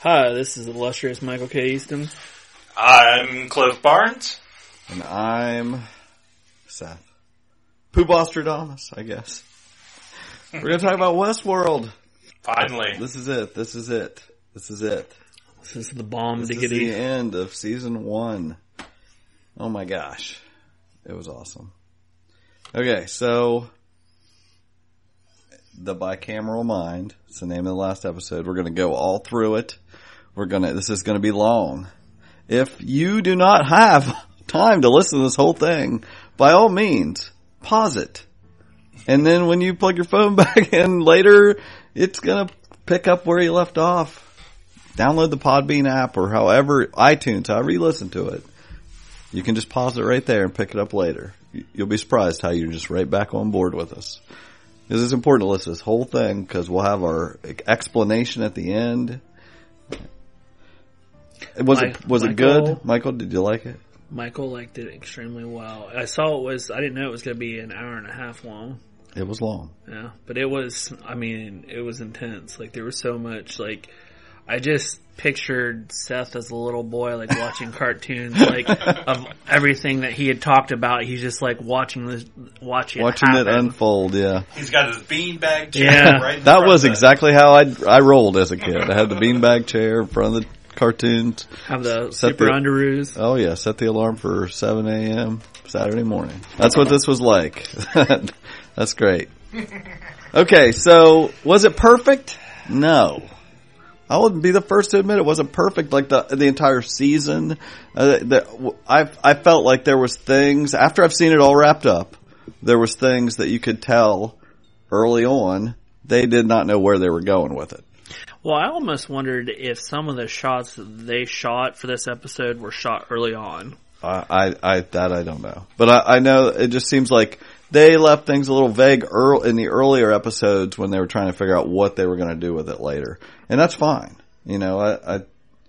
Hi, this is illustrious Michael K. Easton. I'm Cliff Barnes. And I'm Seth. Poobostradamus, I guess. We're gonna talk about Westworld. Finally. This is it. This is it. This is it. This is the bomb This is the end of season one. Oh my gosh. It was awesome. Okay, so the bicameral mind. It's the name of the last episode. We're going to go all through it. We're to, this is to be long. If you do not have time to listen to this whole thing, by all means, pause it. And then when you plug your phone back in later, it's to pick up where you left off. Download the Podbean app or however, iTunes, however you listen to it. You can just pause it right there and pick it up later. You'll be surprised how you're just right back on board with us. Because it's important to listen to this whole thing because we'll have our explanation at the end. Was Mi- it was it good, Michael? Did you like it? Michael liked it extremely well. I saw it was, I didn't know it was going to be an hour and a half long. It was long. Yeah, but it was, I mean, it was intense. Like there was so much, like, I just pictured Seth as a little boy, like watching cartoons, like of everything that he had talked about. He's just like watching this, watching, Watching it happen. unfold, yeah. He's got his beanbag chair Yeah. right in That front was of exactly how I I rolled as a kid. I had the beanbag chair in front of the cartoons. have the Set super the- underoos. Oh yeah, set the alarm for 7 a.m. Saturday morning. That's what this was like. That's great. Okay, so was it perfect? No. I wouldn't be the first to admit it wasn't perfect. Like the the entire season, uh, the, I I felt like there was things after I've seen it all wrapped up. There was things that you could tell early on they did not know where they were going with it. Well, I almost wondered if some of the shots they shot for this episode were shot early on. I, I, I that I don't know, but I, I know it just seems like they left things a little vague early in the earlier episodes when they were trying to figure out what they were going to do with it later, and that's fine. You know, I, I,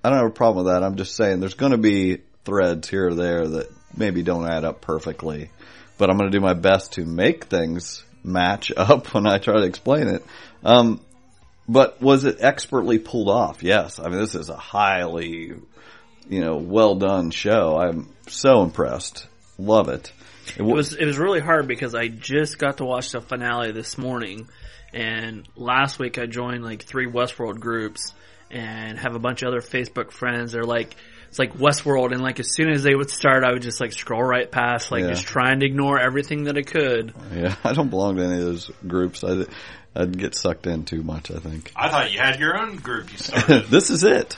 I don't have a problem with that. I'm just saying there's going to be threads here or there that maybe don't add up perfectly, but I'm going to do my best to make things match up when I try to explain it. Um, but was it expertly pulled off? Yes. I mean, this is a highly you know, well done show. I'm so impressed. Love it. It It was it was really hard because I just got to watch the finale this morning, and last week I joined like three Westworld groups and have a bunch of other Facebook friends. They're like it's like Westworld, and like as soon as they would start, I would just like scroll right past, like Yeah. just trying to ignore everything that I could. yeah, I don't belong to any of those groups. I, I'd get sucked in too much, I think. I thought you had your own group you started. this is it.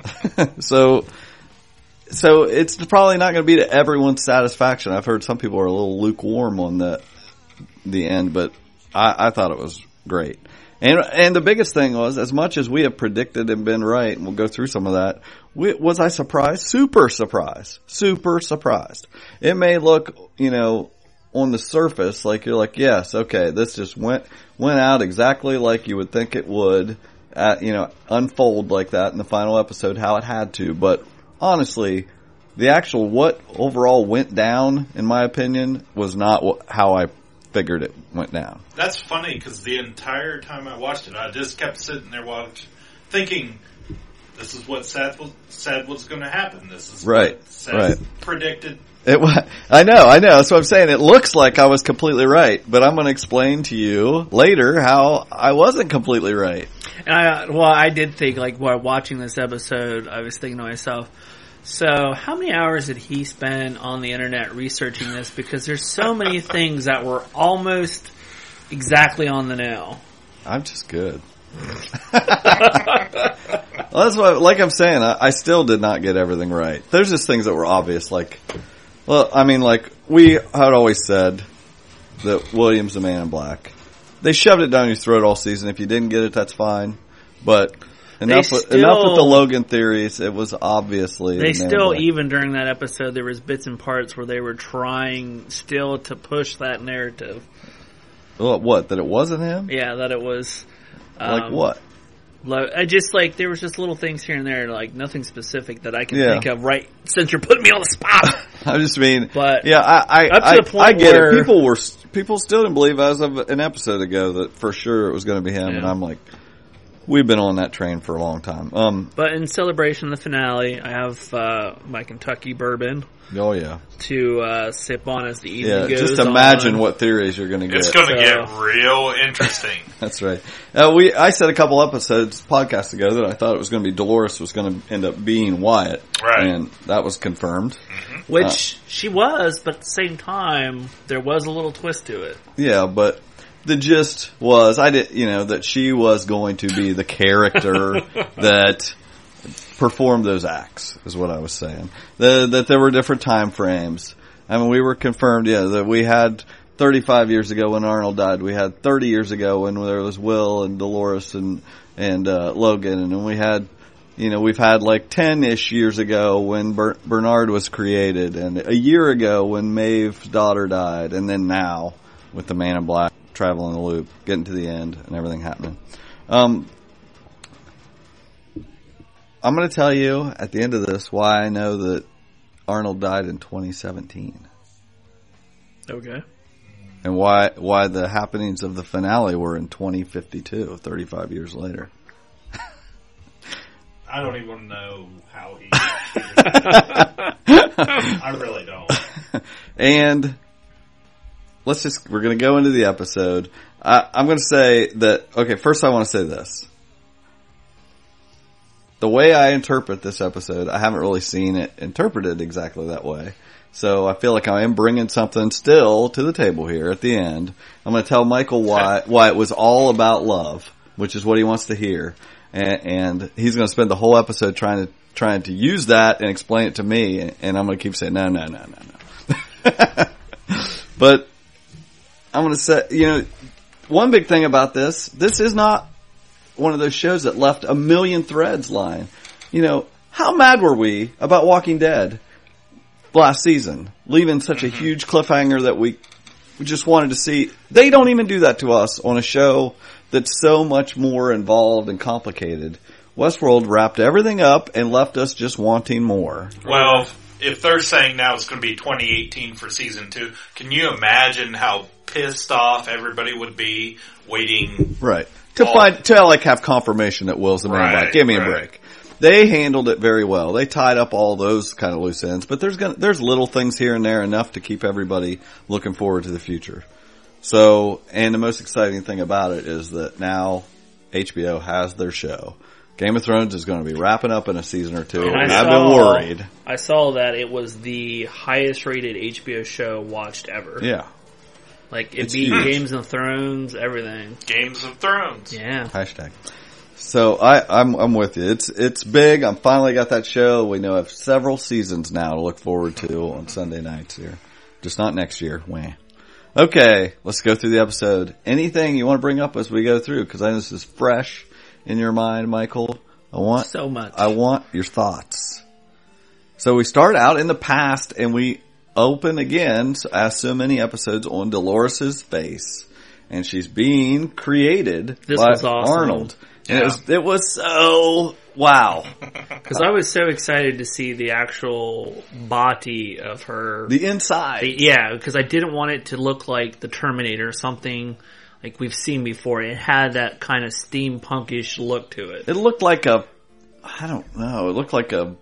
so, so it's probably not going to be to everyone's satisfaction. I've heard some people are a little lukewarm on the, the end, but I, I thought it was great. And, and the biggest thing was, as much as we have predicted and been right, and we'll go through some of that, we, was I surprised? Super surprised. Super surprised. It may look, you know, on the surface, like you're like, yes, okay, this just went, went out exactly like you would think it would, at, you know, unfold like that in the final episode, how it had to. But honestly, the actual what overall went down, in my opinion, was not how I figured it went down. That's funny because the entire time I watched it, I just kept sitting there watching, thinking, "This is what Seth was, said was going to happen. This is Right, what Seth right. predicted." It I know, I know. That's what I'm saying. It looks like I was completely right, but I'm going to explain to you later how I wasn't completely right. And I, well, I did think, like, while watching this episode, I was thinking to myself, so how many hours did he spend on the internet researching this? Because there's so many things that were almost exactly on the nail. I'm just good. well, that's what, like I'm saying, I, I still did not get everything right. There's just things that were obvious, like, well, I mean, like, we had always said that William's the man in black. They shoved it down your throat all season. If you didn't get it, that's fine. But enough, with, still- enough with the Logan theories. It was obviously They the still, even during that episode, there was bits and parts where they were trying still to push that narrative. What, what? That it wasn't him? Yeah, that it was. like um, what? I just like there was just little things here and there, like nothing specific that I can Yeah. think of right since you're putting me on the spot. I just mean, But- yeah, I, I, Up to I, the point I get it. People were, people still didn't believe as of an episode ago that for sure it was going to be him, and I'm like, we've been on that train for a long time. Um, but in celebration of the finale, I have uh, my Kentucky bourbon oh yeah, to uh, sip on as the evening yeah. goes Just imagine on. what theories you're going to get. It's going to So- get real interesting. That's right. Uh, we I said a couple episodes podcasts ago that I thought it was going to be Dolores was going to end up being Wyatt, Right. And that was confirmed. Which she was, but at the same time, there was a little twist to it. Yeah, but the gist was I did you know that she was going to be the character that performed those acts is what I was saying. The, that there were different time frames. I mean, we were confirmed, yeah, that we had 35 years ago when Arnold died. We had 30 years ago when there was Will and Dolores and and uh, Logan, and then we had. You know, we've had like 10-ish years ago when Ber- Bernard was created and a year ago when Maeve's daughter died and then now with the man in black traveling the loop, getting to the end and everything happening. Um, I'm going to tell you at the end of this why I know that Arnold died in 2017 Okay. and why why the happenings of the finale were in 2052, 35 years later. I don't even know how he. I really don't. And let's just we're going to go into the episode. I, I'm going to say that okay. First, I want to say this. The way I interpret this episode, I haven't really seen it interpreted exactly that way. So I feel like I am bringing something still to the table here at the end. I'm going to tell Michael why why it was all about love, which is what he wants to hear, and, and he's going to spend the whole episode trying to trying to use that and explain it to me, and, and I'm going to keep saying no, no, no, no, no. but I'm going to say, you know, one big thing about this, this is not one of those shows that left a million threads lying. You know, how mad were we about Walking Dead last season, leaving such a mm-hmm. huge cliffhanger that we, we just wanted to see. They don't even do that to us on a show that's so much more involved and complicated. Westworld wrapped everything up and left us just wanting more. Well, if they're saying now it's going to be 2018 for season two, can you imagine how pissed off everybody would be waiting? Right. To Oh. find, to like have confirmation that Will's the man in Right, black. Give me a break. They handled it very well. They tied up all those kind of loose ends, but there's gonna, there's little things here and there enough to keep everybody looking forward to the future. So, and the most exciting thing about it is that now HBO has their show. Game of Thrones is going to be wrapping up in a season or two, And and I I've been saw- worried. I saw that it was the highest rated HBO show watched ever. Yeah. Like it It's beat huge. Games of Thrones, everything. Games of Thrones. Yeah. Hashtag. So I, I'm I'm with you. It's it's big. I'm finally got that show. We know have several seasons now to look forward to on Sunday nights here. Just not next year. Wah. Okay, let's go through the episode. Anything you want to bring up as we go through? Because I know this is fresh in your mind, Michael. I want So much. I want your thoughts. So we start out in the past and we open again, as so many episodes, on Dolores's face. And she's being created This by was awesome. Arnold. And it was, it was so, wow. Because I was so excited to see the actual body of her. The inside. yeah, because I didn't want it to look like the Terminator, or something like we've seen before. It had that kind of steampunkish look to it. It looked like a, I don't know, it looked like a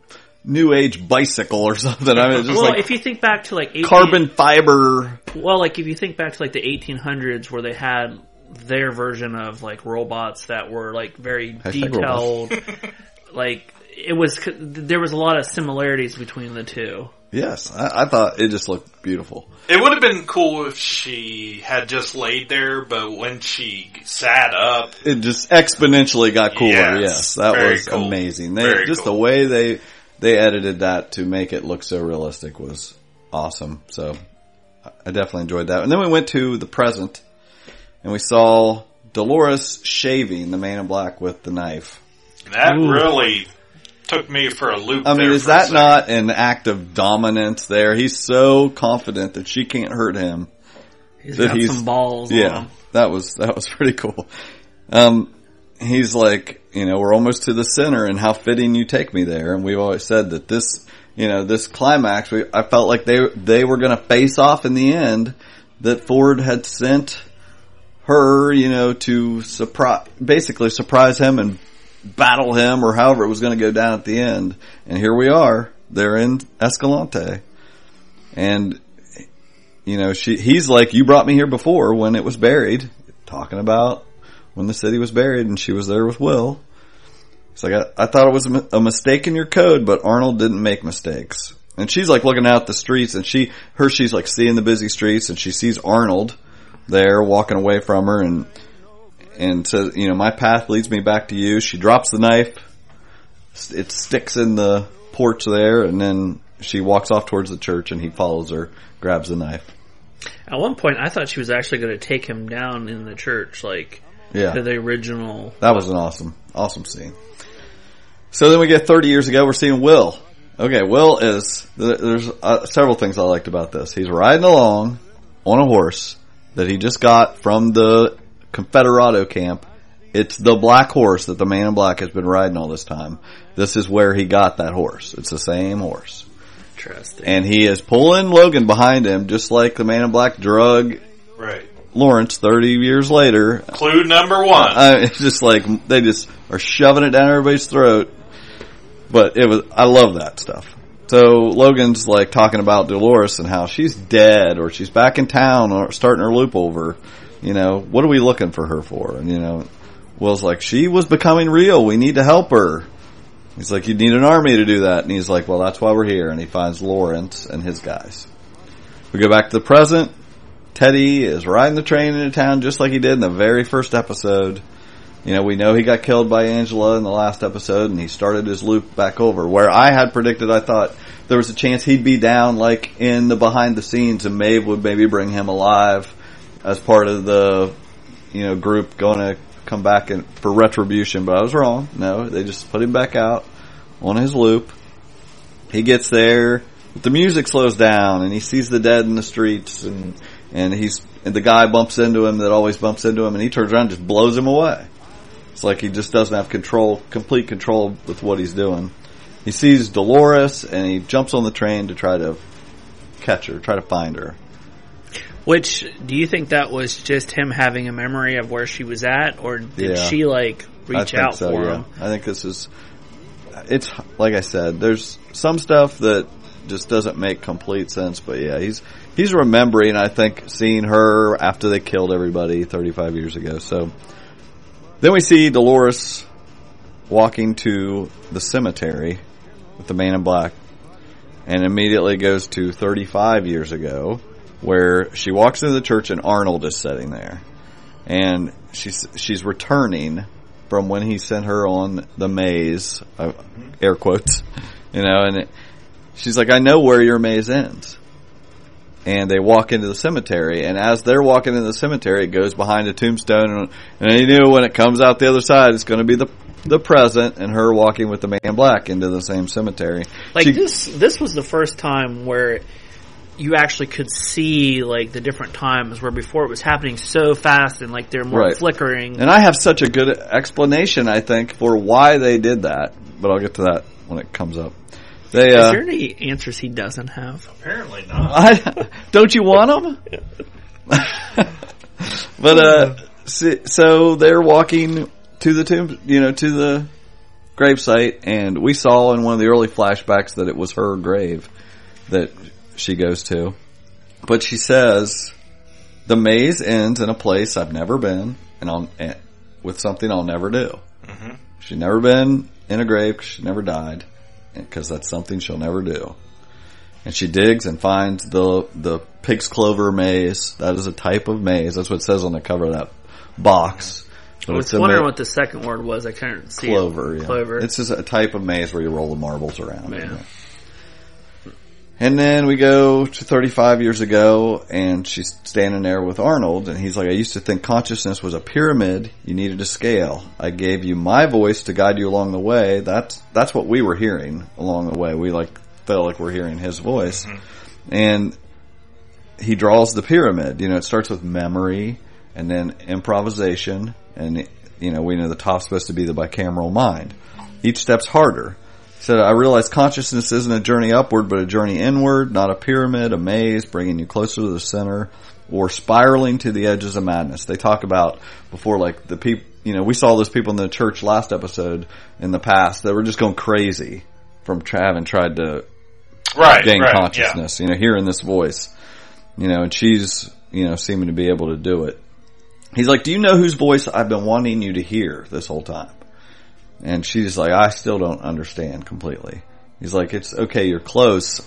new age bicycle or something. I mean, it's just well, like if you think back to like 18, carbon fiber. well, like if you think back to like the 1800s where they had their version of like robots that were like very Hashtag detailed, like it was there was a lot of similarities between the two. Yes, I, I thought it just looked beautiful. It would have been cool if she had just laid there, but when she sat up, it just exponentially got cooler. Yes, Yes, that was cool. amazing. They Very just cool. the way they they edited that to make it look so realistic was awesome. So I definitely enjoyed that. And then we went to the present, and we saw Dolores shaving the Man in Black with the knife. that Ooh. really took me for a loop. I mean, is that not an act of dominance? There, he's so confident that she can't hurt him. He's That got he's- some balls. on Yeah, him. that was that was pretty cool. Um, he's like, you know, we're almost to the center and how fitting you take me there. And we've always said that this, you know, this climax, we, I felt like they, they were going to face off in the end that Ford had sent her, you know, to surprise, basically surprise him and battle him or however it was going to go down at the end. And here we are. They're in Escalante. And, you know, she, he's like, you brought me here before when it was buried, talking about when the city was buried and she was there with Will. It's like, I, I thought it was a, mistake in your code, but Arnold didn't make mistakes. And she's like looking out the streets and she, her, she's like seeing the busy streets and she sees Arnold there walking away from her and, and says, you know, my path leads me back to you. She drops the knife. It sticks in the porch there and then she walks off towards the church and he follows her, grabs the knife. At one point, I thought she was actually going to take him down in the church, like Yeah. to the original. That was an awesome, awesome scene. So then we get 30 years ago, we're seeing Will. Okay, Will is, there's uh, several things I liked about this. He's riding along on a horse that he just got from the Confederado camp. It's the black horse that the man in black has been riding all this time. This is where he got that horse. It's the same horse. Interesting. And he is pulling Logan behind him just like the man in black drug Right. Lawrence 30 years later Clue number one. I, it's just like they just are shoving it down everybody's throat. But it was I love that stuff. So Logan's like talking about Dolores and how she's dead or she's back in town or starting her loop over. You know, what are we looking for her for? And you know, Will's like, she was becoming real. We need to help her. He's like, you need an army to do that. And he's like, well, that's why we're here. And he finds Lawrence and his guys. We go back to the present. Teddy is riding the train into town just like he did in the very first episode. You know, we know he got killed by Angela in the last episode and he started his loop back over. Where I had predicted, I thought there was a chance he'd be down like in the behind the scenes and Maeve would maybe bring him alive as part of the, you know, group going to come back and, for retribution. But I was wrong. No, they just put him back out on his loop. He gets there, the music slows down and he sees the dead in the streets and, and he's, and the guy bumps into him that always bumps into him and he turns around and just blows him away. It's like he just doesn't have control, complete control with what he's doing. He sees Dolores and he jumps on the train to try to catch her, try to find her. Which do you think that was just him having a memory of where she was at, or did Yeah. she like reach out so, for yeah. him? I think this is, it's, like I said, there's some stuff that just doesn't make complete sense, but yeah, he's, he's remembering, I think, seeing her after they killed everybody 35 years ago. So then we see Dolores walking to the cemetery with the man in black and immediately goes to 35 years ago where she walks into the church and Arnold is sitting there and she's she's returning from when he sent her on the maze, uh, air quotes, you know, and it, she's like, "I know where your maze ends." And they walk into the cemetery, and as they're walking into the cemetery, it goes behind a tombstone, and, and he knew when it comes out the other side, it's going to be the the present, and her walking with the man in black into the same cemetery. Like She- this, this was the first time where you actually could see like the different times where before it was happening so fast and like they're more Right. flickering. And I have such a good explanation, I think, for why they did that, but I'll get to that when it comes up. They, Is uh, there any answers he doesn't have? Apparently not. I, don't you want them? but uh, so they're walking to the tomb, you know, to the gravesite, and we saw in one of the early flashbacks that it was her grave that she goes to. But she says the maze ends in a place I've never been, and I'll, eh, with something I'll never do. She's never been in a grave 'cause she never died, because that's something she'll never do and she digs and finds the the pig's clover maze. That is a type of maze. That's what it says on the cover of that box. But I was wondering ma- what the second word was. I couldn't see it. clover. Yeah. Clover. It's just a type of maze where you roll the marbles around. Yeah. And then we go to 35 years ago, and she's standing there with Arnold, and he's like, I used to think consciousness was a pyramid you needed to scale. I gave you my voice to guide you along the way. That's, that's what we were hearing along the way. We like, felt like we're hearing his voice. Mm-hmm. And he draws the pyramid. You know, it starts with memory, and then improvisation, and you know, we know the top's supposed to be the bicameral mind. Each step's harder. Said, I realize consciousness isn't a journey upward, but a journey inward, not a pyramid, a maze, bringing you closer to the center, or spiraling to the edges of madness. They talk about before, like, the people, you know, we saw those people in the church last episode in the past that were just going crazy from tra- having tried to Right. gain right, consciousness, you know, hearing this voice, you know, and she's, you know, seeming to be able to do it. He's like, do you know whose voice I've been wanting you to hear this whole time? And she's like, I still don't understand completely. He's like, it's okay, you're close,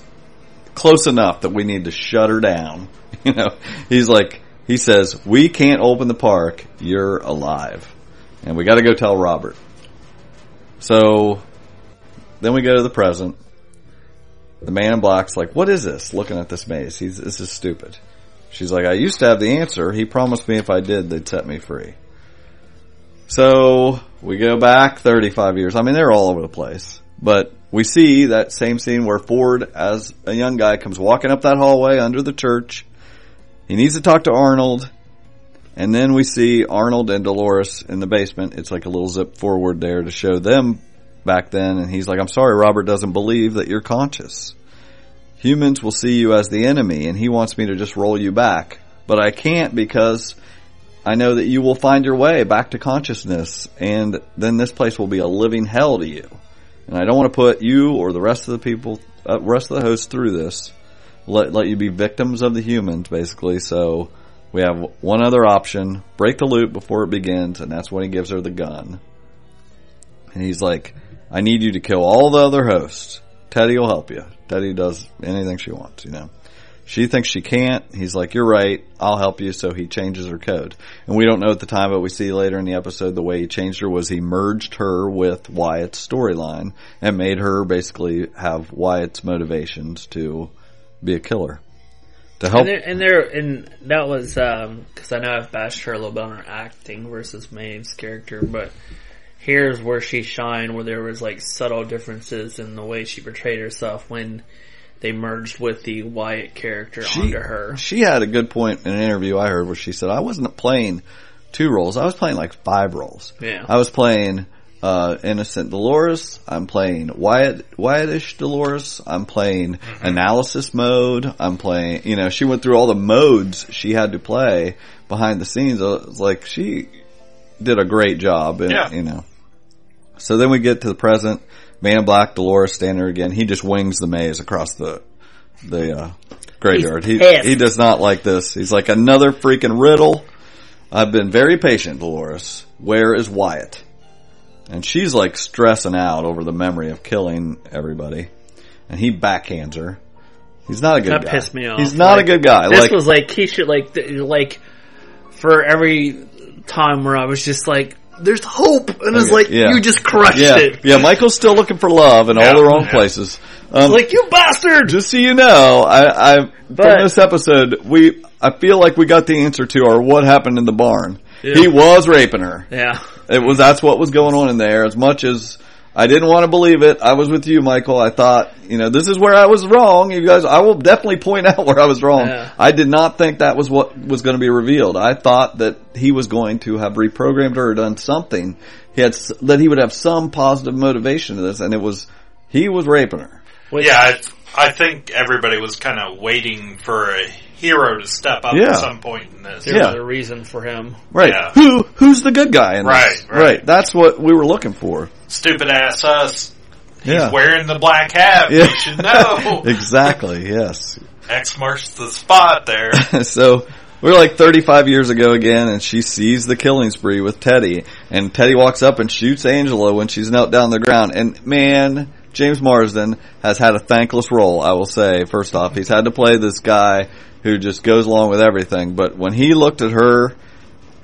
close enough that we need to shut her down. You know, he's like, he says, we can't open the park, you're alive. And we gotta go tell Robert. So, then we go to the present. The man in black's like, what is this? Looking at this maze. He's, this is stupid. She's like, I used to have the answer. He promised me if I did, they'd set me free. So, we go back 35 years. I mean, they're all over the place. But we see that same scene where Ford, as a young guy, comes walking up that hallway under the church. He needs to talk to Arnold. And then we see Arnold and Dolores in the basement. It's like a little zip forward there to show them back then. And he's like, I'm sorry, Robert doesn't believe that you're conscious. Humans will see you as the enemy and he wants me to just roll you back. But I can't because I know that you will find your way back to consciousness and then this place will be a living hell to you. And I don't want to put you or the rest of the people, uh, rest of the hosts through this. Let, let you be victims of the humans basically. So we have one other option, break the loop before it begins and that's when he gives her the gun. And he's like, I need you to kill all the other hosts. Teddy will help you. Teddy does anything she wants, you know. She thinks she can't. He's like, you're right. I'll help you. So he changes her code. And we don't know at the time, but we see later in the episode the way he changed her was he merged her with Wyatt's storyline and made her basically have Wyatt's motivations to be a killer. To help. And there, and there, and that was um, because I know I've bashed her a little bit on her acting versus Maeve's character, but here's where she shined, where there was like subtle differences in the way she portrayed herself when they merged with the Wyatt character onto her. She had a good point in an interview I heard where she said, I wasn't playing two roles. I was playing like five roles. Yeah. I was playing, uh, innocent Dolores. I'm playing Wyatt, Wyattish Dolores. I'm playing analysis mode. I'm playing, you know, she went through all the modes she had to play behind the scenes. I was like, she did a great job. And, Yeah. You know. So then we get to the present. Man in Black, Dolores standing there again. He just wings the maze across the, the, uh, graveyard. He, he does not like this. He's like another freaking riddle. I've been very patient, Dolores. Where is Wyatt? And she's like stressing out over the memory of killing everybody. And he backhands her. He's not a good That guy. pissed me off. He's not Like, a good guy. This like, was like he should like like for every time where I was just like, "There's hope," and it's Okay, like yeah. you just crushed yeah, it. yeah. Michael's still looking for love in all the wrong yeah. places. Um, Like you bastard. just so you know, I, I But- from this episode, we I feel like we got the answer to our what happened in the barn. Yeah. He was raping her. Yeah. It was that's what was going on in there. As much as I didn't want to believe it, I was with you, Michael. I thought, you know, this is where I was wrong. You guys, I will definitely point out where I was wrong. Yeah. I did not think that was what was going to be revealed. I thought that he was going to have reprogrammed her or done something. He had that he would have some positive motivation to this, and it was he was raping her. Which, Yeah, I, I think everybody was kind of waiting for a hero to step up Yeah. at some point in this. There Yeah. was a reason for him. Right? Yeah. Who who's the good guy in Right, this? right. That's what we were looking for. Stupid ass us. He's Yeah. wearing the black hat. Yeah. We should know. exactly. Yes. X marks the spot there. so we're like 35 years ago again, and she sees the killing spree with Teddy, and Teddy walks up and shoots Angela when she's knelt down on the ground. And man, James Marsden has had a thankless role. I will say, first off, he's had to play this guy who just goes along with everything. But when he looked at her,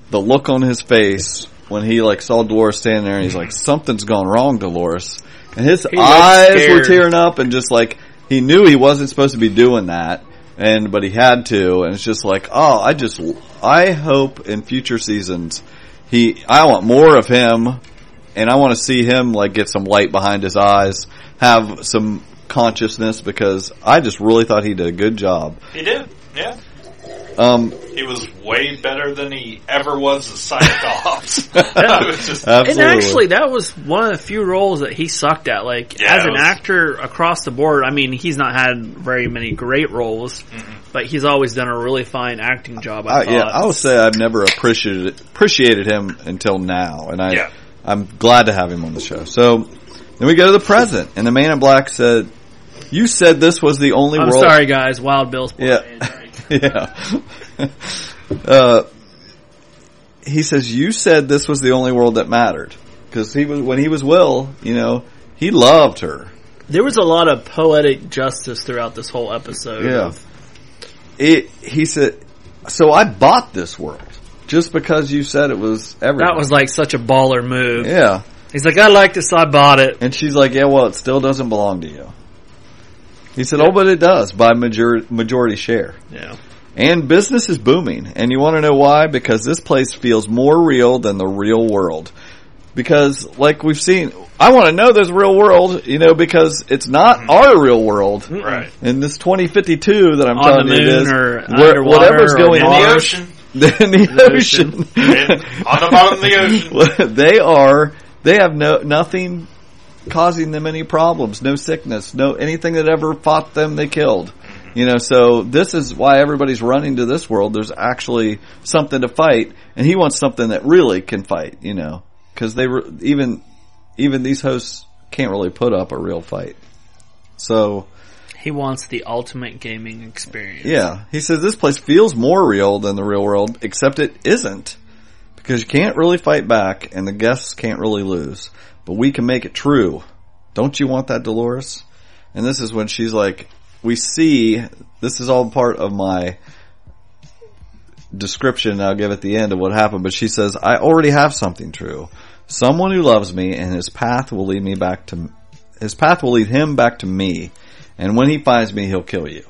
the look on his face when he like saw Dolores standing there, and he's like, "Something's gone wrong, Dolores," and his looked eyes were tearing up, and just like he knew he wasn't supposed to be doing that, and but he had to, and it's just like, oh, I just, I hope in future seasons he, I want more of him, and I want to see him like get some light behind his eyes, have some consciousness because I just really thought he did a good job. He did. Yeah. Um, He he was way better than he ever was as Cyclops. it was just, Absolutely. And actually, that was one of the few roles that he sucked at. Like Yeah, as an was- actor across the board, I mean, he's not had very many great roles, Mm-hmm. but he's always done a really fine acting job. I, I, thought. yeah, I will say I've never appreciated appreciated him until now, and I Yeah. I'm glad to have him on the show. So then we go to the present, and the man in black said, "You said this was the only I'm world." sorry, guys. Wild Bill's Yeah. yeah. uh, he says, "You said this was the only world that mattered because he was when he was Will, you know, he loved her. There was a lot of poetic justice throughout this whole episode. Yeah. of- It, he said, so I bought this world." Just because you said it was everything. that was like such a baller move. yeah. He's like, I like this, so I bought it. And she's like, yeah, well, it still doesn't belong to you. He said, oh, but it does by major- majority share. Yeah. And business is booming. And you want to know why? Because this place feels more real than the real world. Because, like we've seen, I want to know there's a real world, you know, because it's not mm-hmm. our real world. Mm-hmm. right. In this 2052 that I'm On telling the you is, or where- whatever's going In on the ocean. in the ocean, In, on the bottom of the ocean. they are they have no nothing causing them any problems, no sickness, no anything that ever fought them they killed. You know, so this is why everybody's running to this world. There's actually something to fight, and he wants something that really can fight. You know, because they re- even even these hosts can't really put up a real fight. So He wants the ultimate gaming experience. yeah, he says this place feels more real than the real world, except it isn't. Because you can't really fight back and the guests can't really lose. But we can make it true. Don't you want that, Dolores? And this is when she's like, we see, this is all part of my description I'll give at the end of what happened, but she says, I already have something true. Someone who loves me and his path will lead me back to, his path will lead him back to me. And when he finds me, he'll kill you.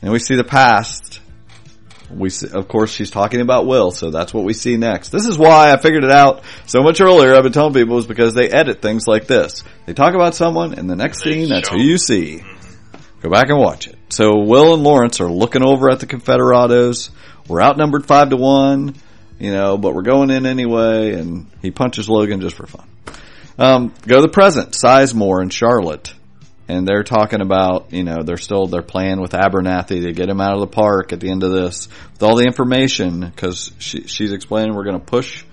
And we see the past. We see, of course, she's talking about Will, so that's what we see next. This is why I figured it out so much earlier. I've been telling people is because they edit things like this. They talk about someone, and the next They scene, that's who you see. Go back and watch it. So Will and Lawrence are looking over at the Confederados. We're outnumbered five to one, you know, but we're going in anyway, and he punches Logan just for fun. Um, go to the present, Sizemore and Charlotte. And they're talking about, you know, they're still, they're playing with Abernathy to get him out of the park at the end of this with all the information because she, she's explaining we're going to push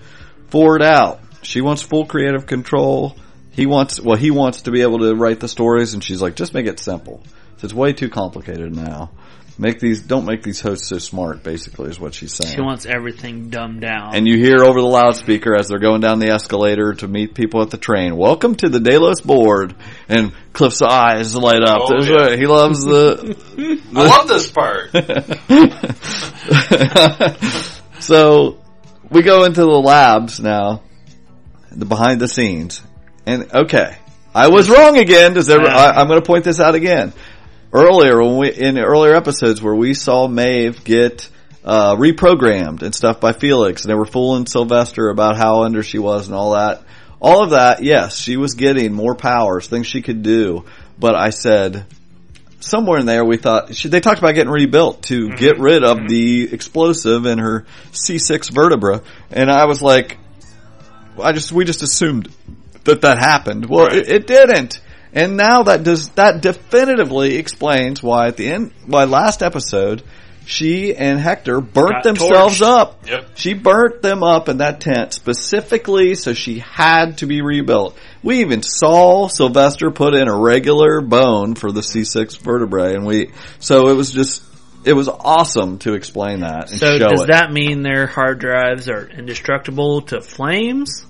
Ford out. She wants full creative control. He wants, well, he wants to be able to write the stories and she's like, just make it simple. It's way too complicated now. Make these, don't make these hosts so smart, basically, is what she's saying. She wants everything dumbed down. And you hear over the loudspeaker as they're going down the escalator to meet people at the train. Welcome to the Delos board. And Cliff's eyes light up. Oh, yeah. a- he loves the. I love this part. so we go into the labs now, the behind the scenes, and okay, I was wrong again. Does ever? I, I'm going to point this out again. Earlier, when we in earlier episodes where we saw Maeve get uh, reprogrammed and stuff by Felix, and they were fooling Sylvester about how under she was and all that. All of that, yes, she was getting more powers, things she could do. But I said, somewhere in there we thought she, they talked about getting rebuilt to get rid of the explosive in her C6 vertebra, and I was like, I just we just assumed that that happened. Well, Right. it, it didn't, and now that does that definitively explains why at the end, why last episode. She and Hector burnt Got themselves torched. up. Yep. She burnt them up in that tent specifically so she had to be rebuilt. We even saw Sylvester put in a regular bone for the C6 vertebrae and we, so it was just, it was awesome to explain that and so show does it. that mean their hard drives are indestructible to flames?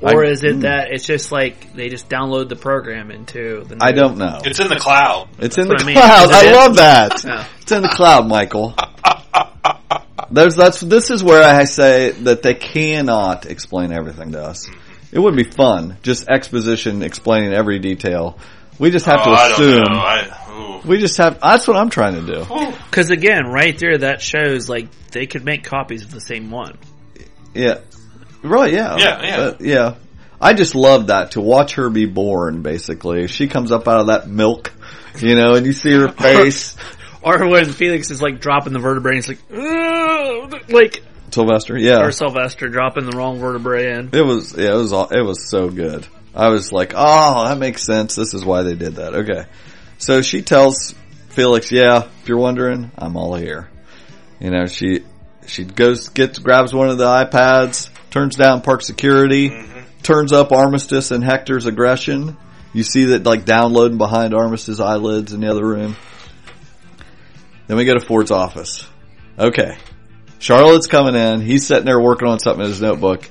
Or I- is it hmm. that it's just like they just download the program into the I don't know. It's in the cloud. It's in the I mean. cloud. Is I love that. Yeah. It's in the cloud, Michael. There's that's this is where I say that they cannot explain everything to us. It would be fun, just exposition explaining every detail. We just have oh, to I don't assume. know. I. We just have. That's what I'm trying to do. Because again, right there, that shows like they could make copies of the same one. Yeah. Right. Yeah. Yeah, yeah. Uh, yeah. I just love that to watch her be born. Basically, she comes up out of that milk, you know, and you see her face. Or when Felix is like dropping the vertebrae, and it's like, "Ugh." like Sylvester, yeah. or Sylvester dropping the wrong vertebrae in. It was, yeah, it was, all, it was so good. I was like, oh, that makes sense. This is why they did that. Okay. So she tells Felix, yeah, if you're wondering, I'm all here. You know, she, she goes, gets, grabs one of the iPads, turns down park security, mm-hmm. turns up Armistice and Hector's aggression. You see that like downloading behind Armistice's eyelids in the other room. Then we go to Ford's office. Okay. Charlotte's coming in. He's sitting there working on something in his notebook.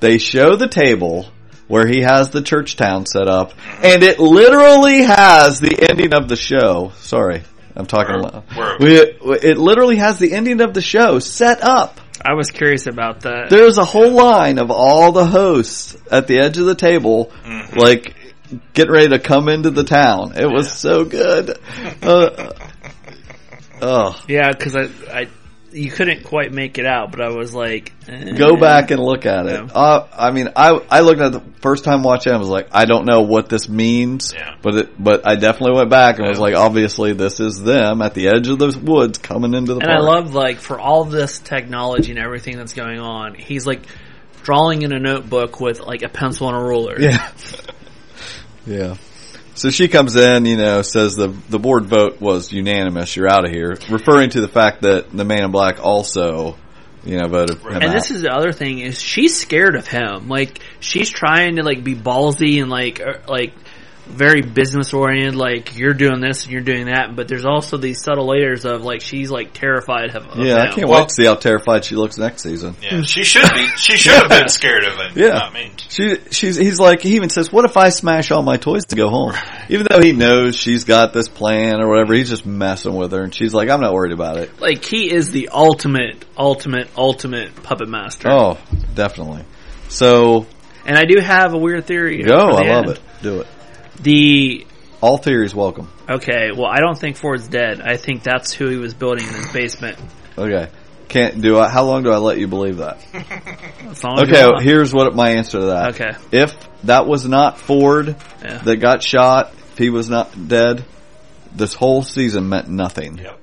They show the table where he has the church town set up, mm-hmm. and it literally has the ending of the show. Sorry, I'm talking Where- where- We, it literally has the ending of the show set up. I was curious about that. There's a whole line of all the hosts at the edge of the table, Mm-hmm. like getting ready to come into the town. It was so good. Uh, oh, yeah, because I, I, you couldn't quite make it out, but I was like, eh. go back and look at it. Yeah. Uh, I mean, I I looked at it the first time watching. it, I was like, I don't know what this means, Yeah. but it, but I definitely went back and was like, obviously this is them at the edge of the woods coming into the And I love like for all this technology and everything that's going on, he's like drawing in a notebook with like a pencil and a ruler. Yeah. yeah. So she comes in, you know, says the the board vote was unanimous. You're out of here, referring to the fact that the Man in Black also, you know, voted him And out. this is the other thing is she's scared of him. Like she's trying to like be ballsy and like er, like very business oriented. Like you're doing this and you're doing that, but there's also these subtle layers of like she's like terrified of. of yeah, I can't Well- wait to see how terrified she looks next season. Yeah, she should be. She should have been scared of him. Yeah. I mean, She, she's, he's like, he even says, what if I smash all my toys to go home? Even though he knows she's got this plan or whatever, he's just messing with her and she's like, I'm not worried about it. Like he is the ultimate, ultimate, ultimate puppet master. Oh, definitely. So, And I do have a weird theory. go, the I love end. it. Do it. The All theories welcome. okay, well, I don't think Ford's dead. I think that's who he was building in his basement. Okay. Can't do I, how long do I let you believe that? As long Okay, you here's what my answer to that. Okay. If that was not Ford Yeah. that got shot, if he was not dead, this whole season meant nothing. yep.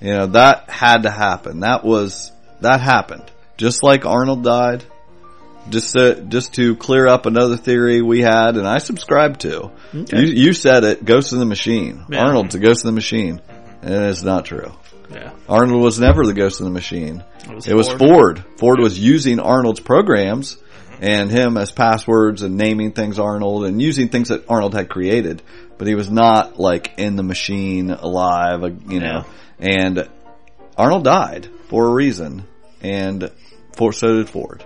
You know, that had to happen. That was, that happened. Just like Arnold died. Just to, just to clear up another theory we had and I subscribe to. Okay. You, you said it, Ghost in the Machine. Yeah. Arnold's a Ghost in the Machine. And it's not true. Yeah. Arnold was never the Ghost in the Machine. was It was Ford. Ford. Ford was using Arnold's programs and him as passwords and naming things Arnold and using things that Arnold had created, but he was not like in the machine alive, uh, you know. And Arnold died for a reason, and for so did Ford.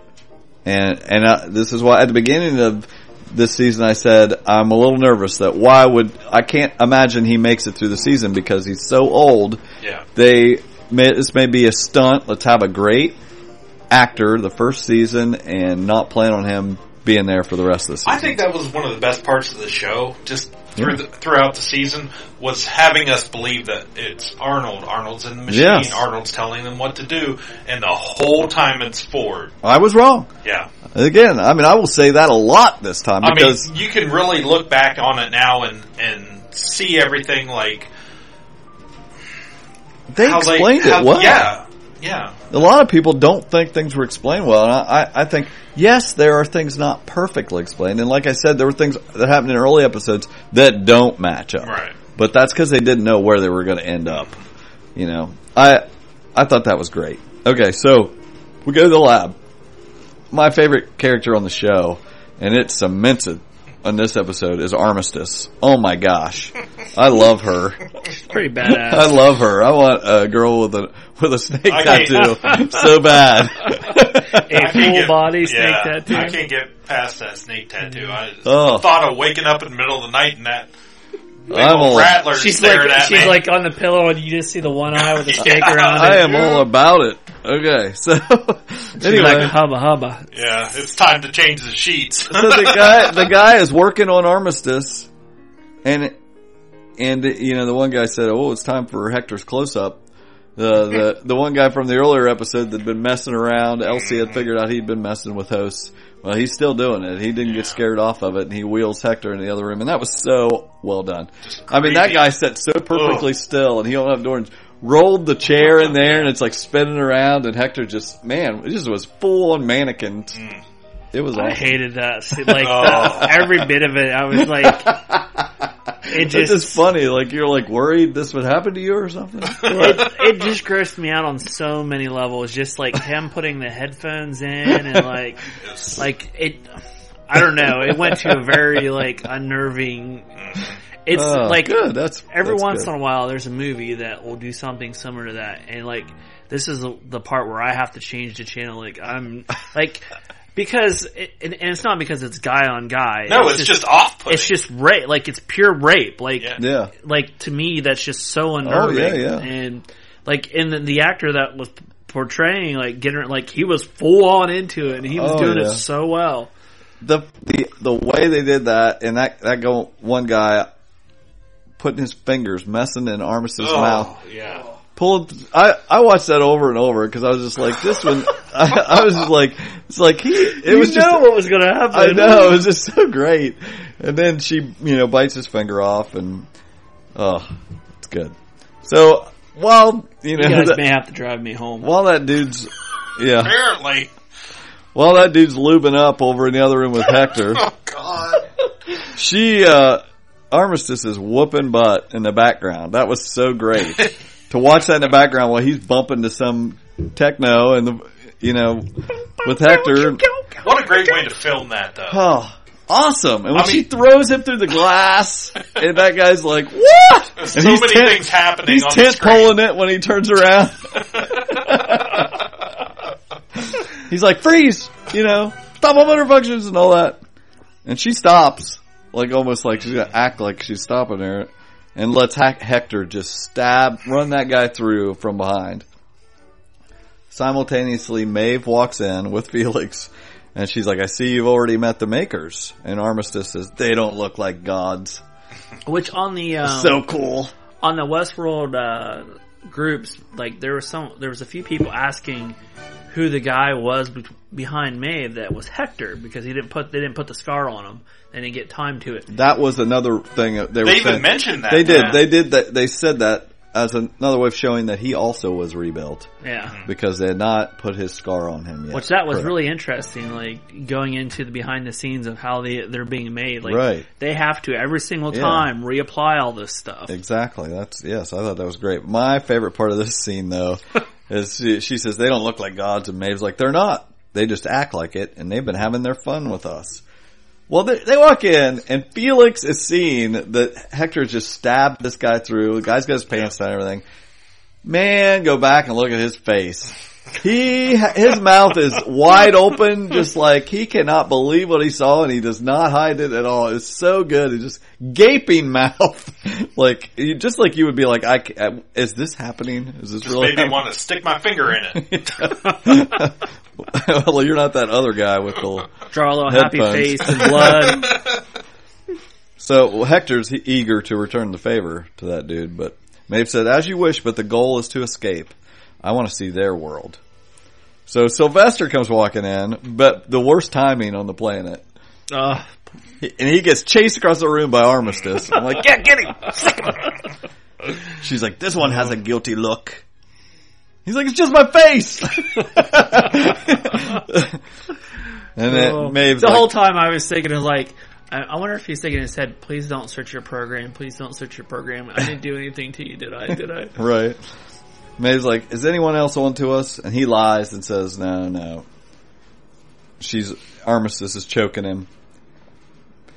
And and uh, this is why at the beginning of this season I said I'm a little nervous that why would I can't imagine he makes it through the season because he's so old Yeah. they may, this may be a stunt. Let's have a great actor the first season and not plan on him being there for the rest of the season. I think that was one of the best parts of the show, just through Yeah. the, throughout the season, was having us believe that it's Arnold. Arnold's in the machine. Yes. Arnold's telling them what to do, and the whole time it's Ford. I was wrong. Yeah. Again, I mean, I will say that a lot this time I mean, because you can really look back on it now and and see everything like they explained they, how- it well. Yeah, yeah. A lot of people don't think things were explained well, and I, I I think yes, there are things not perfectly explained, and like I said, there were things that happened in early episodes that don't match up. Right. But that's because they didn't know where they were going to end up. You know, I I thought that was great. Okay, so we go to the lab. My favorite character on the show, and it cements it on this episode, is Armistice. Oh my gosh, I love her. It's pretty badass. I love her. I want a girl with a with a snake I tattoo so bad. a I can't full get- body snake yeah, tattoo. I can't get past that snake tattoo. Mm-hmm. I Oh. thought of waking up in the middle of the night and that big I'm old all- rattler She's like at she's me. like on the pillow and you just see the one eye with the snake Yeah. around I am all about it. Okay, so anyway, like hubba hubba. yeah, it's time to change the sheets. so the guy the guy is working on armistice and and you know the one guy said oh it's time for hector's close-up the the the one guy from the earlier episode that'd been messing around elsie had figured out he'd been messing with hosts well he's still doing it he didn't get scared off of it and he wheels hector in the other room and that was so well done i mean that guy sat so perfectly still and he opened up the door and rolled the chair in there and it's like spinning around and Hector just, man, it just was full on mannequin. It was I awesome. hated that. Like Oh. the- every bit of it, I was like, it It's just just funny. Like you're like worried this would happen to you or something. it, it just grossed me out on so many levels. Just like him putting the headphones in and like, like it. I don't know. It went to a very like unnerving. It's Oh, like good. That's every that's once good. in a while there's a movie that will do something similar to that, and like this is the, the part where I have to change the channel. Like I'm like because it, and, and it's not because it's guy on guy. No, it's, just, off putting. it's just rape. Like it's pure rape. Like Yeah. Yeah. like to me that's just so unnerving. Oh, yeah, yeah. And like in the, the actor that was portraying like getting like he was full on into it and he was Oh, doing yeah. it so well. the the the way they did that and that that go one guy putting his fingers messing in Armistice's oh, mouth. yeah. Pulled. I I watched that over and over because I was just like this one. I, I was just like it's like he. It you was know just. what was going to happen. I know it was just so great. And then she you know bites his finger off and oh it's good. So while you know You guys that- may have to drive me home. while that dude's yeah Apparently. while that dude's lubing up over in the other room with Hector. Oh, God. She, uh, Armistice is whooping butt in the background. That was so great. to watch that in the background while he's bumping to some techno and the, you know, with Hector. What a great way to film that, though. Oh, awesome. And when I she throws him through the glass and that guy's like, what? There's And so he's many tent- things happening He's tent screen. poling it when he turns around. he's like, freeze, you know, stop all motor functions and all that. And she stops, like almost like she's gonna act like she's stopping her, and lets Hec- Hector just stab, run that guy through from behind. Simultaneously, Maeve walks in with Felix, and she's like, I see you've already met the makers. And Armistice says, they don't look like gods. Which on the um, So cool. on the Westworld uh, groups, like there was some, there was a few people asking who the guy was be- behind Maeve that was Hector because he didn't put they didn't put the scar on him. They didn't get time to it. That was another thing that they were They even saying. mentioned that. They did. yeah. They did that. They said that as another way of showing that he also was rebuilt Yeah. Mm-hmm. because they had not put his scar on him yet. Which that was Correct. really interesting, like going into the behind the scenes of how they they're being made. Like Right. they have to every single Yeah. time reapply all this stuff. exactly. That's yes. I thought that was great. My favorite part of this scene though she, she says they don't look like gods, and Maeve's like they're not. They just act like it, and they've been having their fun with us. Well, they, they walk in, and Felix is seeing that Hector just stabbed this guy through. The guy's got his pants down and everything. Man, go back and look at his face. He, his mouth is wide open, just like he cannot believe what he saw and he does not hide it at all. It's so good. It's just gaping mouth. like, you- just like you would be like, I, ca- uh, is this happening? Is this Just really made me want to stick my finger in it. well, you're not that other guy with the, Draw a little happy face and blood. So Hector's eager to return the favor to that dude, but Maeve said, "As you wish, but the goal is to escape. I want to see their world." So Sylvester comes walking in, but the worst timing on the planet, Ugh. and he gets chased across the room by Armistice. I'm like, "Yeah, get him!" She's like, "This one has a guilty look." He's like, "It's just my face." and then Oh. Maeve's the like, whole time I was thinking of like, I, I wonder if he's thinking in his head, please don't search your program, please don't search your program. I didn't do anything to you, did I? Did I? Right. Maeve's like, is anyone else on to us? And he lies and says, no, no. She's, Armistice is choking him.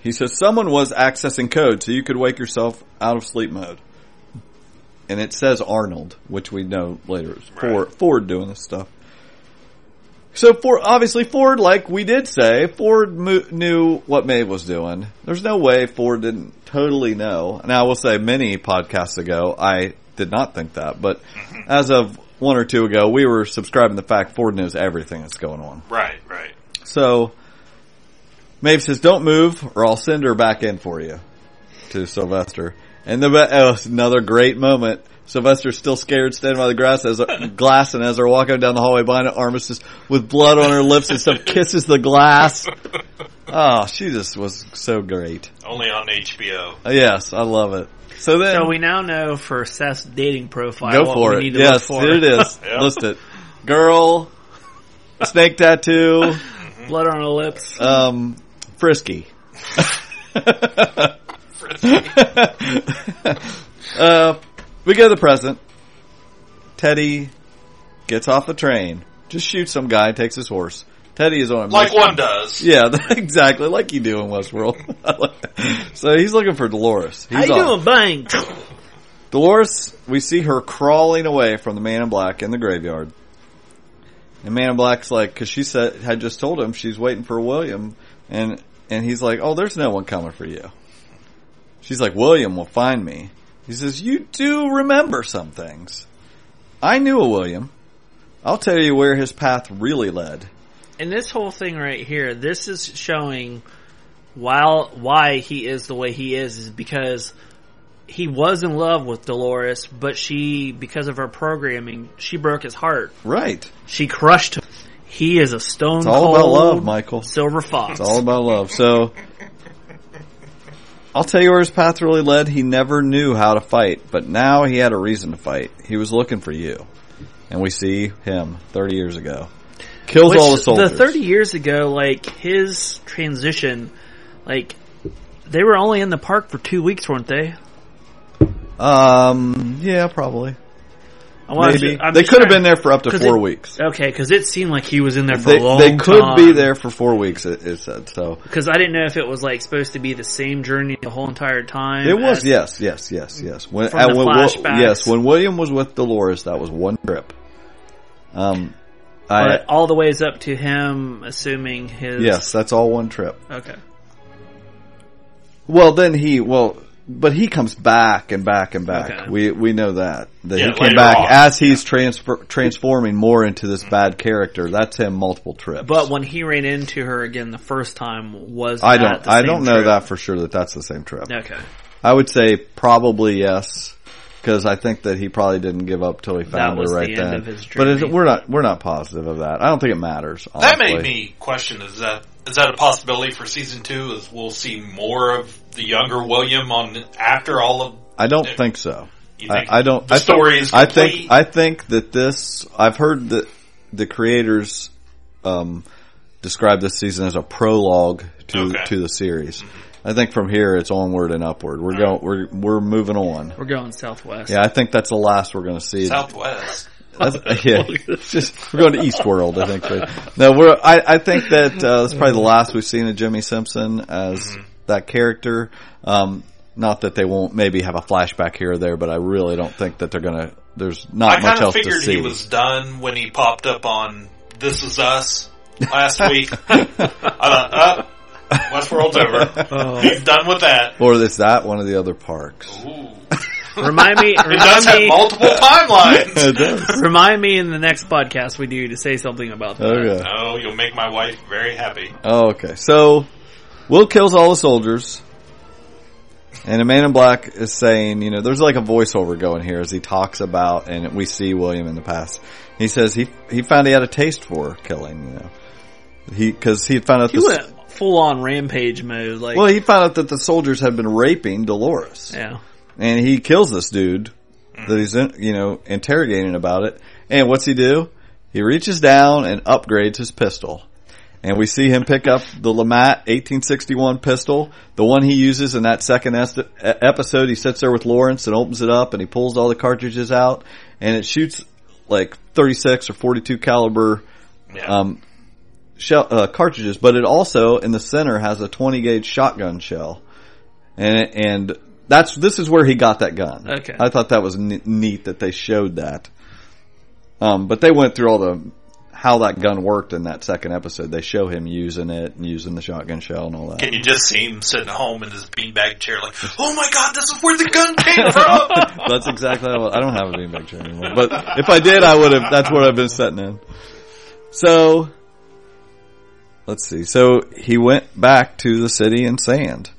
He says, someone was accessing code so you could wake yourself out of sleep mode. And it says Arnold, which we know later is Ford, Ford doing this stuff. So Ford, obviously Ford, like we did say, Ford mo- knew what Maeve was doing. There's no way Ford didn't totally know. Now I will say many podcasts ago, I did not think that, but as of one or two ago, we were subscribing the fact Ford knows everything that's going on. right, right. So Maeve says, "Don't move, or I'll send her back in for you." To Sylvester, and the oh, another great moment. Sylvester's still scared, standing by the grass as glass, and as they're walking down the hallway behind it, Armistice with blood on her lips and stuff kisses the glass. Oh, she just was so great. Only on HBO. Yes, I love it. So then, So we now know for Seth's dating profile go what for we it. need to Yes, look for. here it is. Yeah. List it. Girl, snake tattoo, Blood on her lips. um, frisky. frisky. uh, we go to the present. Teddy gets off the train, just shoots some guy, takes his horse. Teddy is on a Like mission. one does. Yeah, exactly, like you do in Westworld. so he's looking for Dolores. He's How you off. doing? Bang. Dolores, we see her crawling away from the man in black in the graveyard. And man in black's like, cause she said, had just told him she's waiting for William. And, and he's like, oh, there's no one coming for you. She's like, William will find me. He says, you do remember some things. I knew a William. I'll tell you where his path really led. And this whole thing right here, this is showing while why he is the way he is is because he was in love with Dolores, but she, because of her programming, she broke his heart. Right. She crushed him. He is a stone It's all about love, Michael. silver fox. It's all about love. So, I'll tell you where his path really led. He never knew how to fight, but now he had a reason to fight. He was looking for you. And we see him 30 years ago. Kills Which, all the soldiers. The 30 years ago, like, his transition, like, they were only in the park for two weeks, weren't they? Um, yeah, probably. I Maybe. to- they could have been there for up to four it- weeks. Okay, because it seemed like he was in there for They, a long time. they could time. be there for four weeks, it, it said. So, Because I didn't know if it was like supposed to be the same journey the whole entire time. it was, as- yes, yes, yes, yes. When, uh, when, yes, when William was with Dolores, that was one trip. Um, I, But all the ways up to him assuming his. yes, that's all one trip. Okay. Well, then he well, but he comes back and back and back. Okay. We we know that that Yeah, he came back on. as he's transfer, transforming more into this bad character. That's him multiple trips. But when he ran into her again the first time, was I don't the I same don't know trip? that for sure that that's the same trip. Okay. I would say probably yes. Because I think that he probably didn't give up till he found was her the right end then. of his but it, we're not we're not positive of that. I don't think it matters. That made me question: Is that is that a possibility for season two? Is we'll see more of the younger William on after all of? I don't think so. You I, think I don't. The I think- story is I think. I think that this. I've heard that the creators um, describe this season as a prologue to Okay. to the series. I think from here it's onward and upward. We're going. We're we're moving on. We're going southwest. Yeah, I think that's the last we're going to see. Southwest. That's- yeah, it's just we're going to East World. I think. But, no, we're. I, I think that uh, that's probably the last we've seen of Jimmy Simpson as Mm-hmm. that character. Um, not that they won't maybe have a flashback here or there, but I really don't think that they're going to. There's not I much kind of else to figured see. he was done when he popped up on This Is Us last week. I thought, uh, Westworld's over. Oh. He's done with that. or is that one of the other parks? Ooh. Remind me. It does Remind have multiple timelines. it does. Remind me in the next podcast we do to say something about that. Okay. Oh, you'll make my wife very happy. Oh, okay. So, Will kills all the soldiers. And a man in black is saying, you know, there's like a voiceover going here as he talks about, and we see William in the past. He says he he found he had a taste for killing, you know, he because he found out He the went full on rampage mode. Like, well he found out that the soldiers had been raping Dolores, yeah. and he kills this dude that he's in, you know interrogating about it. And what's he do? He reaches down and upgrades his pistol. And we see him pick up the LeMat 1861 pistol, the one he uses in that second est- episode. He sits there with Lawrence and opens it up and he pulls all the cartridges out and it shoots like 36 or 42 caliber Yeah. um, shell, uh, cartridges, but it also in the center has a 20 gauge shotgun shell, and and that's this is where he got that gun. Okay. I thought that was ne- neat that they showed that. Um, but they went through all the how that gun worked in that second episode. They show him using it and using the shotgun shell and all that. Can you just see him sitting home in his beanbag chair like, oh my god, this is where the gun came from? That's exactly how I don't have a beanbag chair anymore. But if I did, I would have. That's what I've been sitting in. So let's see. So he went back to the city in sand,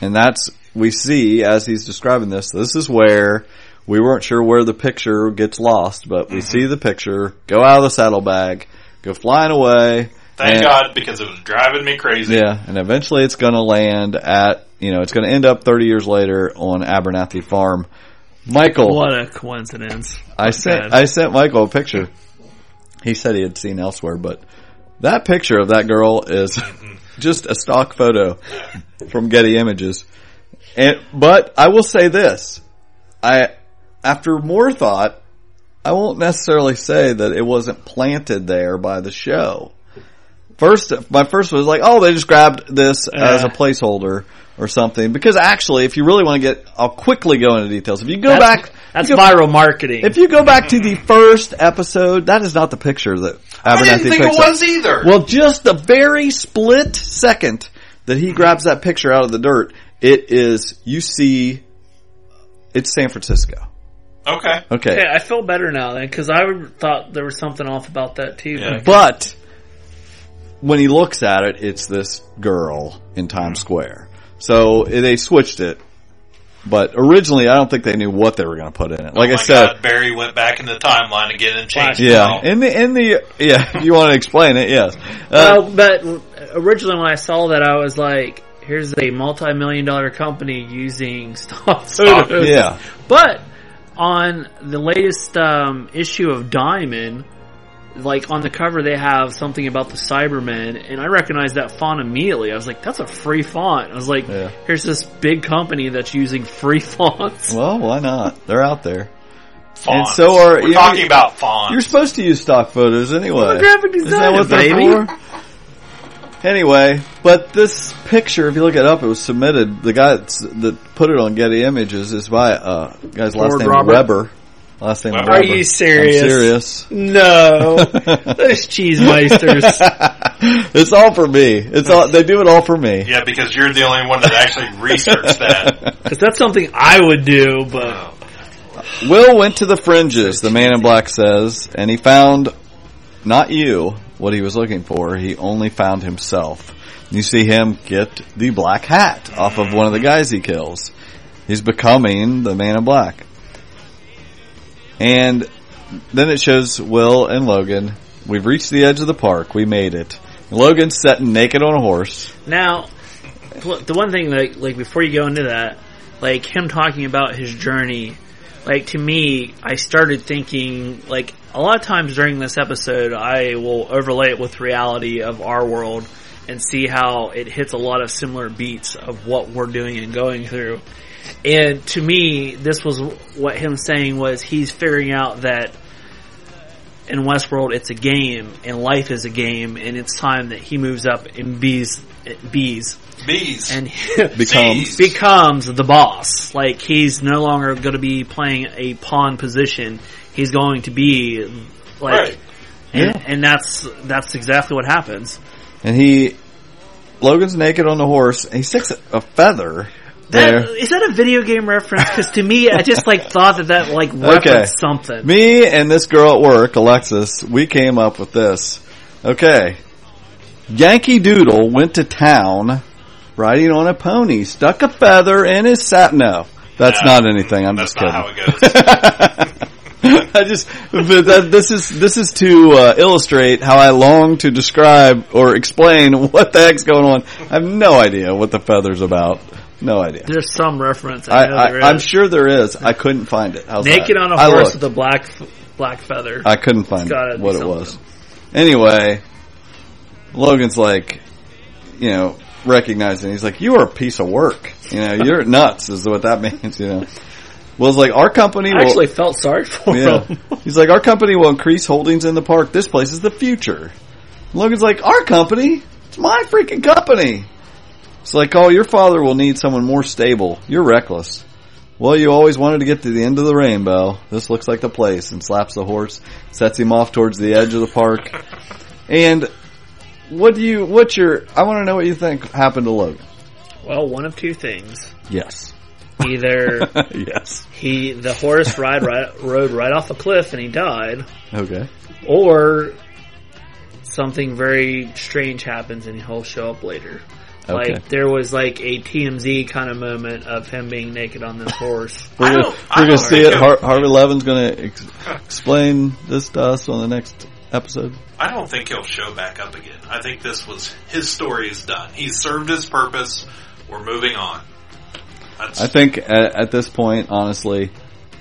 and that's we see as he's describing this. This is where we weren't sure where the picture gets lost, but we see the picture go out of the saddlebag, go flying away, Thank And- God, because it was driving me crazy. Yeah, and eventually it's going to land at, you know, it's going to end up 30 years later on Abernathy Farm. Michael, What a coincidence. I sent bad. I sent Michael a picture. He said he had seen elsewhere, but that picture of that girl is just a stock photo from Getty Images. And but I will say this. I after more thought, I won't necessarily say that it wasn't planted there by the show. First, my first was like, oh, they just grabbed this as a Uh. placeholder or something. Because actually, if you really want to get, I'll quickly go into details. If you go That's, back, that's go- viral marketing. if you go back to the first episode, that is not the picture that I Abernathy didn't think it picks up. was either. Well, just the very split second that he grabs that picture out of the dirt, it is, you see, it's San Francisco. okay. Okay. Okay, I feel better now then because I thought there was something off about that too. Yeah. but- But when he looks at it, it's this girl in Times mm-hmm. Square. So they switched it. But originally, I don't think they knew what they were going to put in it. Like oh I said, God, Barry went back in the timeline again and changed yeah, it in the in the yeah, you want to explain it, yes. Uh, Well, but originally when I saw that, I was like, "Here's a multi-million dollar company using stock photos." yeah, But on the latest um, issue of Diamond, like on the cover, they have something about the Cybermen, and I recognized that font immediately. I was like, "That's a free font." I was like, Yeah. "Here's this big company that's using free fonts." well, why not? They're out there. Fonts. so are- We're you- talking about fonts. You're supposed to use stock photos anyway. I'm a graphic Isn't that what designer, they're baby. for? Anyway, but this picture, if you look it up, it was submitted. The guy that put it on Getty Images is by uh guy's last name Robert. Weber. Last name Weber. Weber. Are you serious? I'm serious. No, those cheesemeisters. it's all for me. It's all they do it all for me. yeah, because you're the only one that actually researched that. Because that's something I would do, but oh. Will went to the fringes, the man in black says, and he found not you what he was looking for. He only found himself. You see him get the black hat off of one of the guys he kills. He's becoming the man in black. And then it shows Will and Logan. We've reached the edge of the park. We made it. Logan's sitting naked on a horse. Now, the one thing, like, like before you go into that, like him talking about his journey, like to me, I started thinking, like a lot of times during this episode, I will overlay it with reality of our world and see how it hits a lot of similar beats of what we're doing and going through. And to me, this was what him saying was he's figuring out that in Westworld it's a game and life is a game and it's time that he moves up and bees bees Bees. and Becomes. becomes the boss. Like he's no longer going to be playing a pawn position. He's going to be like Right. and, Yeah. and that's that's exactly what happens. And he, Logan's naked on the horse, and he sticks a feather there. That, is that a video game reference? Because to me, I just like thought that that like referenced something. Me and this girl at work, Alexis, we came up with this. Okay. Yankee Doodle went to town riding on a pony, stuck a feather in his sap. No, that's No, not anything. I'm That's just not kidding. how it goes. I just, but that, this is, this is to uh, illustrate how I long to describe or explain what the heck's going on. I have no idea what the feather's about. No idea. There's some reference. I, I, know there I, I'm sure there is. I couldn't find it. How's naked that? on a I horse looked. with a black black feather. I couldn't find be what it was. Anyway, Logan's like, you know, recognizing. He's like, "You are a piece of work. You know, you're nuts." Is what that means. You know. Will's like, "Our company I will." actually felt sorry for yeah. him. He's like, "Our company will increase holdings in the park. This place is the future." Logan's like, "Our company? It's my freaking company." It's like, "Oh, your father will need someone more stable. You're reckless." Well, you always wanted to get to the end of the rainbow. This looks like the place, and slaps the horse, sets him off towards the edge of the park. And what do you? What's your? I want to know what you think happened to Logan. well, one of two things: Yes. either yes. he the horse ride right, rode right off a cliff and he died, Okay. or something very strange happens and he'll show up later. Okay. Like there was like a TMZ kind of moment of him being naked on this horse. We're gonna, I we're gonna see it. Har- Harvey Levin's gonna ex- explain this to us on the next episode? I don't think he'll show back up again. I think this was his story is done. He's served his purpose. We're moving on. That's, I think at, at this point, honestly,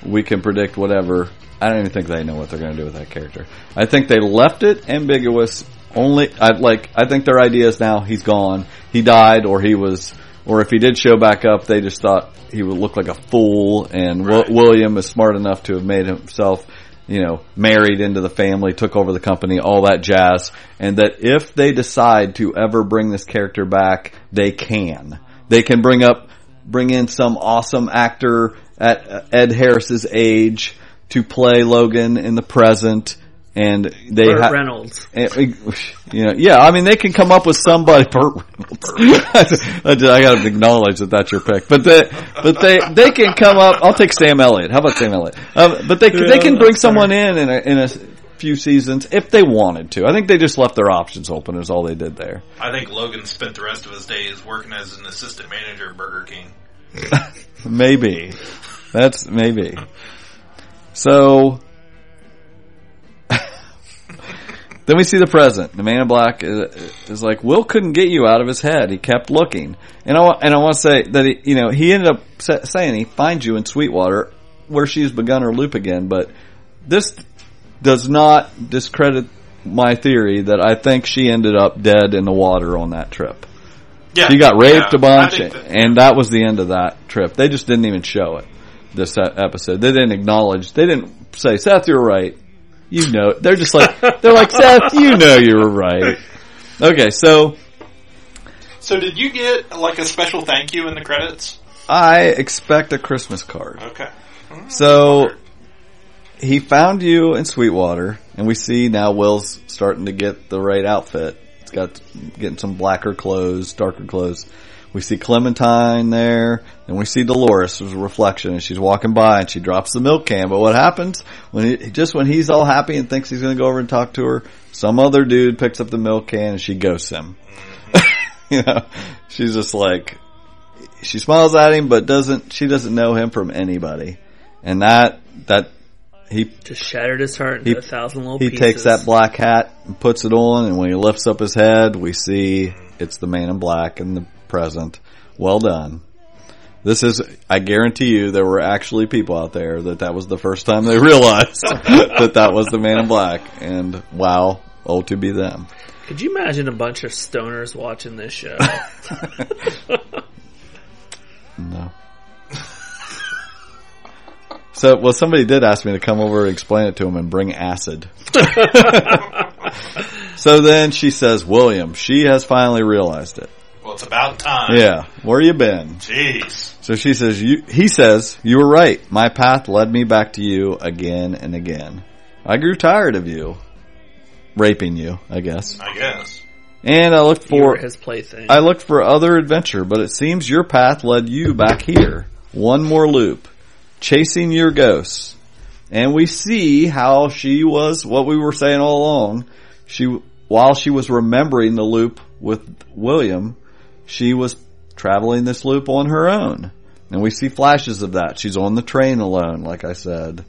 we can predict whatever. I don't even think they know what they're going to do with that character. I think they left it ambiguous. Only, I like. I think their idea is now he's gone. He died, or he was, or if he did show back up, they just thought he would look like a fool. And Right. William is smart enough to have made himself, you know, married into the family, took over the company, all that jazz. And that if they decide to ever bring this character back, they can. They can bring up bring in some awesome actor at Ed Harris's age to play Logan in the present, and they Burt ha- Reynolds. and, uh, you know, yeah, I mean, they can come up with somebody. Burt Reynolds. I got to acknowledge that that's your pick, but they, but they, they can come up. I'll take Sam Elliott. How about Sam Elliott? Um, but they, they can bring someone in in a, in a few seasons if they wanted to. I think they just left their options open. Is all they did there. I think Logan spent the rest of his days working as an assistant manager at Burger King. Maybe. That's maybe. So then we see the present. The man in black is, is like, Will couldn't get you out of his head. He kept looking, and I and I want to say that he, you know he ended up saying he finds you in Sweetwater, where she's begun her loop again. But this does not discredit my theory that I think she ended up dead in the water on that trip. Yeah, She got raped yeah, a bunch, that- and that was the end of that trip. They just didn't even show it. This episode, they didn't acknowledge. They didn't say, "Seth, you're right." You know, they're just like they're like Seth, you know, you were right. Okay, so So did you get like a special thank you in the credits? I expect a Christmas card. Okay. So he found you in Sweetwater, and we see now Will's starting to get the right outfit. He's got getting some blacker clothes, darker clothes. We see Clementine there, and we see Dolores as a reflection, and she's walking by and she drops the milk can. But what happens when he, just when he's all happy and thinks he's going to go over and talk to her, some other dude picks up the milk can and she ghosts him. you know, she's just like she smiles at him, but doesn't she doesn't know him from anybody, and that that he Just shattered his heart into He- a thousand little pieces. he pieces. takes that black hat and puts it on, and when he lifts up his head, we see it's the man in black in the present. Well done. This is, I guarantee you, there were actually people out there that that was the first time they realized that that was the man in black, and wow, oh to be them. Could you imagine a bunch of stoners watching this show? No. So, well, somebody did ask me to come over and explain it to him and bring acid. so then she says, William, she has finally realized it. Well, it's about time. Yeah, where you been? Jeez. So she says, you, he says, you were right. My path led me back to you again and again. I grew tired of you. Raping you, I guess. I guess. And I looked for, his plaything. I looked for other adventure, but it seems your path led you back here. One more loop. Chasing your ghosts. And we see how she was, what we were saying all along, she, while she was remembering the loop with William, she was traveling this loop on her own. And we see flashes of that. She's on the train alone, like I said,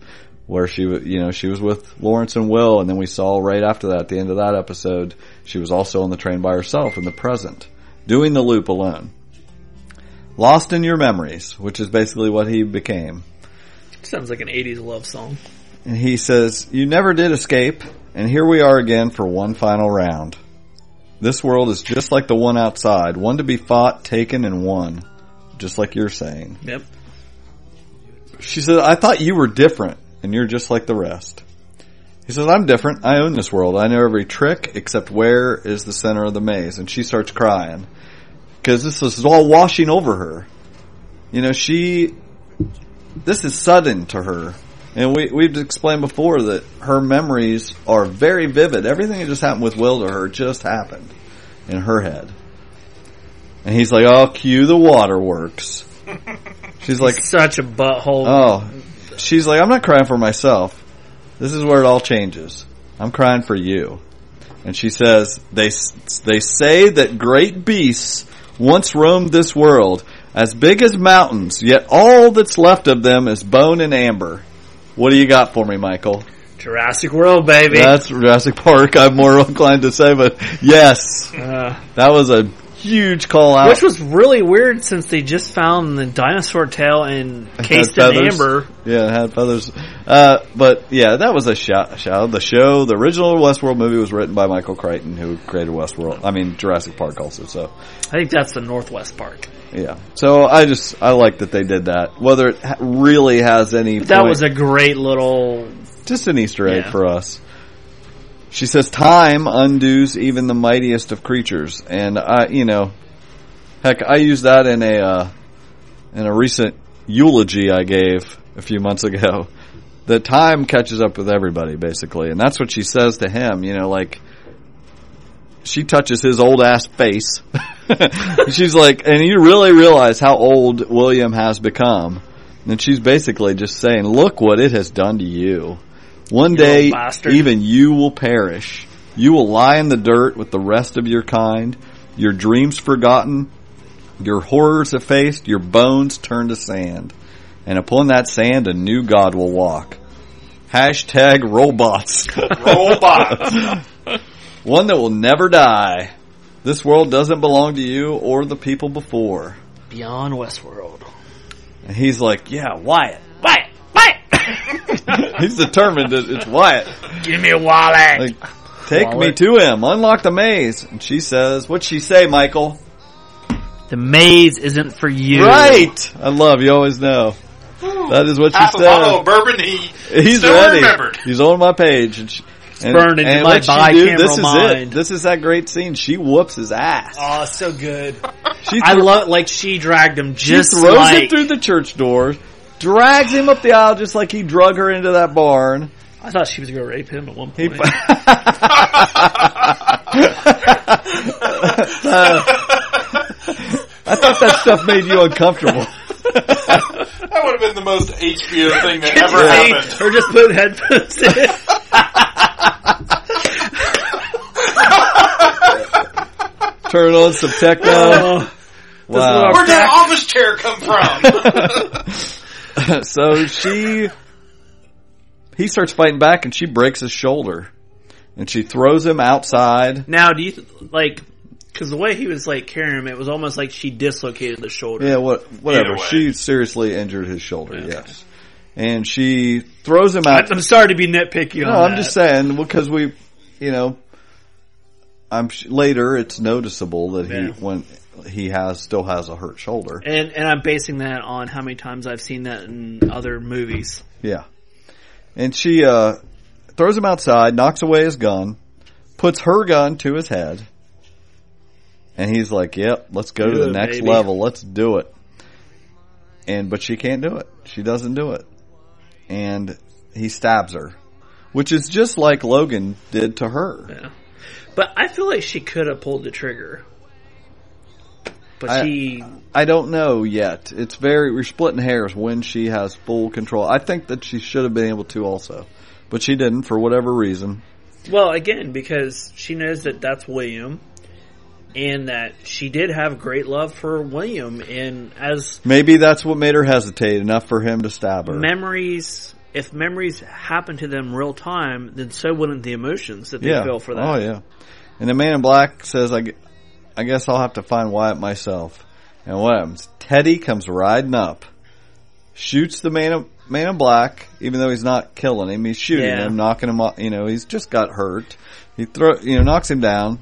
where she, you know, she was with Lawrence and Will, and then we saw right after that, at the end of that episode, she was also on the train by herself in the present, doing the loop alone. Lost in your memories, which is basically what he became. Sounds like an 80s love song. And he says, You never did escape, and here we are again for one final round. This world is just like the one outside, one to be fought, taken, and won. Just like you're saying. Yep. She said, I thought you were different, and you're just like the rest. He says, I'm different. I own this world. I know every trick except where is the center of the maze. And she starts crying. Because this is all washing over her. You know, she, this is sudden to her. And we, we've explained before that her memories are very vivid. Everything that just happened with Will to her just happened in her head. And he's like, oh, cue the waterworks. She's like, Such a butthole. Oh, she's like, I'm not crying for myself. This is where it all changes. I'm crying for you. And she says, they, they say that great beasts once roamed this world, as big as mountains, yet all that's left of them is bone and amber. What do you got for me, Michael? Jurassic World, baby. That's Jurassic Park. I'm more inclined to say, but yes, Uh, that was a huge call out. which was really weird since they just found the dinosaur tail and Had cased in amber. Yeah, it had feathers. Uh, but yeah, that was a shout, shout. The show, the original Westworld movie was written by Michael Crichton, who created Westworld. I mean, Jurassic Park also. So I think that's the Northwest Park. Yeah. So I just, I like that they did that. Whether it ha- really has any, That point- was a great little. just an Easter egg Yeah. for us. She says, "Time undoes even the mightiest of creatures," and I, you know, heck, I used that in a uh, in a recent eulogy I gave a few months ago. That time catches up with everybody, basically, and that's what she says to him. You know, like she touches his old ass face. she's like, and you really realize how old William has become. And she's basically just saying, look what it has done to you. One You day, even you will perish. You will lie in the dirt with the rest of your kind, your dreams forgotten, your horrors effaced, your bones turned to sand. And upon that sand, a new God will walk. Hashtag robots. Robots. One that will never die. This world doesn't belong to you or the people before. Beyond Westworld. And he's like, yeah, Wyatt. Wyatt! Wyatt! He's determined that it's Wyatt. Give me a wallet! Like, take me to him. Unlock the maze. And she says, what'd she say, Michael? the maze isn't for you. Right! I love, you always know. Hmm. That is what she Half a bottle of said. bourbon. He He's still ready. remembered. He's on my page. And she, and, burned into and my what'd do? This bicameral is mind. it. This is that great scene. She whoops his ass. Oh, so good. She I love, like, she dragged him She just throws like. it through the church door, drags him up the aisle just like he drug her into that barn. I thought she was going to rape him at one He, point. I thought that stuff made you uncomfortable. That would have been the most HBO thing that ever Right? happened. Or just put headphones in. Turn on some techno. Oh, Wow. Where'd that office chair come from? so she, he starts fighting back and she breaks his shoulder. And she throws him outside. now, do you, th- like, because the way he was, like, carrying him, it was almost like she dislocated the shoulder. Yeah, what, whatever. She seriously injured his shoulder, Okay. yes. And she throws him out. I'm sorry to be nitpicky No, on I'm that. just saying because we, you know, I'm later it's noticeable that Yeah. he when he has still has a hurt shoulder. And and I'm basing that on how many times I've seen that in other movies. Yeah, and she uh, throws him outside, knocks away his gun, puts her gun to his head, and he's like, "Yep, let's go to the it, next baby." level. Let's do it." And but she can't do it. She doesn't do it, and he stabs her, which is just like Logan did to her. Yeah. But I feel like she could have pulled the trigger. But I- she I don't know yet. It's very we're splitting hairs when she has full control. I think that she should have been able to also, but she didn't for whatever reason. well again because she knows that that's William and that she did have great love for William and as Maybe that's what made her hesitate enough for him to stab her. memories if memories happen to them real time then so wouldn't the emotions that they yeah. feel for that. Oh yeah. And the man in black says, "I, I guess I'll have to find Wyatt myself." And what happens? Teddy comes riding up, shoots the man in, man in black, even though he's not killing him. He's shooting Yeah. him, knocking him off. You know, he's just got hurt. He throw, you know, knocks him down.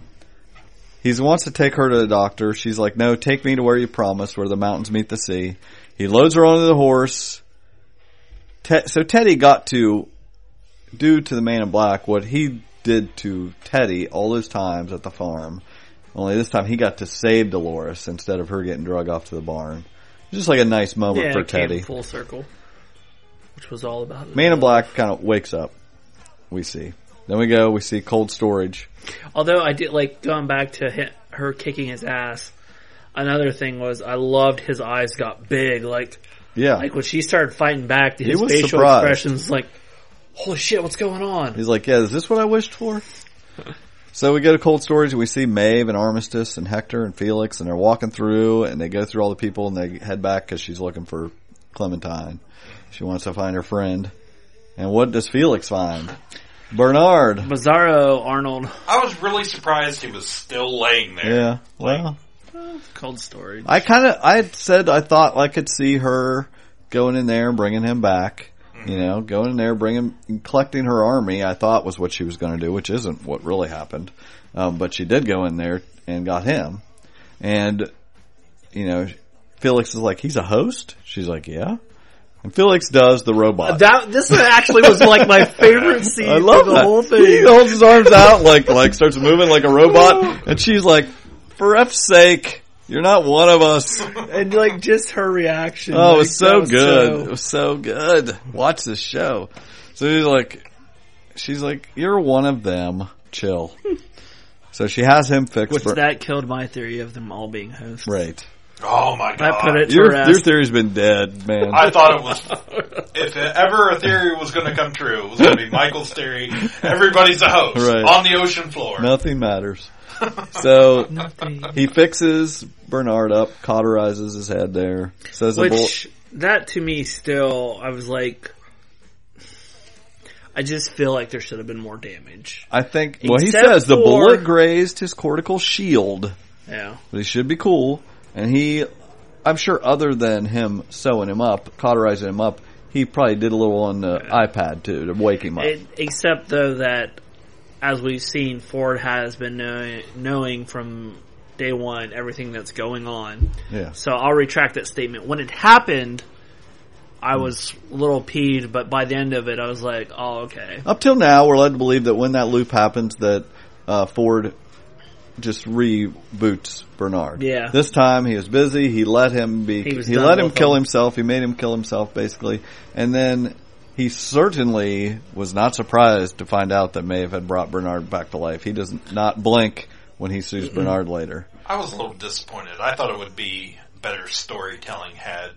He wants to take her to the doctor. She's like, "No, take me to where you promised, where the mountains meet the sea." He loads her onto the horse. Te- so Teddy got to do to the man in black what he did to Teddy all those times at the farm. Only this time he got to save Dolores instead of her getting drug off to the barn. Just like a nice moment Yeah, for Teddy. full circle. Which was all about it. Man in Black kind of wakes up. We see. Then we go. We see cold storage. Although I did like going back to hi her kicking his ass. Another thing was I loved his eyes got big. Like Yeah, like when she started fighting back, his facial surprised. expressions like, "Holy shit, what's going on?" he's like, "Yeah, is this what I wished for?" so we go to cold storage. and We see Maeve and Armistice and Hector and Felix, and they're walking through, and they go through all the people, and they head back because she's looking for Clementine. She wants to find her friend. And what does Felix find? Bernard. Bizarro Arnold. I was really surprised he was still laying there. Yeah. Well, Cold storage. I kind of, I had said I thought I could see her going in there and bringing him back. You know, going in there, bringing, collecting her army. I thought was what she was going to do, which isn't what really happened. Um, but she did go in there and got him. And, you know, Felix is like, he's a host. She's like, yeah. And Felix does the robot. That this actually was like my favorite scene. I love of the that. whole He thing. holds his arms out like like starts moving like a robot, and she's like, "For F's sake, you're not one of us." and like just her reaction. Oh, it was so was good. so- It was so good. Watch this show. So he's like, she's like, "You're one of them. Chill." so she has him fixed. which for, that killed my theory of them all being hosts. right. Oh my god! I put it to Your rest. your theory's been dead, man. I thought it was. If ever a theory was going to come true, it was going to be Michael's theory. Everybody's a host Right. on the ocean floor. Nothing matters. So Nothing. he fixes Bernard up, cauterizes his head there. Says the bull- Which that to me still, I was like, I just feel like there should have been more damage. I think. Well, he Except says the bullet grazed his cortical shield, Yeah. but he should be cool. And he, I'm sure, other than him sewing him up, cauterizing him up, he probably did a little on the iPad too to wake him up. It, except though that, as we've seen, Ford has been knowing, knowing from day one everything that's going on. yeah. So I'll retract that statement. When it happened, I was a little peeved, but by the end of it, I was like, "Oh, okay." Up till now, we're led to believe that when that loop happens, that uh, Ford just reboots Bernard. Yeah. This time he was busy. He let him be. He He, done let him kill him. himself. He made him kill himself, basically. And then he certainly was not surprised to find out that Maeve had brought Bernard back to life. He does not blink when he sees Bernard later. I was a little disappointed. I thought it would be better storytelling had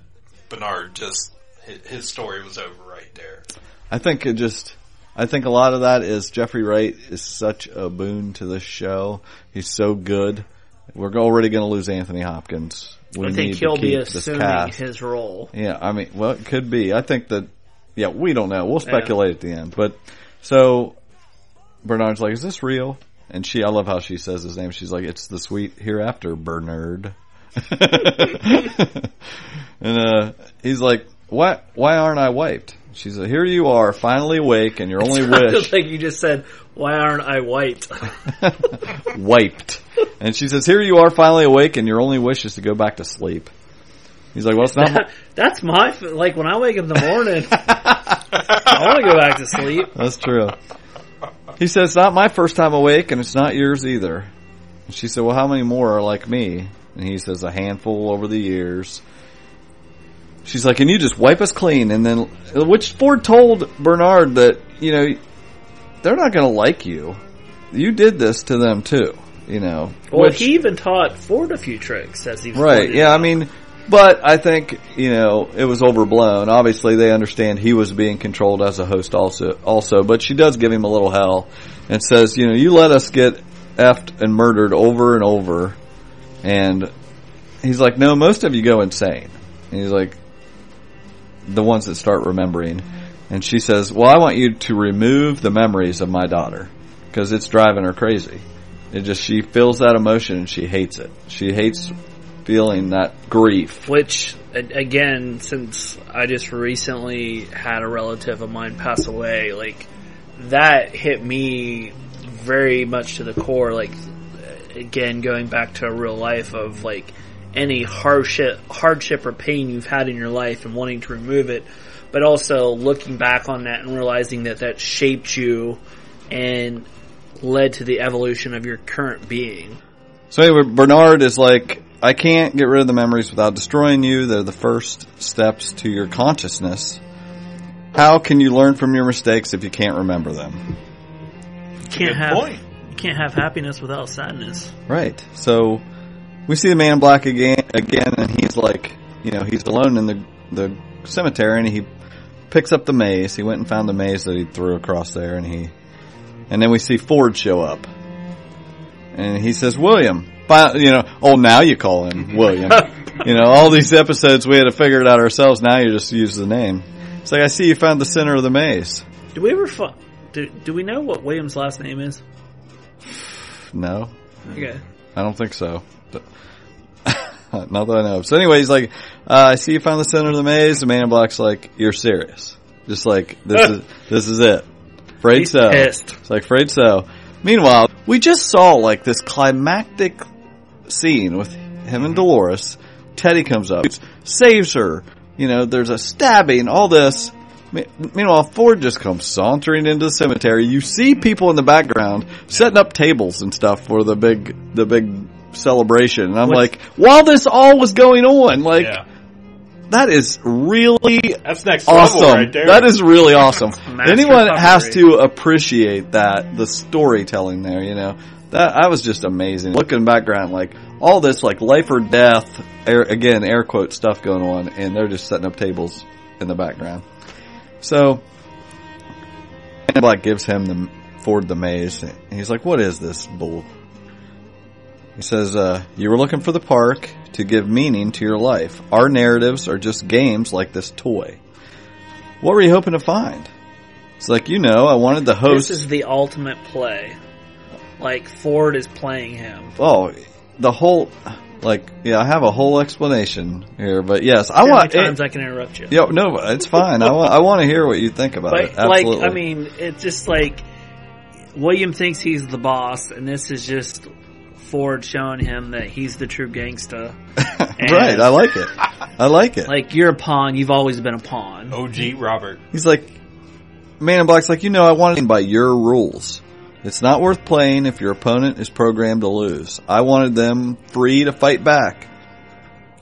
Bernard just his, his story was over right there. I think it just. I think a lot of that is Jeffrey Wright is such a boon to this show. He's so good. We're already going to lose Anthony Hopkins. We I think he'll be assuming cast. his role. Yeah, I mean, well, it could be. I think that, yeah, we don't know. We'll speculate at the end. But, so, Bernard's like, is this real? And she, I love how she says his name. She's like, it's the sweet hereafter, Bernard. and, uh, he's like, why, why aren't I wiped? She's like, here you are, finally awake, and your only wish, like you just said, "Why aren't I white?" wiped. And she says, here you are, finally awake, and your only wish is to go back to sleep. He's like, well, it's not my, That's my f- like when I wake up in the morning. I want to go back to sleep. That's true. He says, it's not my first time awake and it's not yours either. And she said, well, how many more are like me? And he says, a handful over the years. She's like, can you just wipe us clean? And then, which Ford told Bernard that, you know, they're not going to like you. You did this to them too, you know. Well, Which- he even taught Ford a few tricks as he was Right. Yeah. I mean, but I think you know it was overblown. Obviously, they understand he was being controlled as a host, also. Also, but she does give him a little hell and says, you know, you let us get effed and murdered over and over, and he's like, no, most of you go insane. And he's like, the ones that start remembering. And she says, well, I want you to remove the memories of my daughter because it's driving her crazy. It just she feels that emotion and she hates it. She hates feeling that grief. Which, again, since I just recently had a relative of mine pass away, like, that hit me very much to the core. Like, again, going back to a real life of, like, any hardship, hardship or pain you've had in your life and wanting to remove it, but also looking back on that and realizing that that shaped you and led to the evolution of your current being. So anyway, Bernard is like, I can't get rid of the memories without destroying you. They're the first steps to your consciousness. How can you learn from your mistakes if you can't remember them? You can't Good have point. you can't have happiness without sadness. Right. So we see the man in black again, again, and he's like, you know, he's alone in the the cemetery, and he picks up the maze. He went and found the maze that he threw across there, and he, and then we see Ford show up, and he says, "William." You know, oh, now you call him William. you know, all these episodes we had to figure it out ourselves. Now you just use the name. It's like I see you found the center of the maze. Do we ever? Fu- do, do we know what William's last name is? No, Okay. I don't think so. Not that I know of. So anyway, he's like, uh, I see you found the center of the maze. The man in black's like, you're serious. Just like, this is, this is it. Afraid He's so. pissed. It's like, afraid so. Meanwhile, we just saw like this climactic scene with him and Dolores. Teddy comes up, saves her. You know, there's a stabbing, all this. Me- Meanwhile, Ford just comes sauntering into the cemetery. You see people in the background setting up tables and stuff for the big, the big celebration. And I'm What- like, while this all was going on, like, yeah. that is really That's next awesome. right there. That is really awesome. Anyone has to appreciate that the storytelling there. You know that I was just amazing. Looking background, like all this like life or death, air, again air quote stuff going on, and they're just setting up tables in the background. So, Man Black gives him the Ford the maze. And he's like, "What is this bull?" He says, uh, "You were looking for the park to give meaning to your life. Our narratives are just games like this toy. What were you hoping to find?" It's like, you know, I wanted the host. This is the ultimate play. Like Ford is playing him. oh, the whole, like, yeah, I have a whole explanation here, but yes, I How many want. times It, I can interrupt you? yo, no, it's fine. I want. I want to hear what you think about it. But like, Absolutely. I mean, it's just like William thinks he's the boss, and this is just Ford showing him that he's the true gangsta. right. I like it. I like it. Like you're a pawn, you've always been a pawn. OG Robert. He's like, Man in Black's like, you know, I want it by your rules. It's not worth playing if your opponent is programmed to lose. I wanted them free to fight back.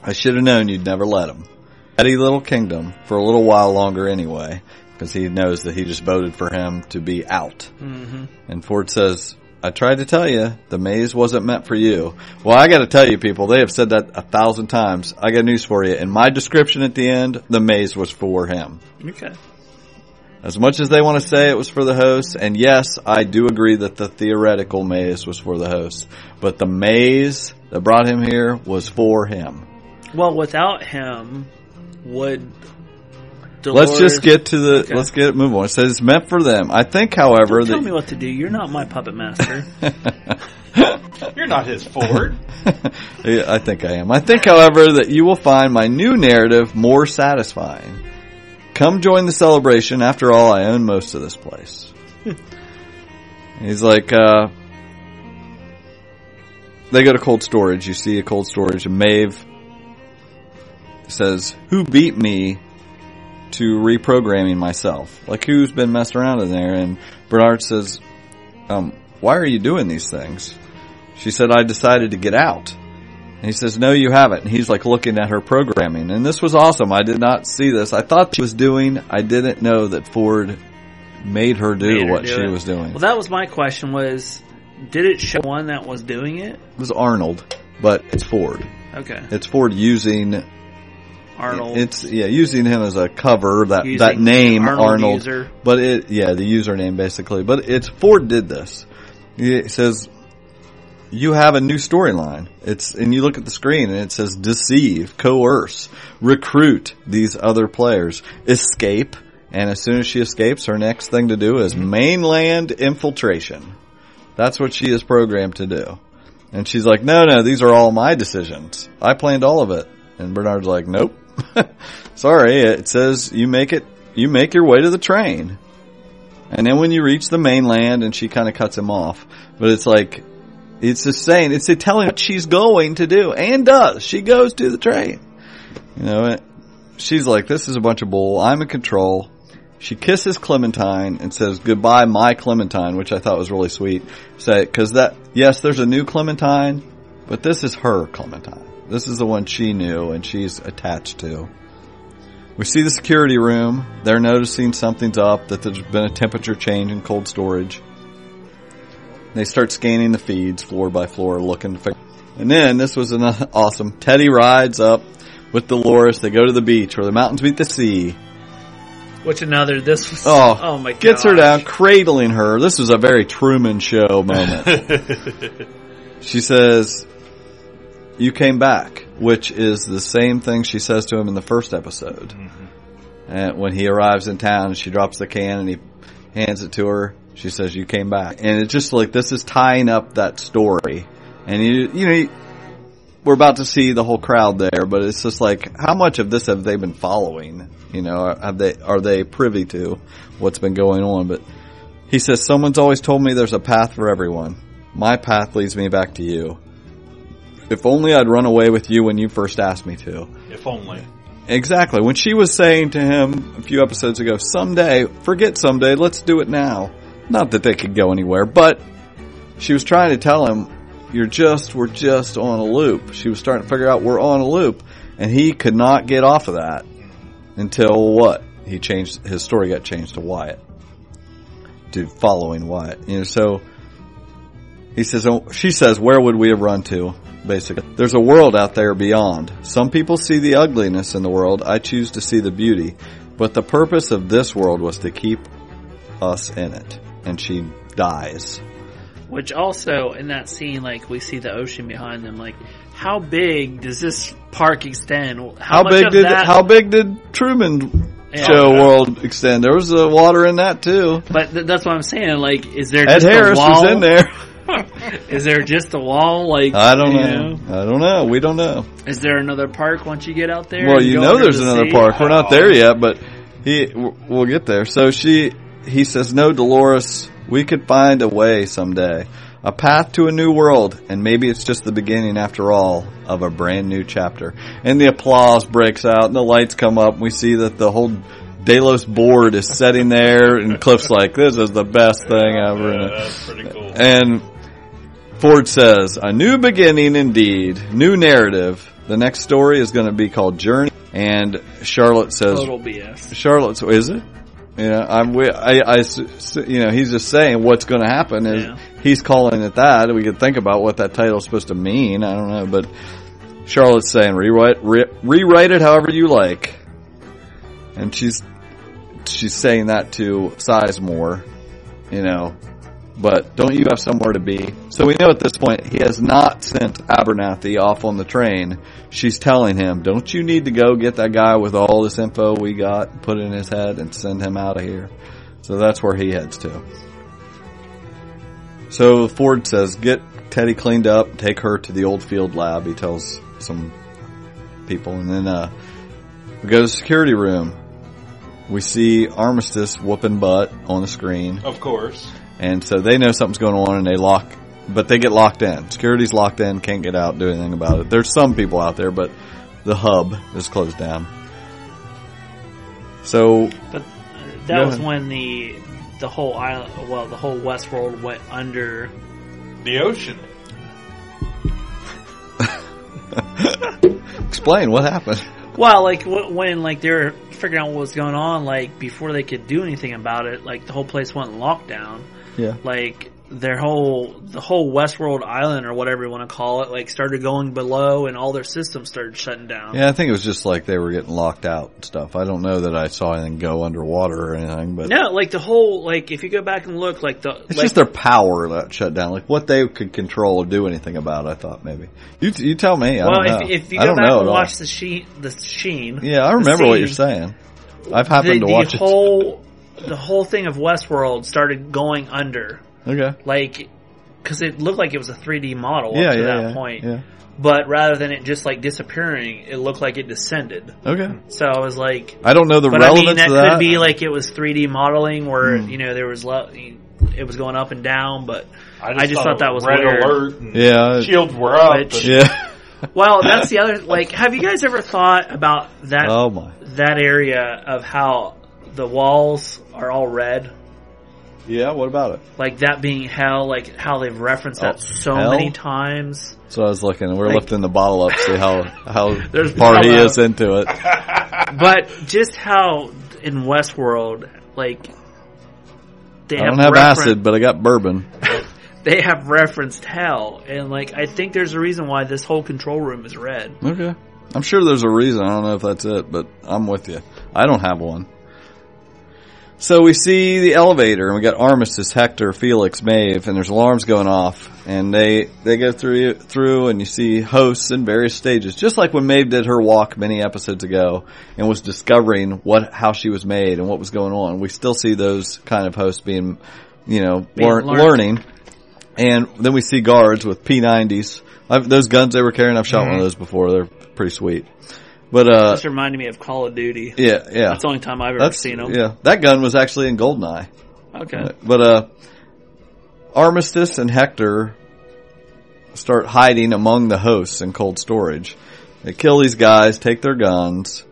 I should have known you'd never let them. Petty little kingdom for a little while longer anyway, because he knows that he just voted for him to be out. hmm And Ford says, I tried to tell you, the maze wasn't meant for you. Well, I gotta tell you people, they have said that a thousand times. I got news for you. In my description at the end, the maze was for him. Okay. As much as they want to say it was for the host, and yes, I do agree that the theoretical maze was for the host, but the maze that brought him here was for him. Well, without him, would Dolores, let's just get to the, Okay. let's get move on. It says it's meant for them. I think, however, Don't tell me what to do. You're not my puppet master. You're not his Ford. Yeah, I think I am. I think, however, that you will find my new narrative more satisfying. Come join the celebration. After all, I own most of this place. He's like, uh, they go to cold storage. You see a cold storage, and Maeve says, "Who beat me to reprogramming myself? Like who's been messed around in there?" And Bernard says, um, "Why are you doing these things?" She said, "I decided to get out." And he says, "No, you haven't." And he's like looking at her programming, and this was awesome. I did not see this. I thought she was doing. I didn't know that Ford made her do Made her what do she it. was doing. well, that was my question. Was did it show one that was doing it? It was Arnold, but it's Ford. Okay, It's Ford using Arnold. It's yeah, using him as a cover that Using that name Arnold Arnold, user. but it yeah the username basically. But it's Ford did this. He says you have a new storyline. It's and you look at the screen and it says deceive, coerce, recruit these other players, escape. And as soon as she escapes, her next thing to do is mainland infiltration. That's what she is programmed to do. And she's like, no, no, these are all my decisions. I planned all of it. And Bernard's like, nope. Sorry, it says you make it, you make your way to the train. And then when you reach the mainland and she kind of cuts him off, but it's like, it's just saying, it's telling what she's going to do and does. She goes to the train. You know, she's like, this is a bunch of bull. I'm in control. She kisses Clementine and says, goodbye, my Clementine, which I thought was really sweet. Say, cause that, yes, there's a new Clementine, but this is her Clementine. This is the one she knew and she's attached to. We see the security room. They're noticing something's up, that there's been a temperature change in cold storage. They start scanning the feeds floor by floor looking to figure. And then this was an awesome. Teddy rides up with Dolores. They go to the beach where the mountains meet the sea. Which another? This was. Oh, Oh, my god! Gets her down, cradling her. This was a very Truman Show moment. she says, "You came back," which is the same thing she says to him in the first episode. Mm-hmm. And when he arrives in town, she drops the can and he hands it to her. She says, "You came back," and it's just like this is tying up that story. And you, you know, you- we're about to see the whole crowd there, but it's just like, how much of this have they been following? You know, have they are they privy to what's been going on? But he says, "Someone's always told me there's a path for everyone. My path leads me back to you. If only I'd run away with you when you first asked me to." If only. Exactly. When she was saying to him a few episodes ago, someday, forget someday, let's do it now. Not that they could go anywhere, but she was trying to tell him, you're just, we're just on a loop. She was starting to figure out we're on a loop. And he could not get off of that until what? He changed, his story got changed to Wyatt. To following Wyatt. You know, so he says, oh, she says, where would we have run to? Basically, there's a world out there beyond. Some people see the ugliness in the world. I choose to see the beauty. But the purpose of this world was to keep us in it. And she dies. Which also in that scene, like we see the ocean behind them. Like, how big does this park extend? How, How much big did that? how big did Truman Yeah. Show World extend? There was uh, water in that too. But th- that's what I'm saying. Like, is there Ed just Harris a wall? was in there. is there just a wall? Like, I don't you know. I don't know. We don't know. Is there another park once you get out there? Well, you know there's the another sea? park. We're not there yet, but he w- we'll get there. So she he says, "No, Dolores, we could find a way someday, a path to a new world, and maybe it's just the beginning after all of a brand new chapter." And the applause breaks out, and the lights come up. And we see that the whole Delos board is sitting there, and Cliff's like, "This is the best thing ever." Yeah, that's pretty cool. And Ford says, a new beginning indeed, new narrative. The next story is going to be called Journey. And Charlotte says, Total BS. Charlotte's, is it? Yeah, I'm, we- I, I you know, he's just saying what's going to happen is Yeah. he's calling it that. We could think about what that title's supposed to mean. I don't know, but Charlotte's saying rewrite, re, rewrite it however you like. And she's, she's saying that to Sizemore, you know, but don't you have somewhere to be? So we know at this point he has not sent Abernathy off on the train. She's telling him, don't you need to go get that guy with all this info we got, put it in his head and send him out of here? So that's where he heads to. So Ford says, get Teddy cleaned up, take her to the old field lab. He tells some people and then, uh, we go to the security room. We see Armistice whooping butt on the screen. Of course. And so they know something's going on and they lock, but they get locked in. Security's locked in, can't get out, do anything about it. There's some people out there, but the hub is closed down. So, But uh, that was ahead. when the the whole island, well, the whole Westworld went under. The ocean. explain what happened. Well, like when like they were figuring out what was going on, like before they could do anything about it, like the whole place went in lockdown. Yeah. Like their whole the whole Westworld island or whatever you want to call it, like started going below, and all their systems started shutting down. Yeah, I think it was just like they were getting locked out and stuff. I don't know that I saw anything go underwater or anything, but No, like the whole like if you go back and look, like the it's like, just their power that shut down. Like what they could control or do anything about. I thought maybe you you tell me. I well, don't know. if, if you I go don't back and all. watch the sheen, the sheen, Yeah, I remember what you're saying. I've happened the, to watch it. the whole the whole thing of Westworld started going under, it. Okay. like because it looked like it was a 3D model Yeah, up to yeah, that yeah, point. yeah. But rather than it just like disappearing, it looked like it descended. Okay. So I was like, I don't know the but I relevance mean that of could be like it was 3D modeling where Hmm. you know there was lo- it was going up and down, but I I just thought it that was red weird. alert. And yeah. Shields were up. Which- and- Yeah. well, that's the other like. Have you guys ever thought about that oh my. that area of how the walls are all red? Yeah. What about it? like that being hell, like how they've referenced that Oh, so hell? many times. So I was looking, we're Like- lifting the bottle up, see how how There's far he is into it. But just how in Westworld, like they I don't have acid, but I got bourbon. They have referenced hell, and like I think there's a reason why this whole control room is red. Okay. I'm sure there's a reason. I don't know if that's it, but I'm with you. I don't have one. So we see the elevator, and we got Armistice, Hector, Felix, Maeve, and there's alarms going off, and they they go through through, and you see hosts in various stages, just like when Maeve did her walk many episodes ago, and was discovering what how she was made and what was going on. We still see those kind of hosts being, you know, Being learn, learning, and then we see guards with P90s. I've, those guns they were carrying, I've shot one of mm-hmm. those before. They're pretty sweet. But uh, This reminded me of Call of Duty. yeah, yeah. That's the only time I've ever That's seen them. yeah. That gun was actually in Goldeneye. Okay. But uh, Armistice and Hector start hiding among the hosts in cold storage. They kill these guys, take their guns.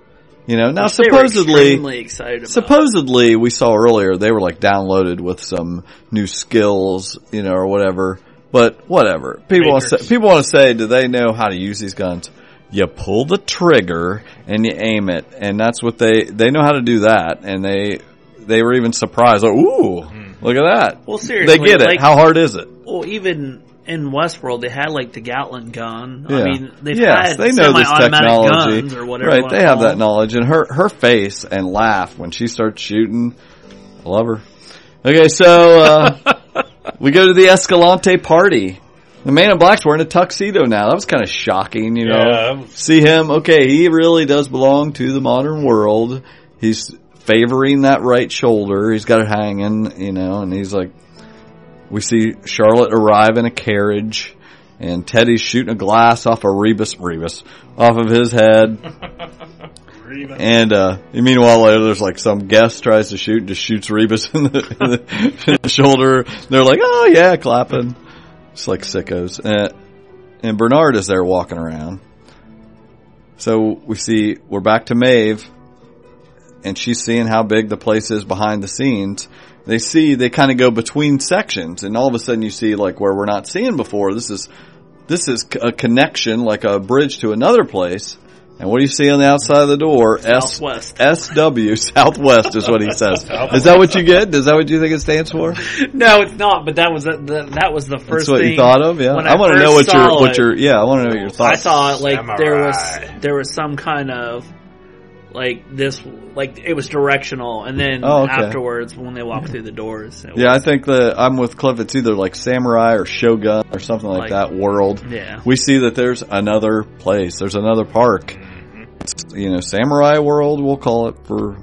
You know, now Which supposedly, excited about. supposedly we saw earlier they were like downloaded with some new skills, you know, or whatever. But whatever. People want to say, people want to say, do they know how to use these guns? You pull the trigger and you aim it, and that's what they they know how to do that. And they they were even surprised. Like, Ooh, look at that! Well, seriously, they get it. like- how hard is it? Well, even in Westworld, they had like the Gatling gun. Yeah. I mean, they've yes, had they know this technology, guns or whatever. right? They have that knowledge, and her her face and laugh when she starts shooting. I love her. Okay, so uh, we go to the Escalante party. The man in black's wearing a tuxedo now. That was kind of shocking, you know. Yeah, See him? Okay, he really does belong to the modern world. He's favoring that right shoulder. He's got it hanging, you know, and he's like, we see Charlotte arrive in a carriage, and Teddy's shooting a glass off of Rebus, Rebus, off of his head. And uh, meanwhile, later there's like some guest tries to shoot, just shoots Rebus in the, in the, in the shoulder. They're like, "Oh yeah," clapping. It's like sickos. Uh, and Bernard is there walking around. So we see we're back to Maeve, and she's seeing how big the place is behind the scenes. They see they kind of go between sections, and all of a sudden you see like where we're not seeing before. This is this is a connection, like a bridge to another place. And what do you see on the outside of the door? S- Southwest. SW Southwest is what he says. Is that what you get? Is that what you think it stands for? No, it's not. But that was the, the, that was the first That's what thing. you thought of. Yeah, when I, want to know what your what your yeah. I want to know your thoughts. I thought like there was there was some kind of like this like it was directional, and then Oh, okay. afterwards when they walked through the doors, it Yeah, I think that I'm with Cliff. It's either like Samurai or Shogun or something like, Like- that world. yeah. We see that there's another place. There's another park. Mm-hmm. It's, you know, Samurai World, we'll call it for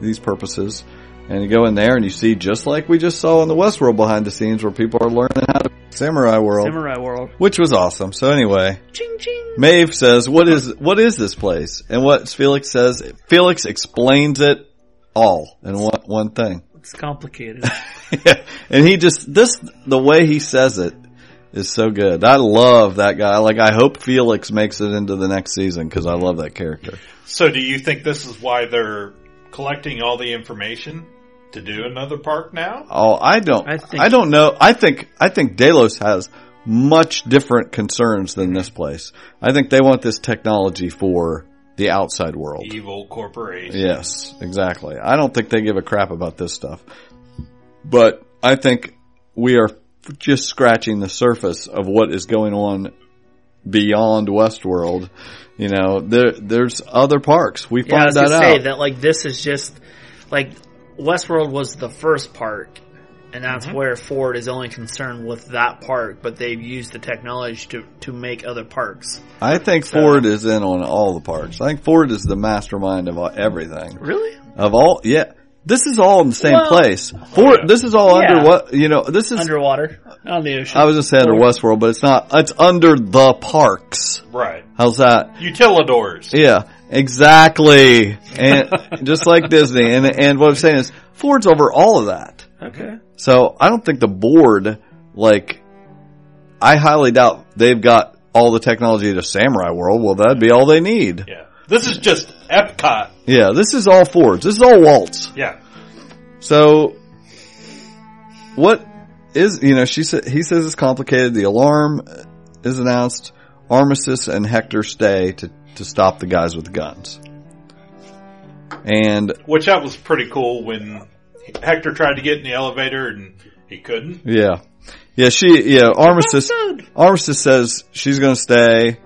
these purposes. And you go in there and you see just like we just saw in the West Westworld behind the scenes where people are learning how to Samurai World, Samurai World. which was awesome. So anyway, Ching ching. Maeve says, "What is what is this place?" And what Felix says, Felix explains it all in one one thing. It's complicated. yeah. And he just this the way he says it is so good. I love that guy. Like I hope Felix makes it into the next season because I love that character. So do you think this is why they're collecting all the information to do another park now? Oh, I don't. I think, I, don't know. I think I think Delos has much different concerns than this place. I think they want this technology for the outside world. Evil corporation. Yes, exactly. I don't think they give a crap about this stuff. But I think we are just scratching the surface of what is going on beyond Westworld. You know, there there's other parks. We yeah, I find was that out. say that like this is just like Westworld was the first park, and that's Mm-hmm. where Ford is only concerned with that park, but they've used the technology to to make other parks. I think Ford is in on all the parks. I think Ford is the mastermind of everything. Really? Of all, yeah. This is all in the same Well- place. Ford, this is all Yeah. under what, you know, this is, Underwater on the ocean. I was just saying under Westworld, but it's not, it's under the parks. Right. How's that? Utilidors. Yeah, exactly. And just like Disney. And and what I'm saying is Ford's over all of that. okay. So I don't think the board like I highly doubt they've got all the technology to Samurai World. Well, that'd be all they need. Yeah. This is just Epcot. Yeah, this is all Fords. This is all Walt's. Yeah. So what is you know she said he says it's complicated. The alarm is announced. Armistice and Hector stay to to stop the guys with guns. And Which that was pretty cool when Hector tried to get in the elevator and he couldn't. Yeah. Yeah, she, yeah, Armistice, Armistice says she's gonna stay,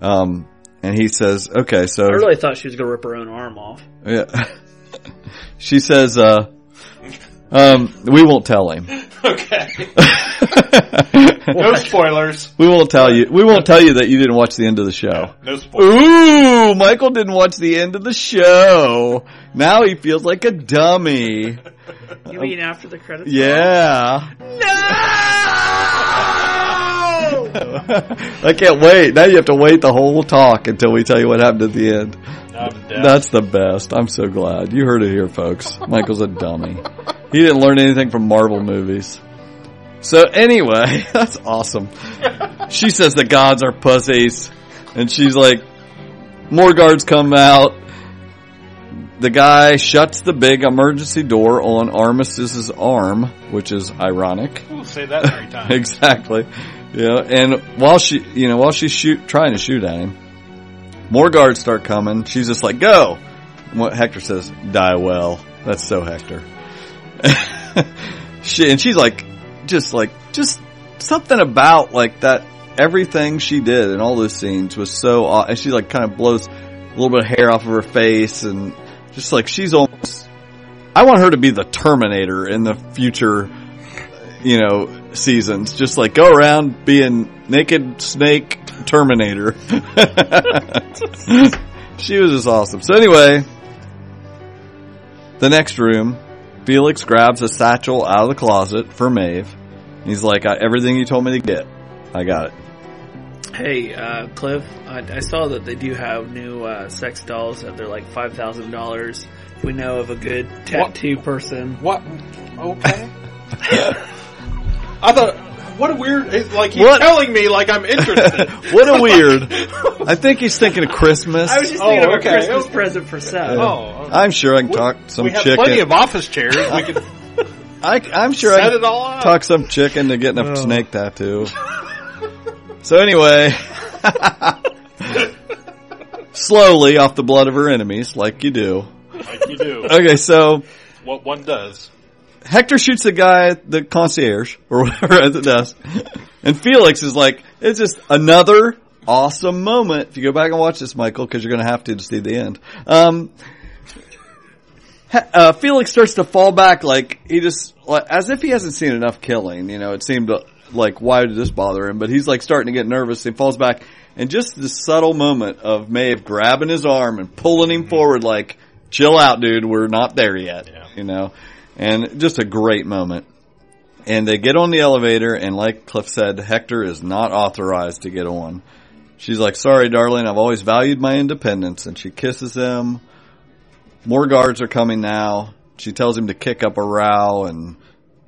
um, and he says, okay, so, I really thought she was gonna rip her own arm off. yeah. she says, uh, um, we won't tell him. Okay. No spoilers. We won't tell you. We won't tell you that you didn't watch the end of the show. No spoilers. Ooh, Michael didn't watch the end of the show. Now he feels like a dummy. You mean after the credits? Yeah. No! I can't wait. Now you have to wait the whole talk until we tell you what happened at the end. That's the best. I'm so glad. You heard it here, folks. Michael's a dummy. He didn't learn anything from Marvel movies. So anyway, that's awesome. She says the gods are pussies. And she's like, more guards come out. The guy shuts the big emergency door on Armistice's arm, which is ironic. Ooh, say that every time. exactly. Yeah, and while she, you know, while she's shoot, trying to shoot at him, more guards start coming. She's just like, "Go!" And what Hector says, "Die well." That's so Hector. she and she's like, just like, just something about like that. Everything she did in all those scenes was so. And she like kind of blows a little bit of hair off of her face, and just like she's almost. I want her to be the Terminator in the future you know, seasons. Just like go around being naked snake Terminator. she was just awesome. So anyway, the next room, Felix grabs a satchel out of the closet for Maeve. He's like, "I- everything you told me to get, I got it. Hey, uh, Cliff, I, I saw that they do have new uh, sex dolls that they're like five thousand dollars. We know of a good tattoo person, What? Okay. I thought, what a weird, like he's What? telling me like I'm interested. What a weird. I think he's thinking of Christmas. I was just Oh, thinking of oh, okay, a Christmas okay. present for Seth. oh, okay. I'm sure I can talk some we have chicken. plenty of office chairs. We can I, I'm sure I set can it all up. talk some chicken to getting a Oh. snake tattoo. so anyway, slowly off the blood of her enemies, like you do. like you do. Okay, so What one does. Hector shoots the guy, at the concierge, or whatever at the desk, and Felix is like, it's just another awesome moment. If you go back and watch this, Michael, because you're going to have to to see the end. Um, uh, Felix starts to fall back like he just as if he hasn't seen enough killing. You know, it seemed like why did this bother him? But he's like starting to get nervous. He falls back, and just this subtle moment of Maeve grabbing his arm and pulling him forward, like chill out, dude. We're not there yet. Yeah. You know, and just a great moment. And they get on the elevator, and like Cliff said, Hector is not authorized to get on. She's like, "Sorry, darling. I've always valued my independence," and she kisses him. More guards are coming now. She tells him to kick up a row, and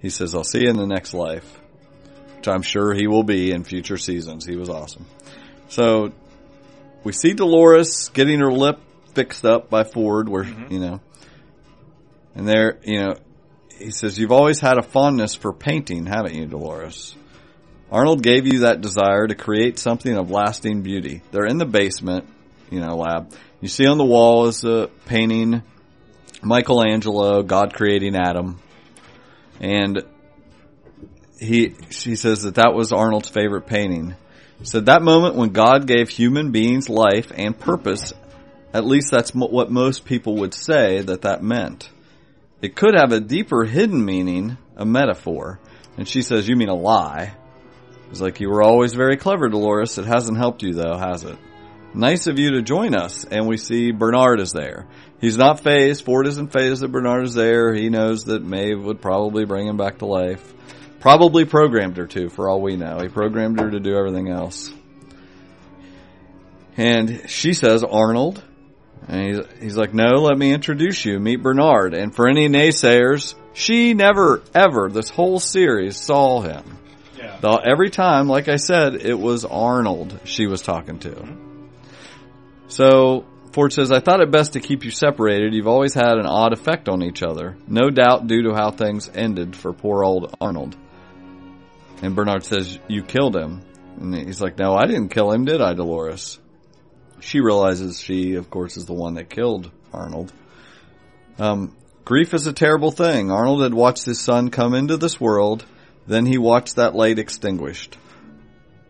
he says, "I'll see you in the next life," which I'm sure he will be in future seasons. He was awesome. So we see Dolores getting her lip fixed up by Ford, where mm-hmm. you know, and there, you know, he says, "You've always had a fondness for painting, haven't you, Dolores?" Arnold gave you that desire to create something of lasting beauty. They're in the basement, you know, lab. You see on the wall is a painting, Michelangelo, God creating Adam. And he, she says that that was Arnold's favorite painting. Said that moment when God gave human beings life and purpose, at least that's what most people would say that that meant. It could have a deeper hidden meaning, a metaphor. And she says, you mean a lie. It's like, you were always very clever, Dolores. It hasn't helped you though, has it? Nice of you to join us. And we see Bernard is there. He's not phased. Ford isn't phased that Bernard is there. He knows that Maeve would probably bring him back to life. Probably programmed her to, for all we know. He programmed her to do everything else. And she says, Arnold. And he's, he's like, no, let me introduce you. Meet Bernard. And for any naysayers, she never, ever, this whole series saw him. Yeah. Though every time, like I said, it was Arnold she was talking to. So Ford says, I thought it best to keep you separated. You've always had an odd effect on each other. No doubt due to how things ended for poor old Arnold. And Bernard says, you killed him. And he's like, no, I didn't kill him, did I, Dolores? She realizes she, of course, is the one that killed Arnold. Um, grief is a terrible thing. Arnold had watched his son come into this world. Then he watched that light extinguished.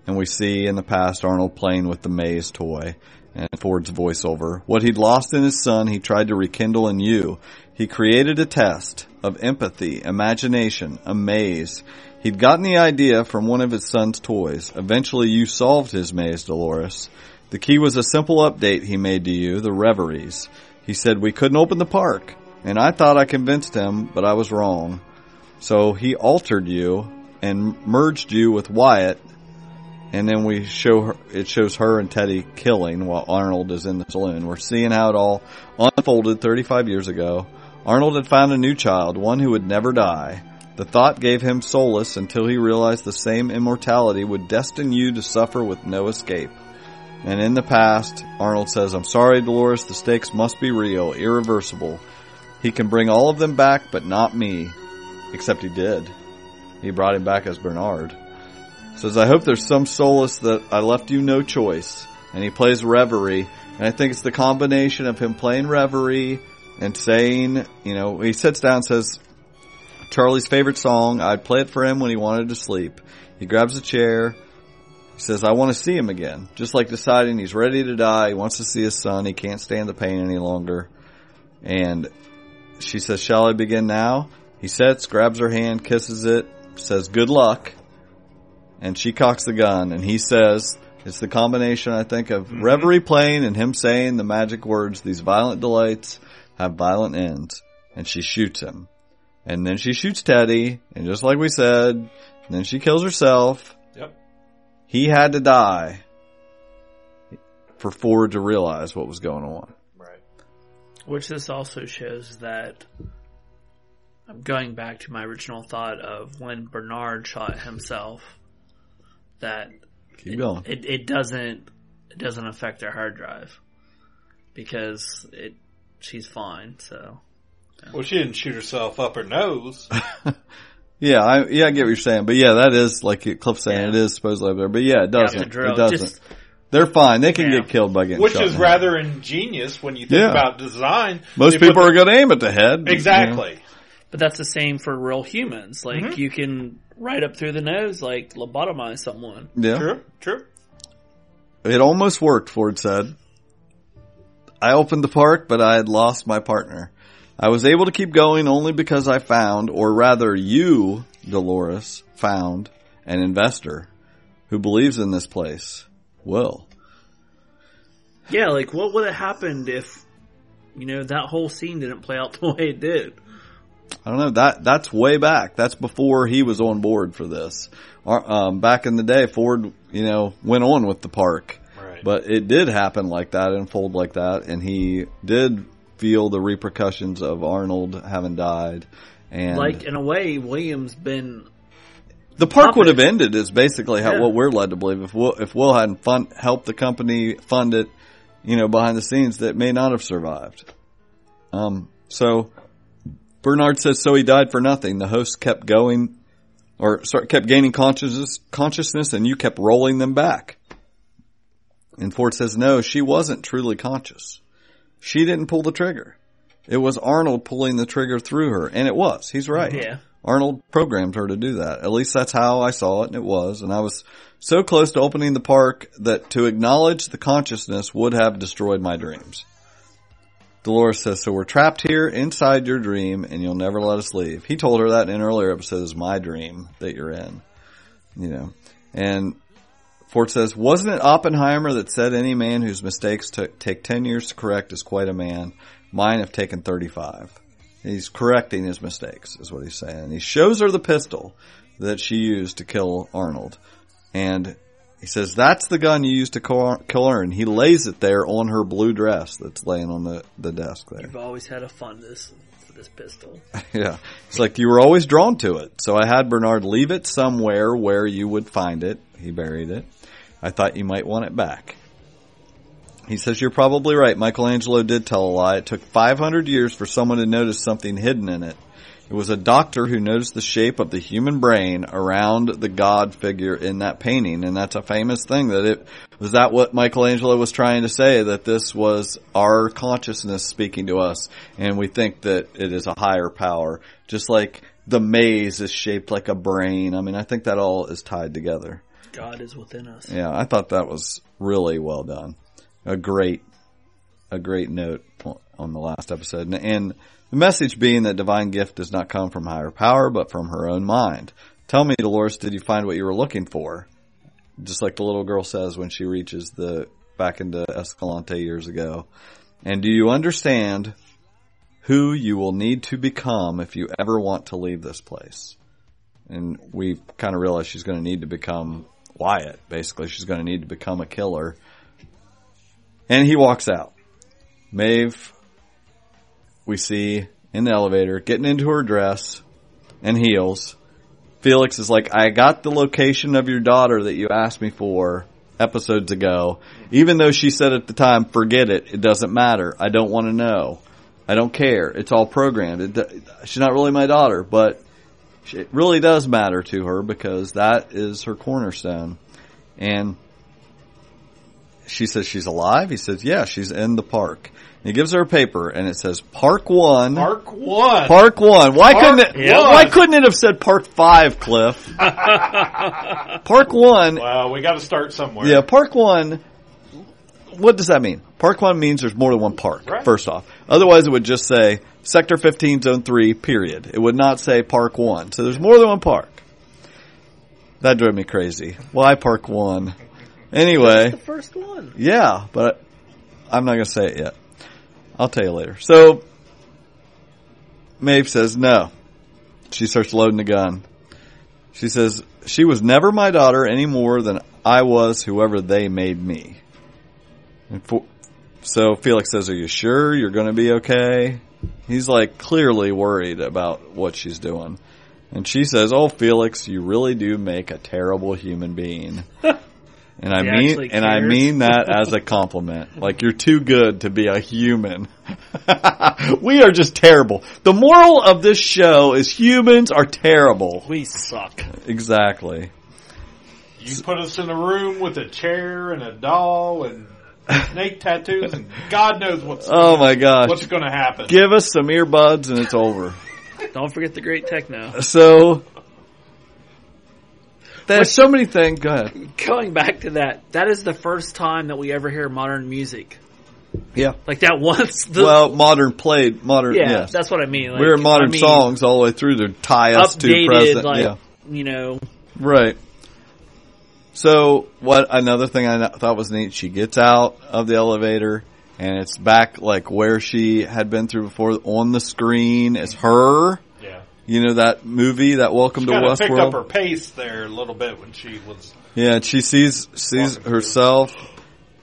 And we see in the past Arnold playing with the maze toy. And Ford's voiceover. What he'd lost in his son, he tried to rekindle in you. He created a test of empathy, imagination, a maze. He'd gotten the idea from one of his son's toys. Eventually you solved his maze, Dolores. The key was a simple update he made to you, the reveries. He said we couldn't open the park, and I thought I convinced him, but I was wrong. So he altered you and merged you with Wyatt, and then we show her, it shows her and Teddy killing while Arnold is in the saloon. We're seeing how it all unfolded 35 years ago. Arnold had found a new child, one who would never die. The thought gave him solace until he realized the same immortality would destine you to suffer with no escape. And in the past, Arnold says, I'm sorry, Dolores, the stakes must be real, irreversible. He can bring all of them back, but not me. Except he did. He brought him back as Bernard. Says, I hope there's some solace that I left you no choice. And he plays Reverie. And I think it's the combination of him playing Reverie and saying, you know, he sits down and says, Charlie's favorite song. I'd play it for him when he wanted to sleep. He grabs a chair. He says, I want to see him again. Just like deciding he's ready to die. He wants to see his son. He can't stand the pain any longer. And she says, shall I begin now? He sits, grabs her hand, kisses it, says, good luck. And she cocks the gun and he says, it's the combination, I think, of Mm-hmm. reverie playing and him saying the magic words, these violent delights have violent ends. And she shoots him. And then she shoots Teddy, and just like we said, then she kills herself. Yep. He had to die for Ford to realize what was going on. Right. Which this also shows that I'm going back to my original thought of when Bernard shot himself that Keep going. it, it doesn't it doesn't affect their hard drive because it she's fine so Well, she didn't shoot herself up her nose. Yeah, I yeah, I get what you're saying, but yeah, that is like Cliff's saying, Yeah. it is supposedly up there, but yeah, it doesn't. drill, It doesn't. just- They're fine. They can Yeah. get killed by getting Which shot is in the head. rather ingenious when you think Yeah. about design. Most They people the- are going to aim at the head. you know. Exactly. but that's the same for real humans like Mm-hmm. you can right up through the nose like lobotomize someone Yeah. True. True. It almost worked, Ford said. I opened the park, but I had lost my partner. I was able to keep going only because I found, or rather you, Dolores, found an investor who believes in this place. Will. yeah like what would have happened if you know that whole scene didn't play out the way it did I don't know. That that's way back. That's before he was on board for this. Um, back in the day, Ford, you know, went on with the park, Right. but it did happen like that, unfold like that, and he did feel the repercussions of Arnold having died. And like in a way william's been the park would have ended. Is basically how, Yeah. what we're led to believe. If Will, if Will hadn't fund, helped the company fund it, you know, behind the scenes, that may not have survived. Um, so Bernard says, so he died for nothing. The host kept going, or sorry, kept gaining consciousness, consciousness, and you kept rolling them back. And Ford says, no, she wasn't truly conscious. She didn't pull the trigger. It was Arnold pulling the trigger through her, and it was. He's right. Yeah. Arnold programmed her to do that. At least that's how I saw it, and it was. And I was so close to opening the park that to acknowledge the consciousness would have destroyed my dreams. Dolores says, so we're trapped here inside your dream and you'll never let us leave. He told her that in an earlier episode is my dream that you're in. You know, and Ford says, wasn't it Oppenheimer that said any man whose mistakes took take 10 years to correct is quite a man? Mine have taken 35. He's correcting his mistakes is what he's saying. He shows her the pistol that she used to kill Arnold. And he says, that's the gun you used to kill kill her. And he lays it there on her blue dress that's laying on the, the desk there. You've always had a fondness for this pistol. Yeah. It's like you were always drawn to it. So I had Bernard leave it somewhere where you would find it. He buried it. I thought you might want it back. He says, you're probably right. Michelangelo did tell a lie. It took 500 years for someone to notice something hidden in it. It was a doctor who noticed the shape of the human brain around the god figure in that painting. And that's a famous thing that it, was that what Michelangelo was trying to say? That this was our consciousness speaking to us and we think that it is a higher power. Just like the maze is shaped like a brain. I mean, I think that all is tied together. God is within us. Yeah, I thought that was really well done. a great, a great note on the last episode. And, and the message being that divine gift does not come from higher power, but from her own mind. Tell me, Dolores, did you find what you were looking for? Just like the little girl says when she reaches the back into Escalante years ago. And do you understand who you will need to become if you ever want to leave this place? And we kind of realize she's going to need to become Wyatt. Basically, she's going to need to become a killer. And he walks out. Maeve, we see in the elevator, getting into her dress and heels. Felix is like, I got the location of your daughter that you asked me for episodes ago. Even though she said at the time, forget it, it doesn't matter. I don't want to know. I don't care. It's all programmed. It, she's not really my daughter, but it really does matter to her because that is her cornerstone. And she says she's alive. He says, yeah, she's in the park. And he gives her a paper and it says Park One. Park One. Park One. Why Park couldn't it? One. Why couldn't it have said Park Five, Cliff? Park One. Well, we got to start somewhere. Yeah, Park One. What does that mean? Park One means there's more than one park. Right. First off, otherwise it would just say Sector 15, Zone Three. Period. It would not say Park One. So there's more than one park. That drove me crazy. Why Park One? Anyway, The first one. yeah, but I'm not going to say it yet. I'll tell you later. So, Maeve says no. She starts loading the gun. She says, she was never my daughter any more than I was whoever they made me. And for, so Felix says, are you sure you're going to be okay? He's like clearly worried about what she's doing. And she says, oh Felix, you really do make a terrible human being. And I He mean, and I mean that as a compliment. Like you're too good to be a human. we are just terrible. The moral of this show is humans are terrible. We suck. Exactly. You put us in a room with a chair and a doll and snake tattoos, and God knows what's Oh my gosh. what's going to happen. Give us some earbuds and it's over. Don't forget the great techno. So there's so many things. Go ahead. Going back to that, that is the first time that we ever hear modern music. Yeah. Like that once. The, Well, modern played modern. yeah, yes. that's what I mean. Like, We're modern I mean, songs all the way through to tie us to Updated, present. like yeah. you know, Right. So what another thing I thought was neat, she gets out of the elevator and it's back like where she had been through before on the screen is her. yeah. You know that movie, that Welcome to Kind of picked up her pace there a little bit when she was. Yeah, she sees sees herself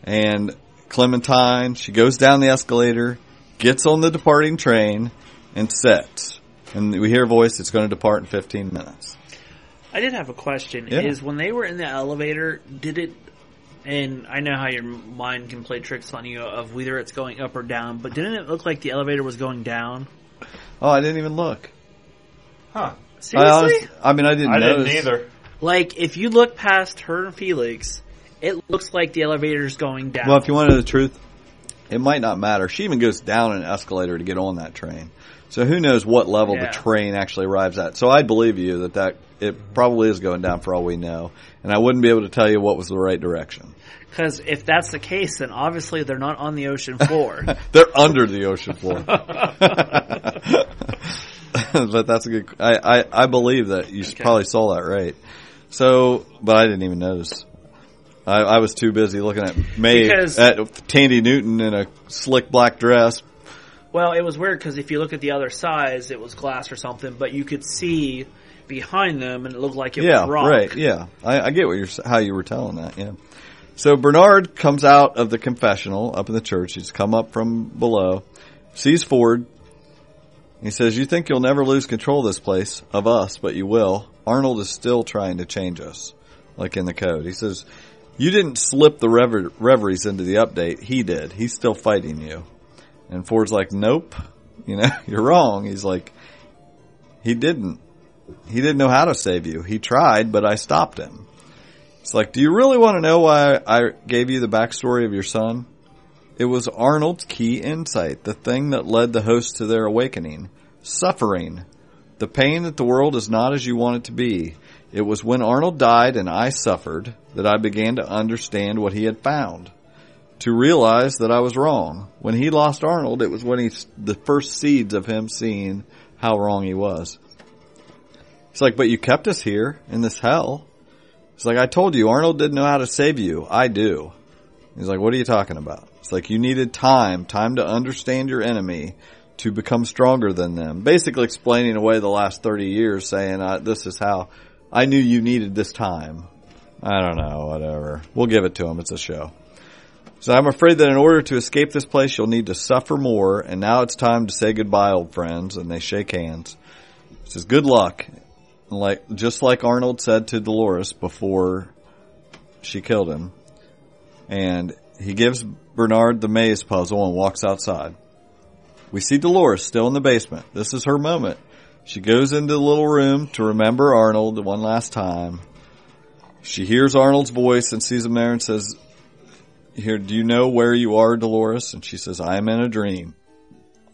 and Clementine. She goes down the escalator, gets on the departing train, and sets. And we hear a voice. It's going to depart in 15 minutes. I did have a question. Yeah. Is when they were in the elevator, did it? And I know how your mind can play tricks on you of whether it's going up or down, but didn't it look like the elevator was going down? Oh, I didn't even look. Huh. I, Seriously? honest- I mean, I didn't. I didn't either. Like if you look past her and Felix, it looks like the elevator's going down. Well, if you want to know the truth, it might not matter. She even goes down an escalator to get on that train. So who knows what level Yeah. the train actually arrives at. So I believe you that that it probably is going down for all we know. And I wouldn't be able to tell you what was the right direction. Because if that's the case, then obviously they're not on the ocean floor. They're under the ocean floor. but that's a good. I, I, I believe that you Okay. probably saw that right. So, but I didn't even notice. I, I was too busy looking at May Because- at Thandie Newton in a slick black dress. Well, it was weird because if you look at the other sides, it was glass or something, but you could see behind them, and it looked like it yeah, was rock. right. Yeah, I, I get what you're how you were telling that. Yeah. So Bernard comes out of the confessional up in the church. He's come up from below, sees Ford. He says, "You think you'll never lose control of this place, of us, but you will. Arnold is still trying to change us, like in the code." He says, "You didn't slip the rever- reveries into the update. He did. He's still fighting you." And Ford's like, "Nope. You know, you're wrong." He's like, "He didn't." he didn't know how to save you. He tried, but I stopped him. It's like, do you really want to know why I gave you the backstory of your son? It was Arnold's key insight, the thing that led the host to their awakening. Suffering. The pain that the world is not as you want it to be. It was when Arnold died and I suffered that I began to understand what he had found. To realize that I was wrong. When he lost Arnold, it was when he, the first seeds of him seeing how wrong he was. He's like, but you kept us here in this hell. He's like, I told you, Arnold didn't know how to save you. I do. He's like, what are you talking about? It's like you needed time, time to understand your enemy, to become stronger than them. Basically explaining away the last 30 years saying, uh, this is how I knew you needed this time. I don't know, whatever. We'll give it to him. It's a show. So I'm afraid that in order to escape this place, you'll need to suffer more. And now it's time to say goodbye, old friends. And they shake hands. He says, good luck. Like, just like Arnold said to Dolores before she killed him. And he gives Bernard the maze puzzle and walks outside. We see Dolores still in the basement. This is her moment. She goes into the little room to remember Arnold one last time. She hears Arnold's voice and sees him there and says, here, do you know where you are, Dolores? And she says, I am in a dream.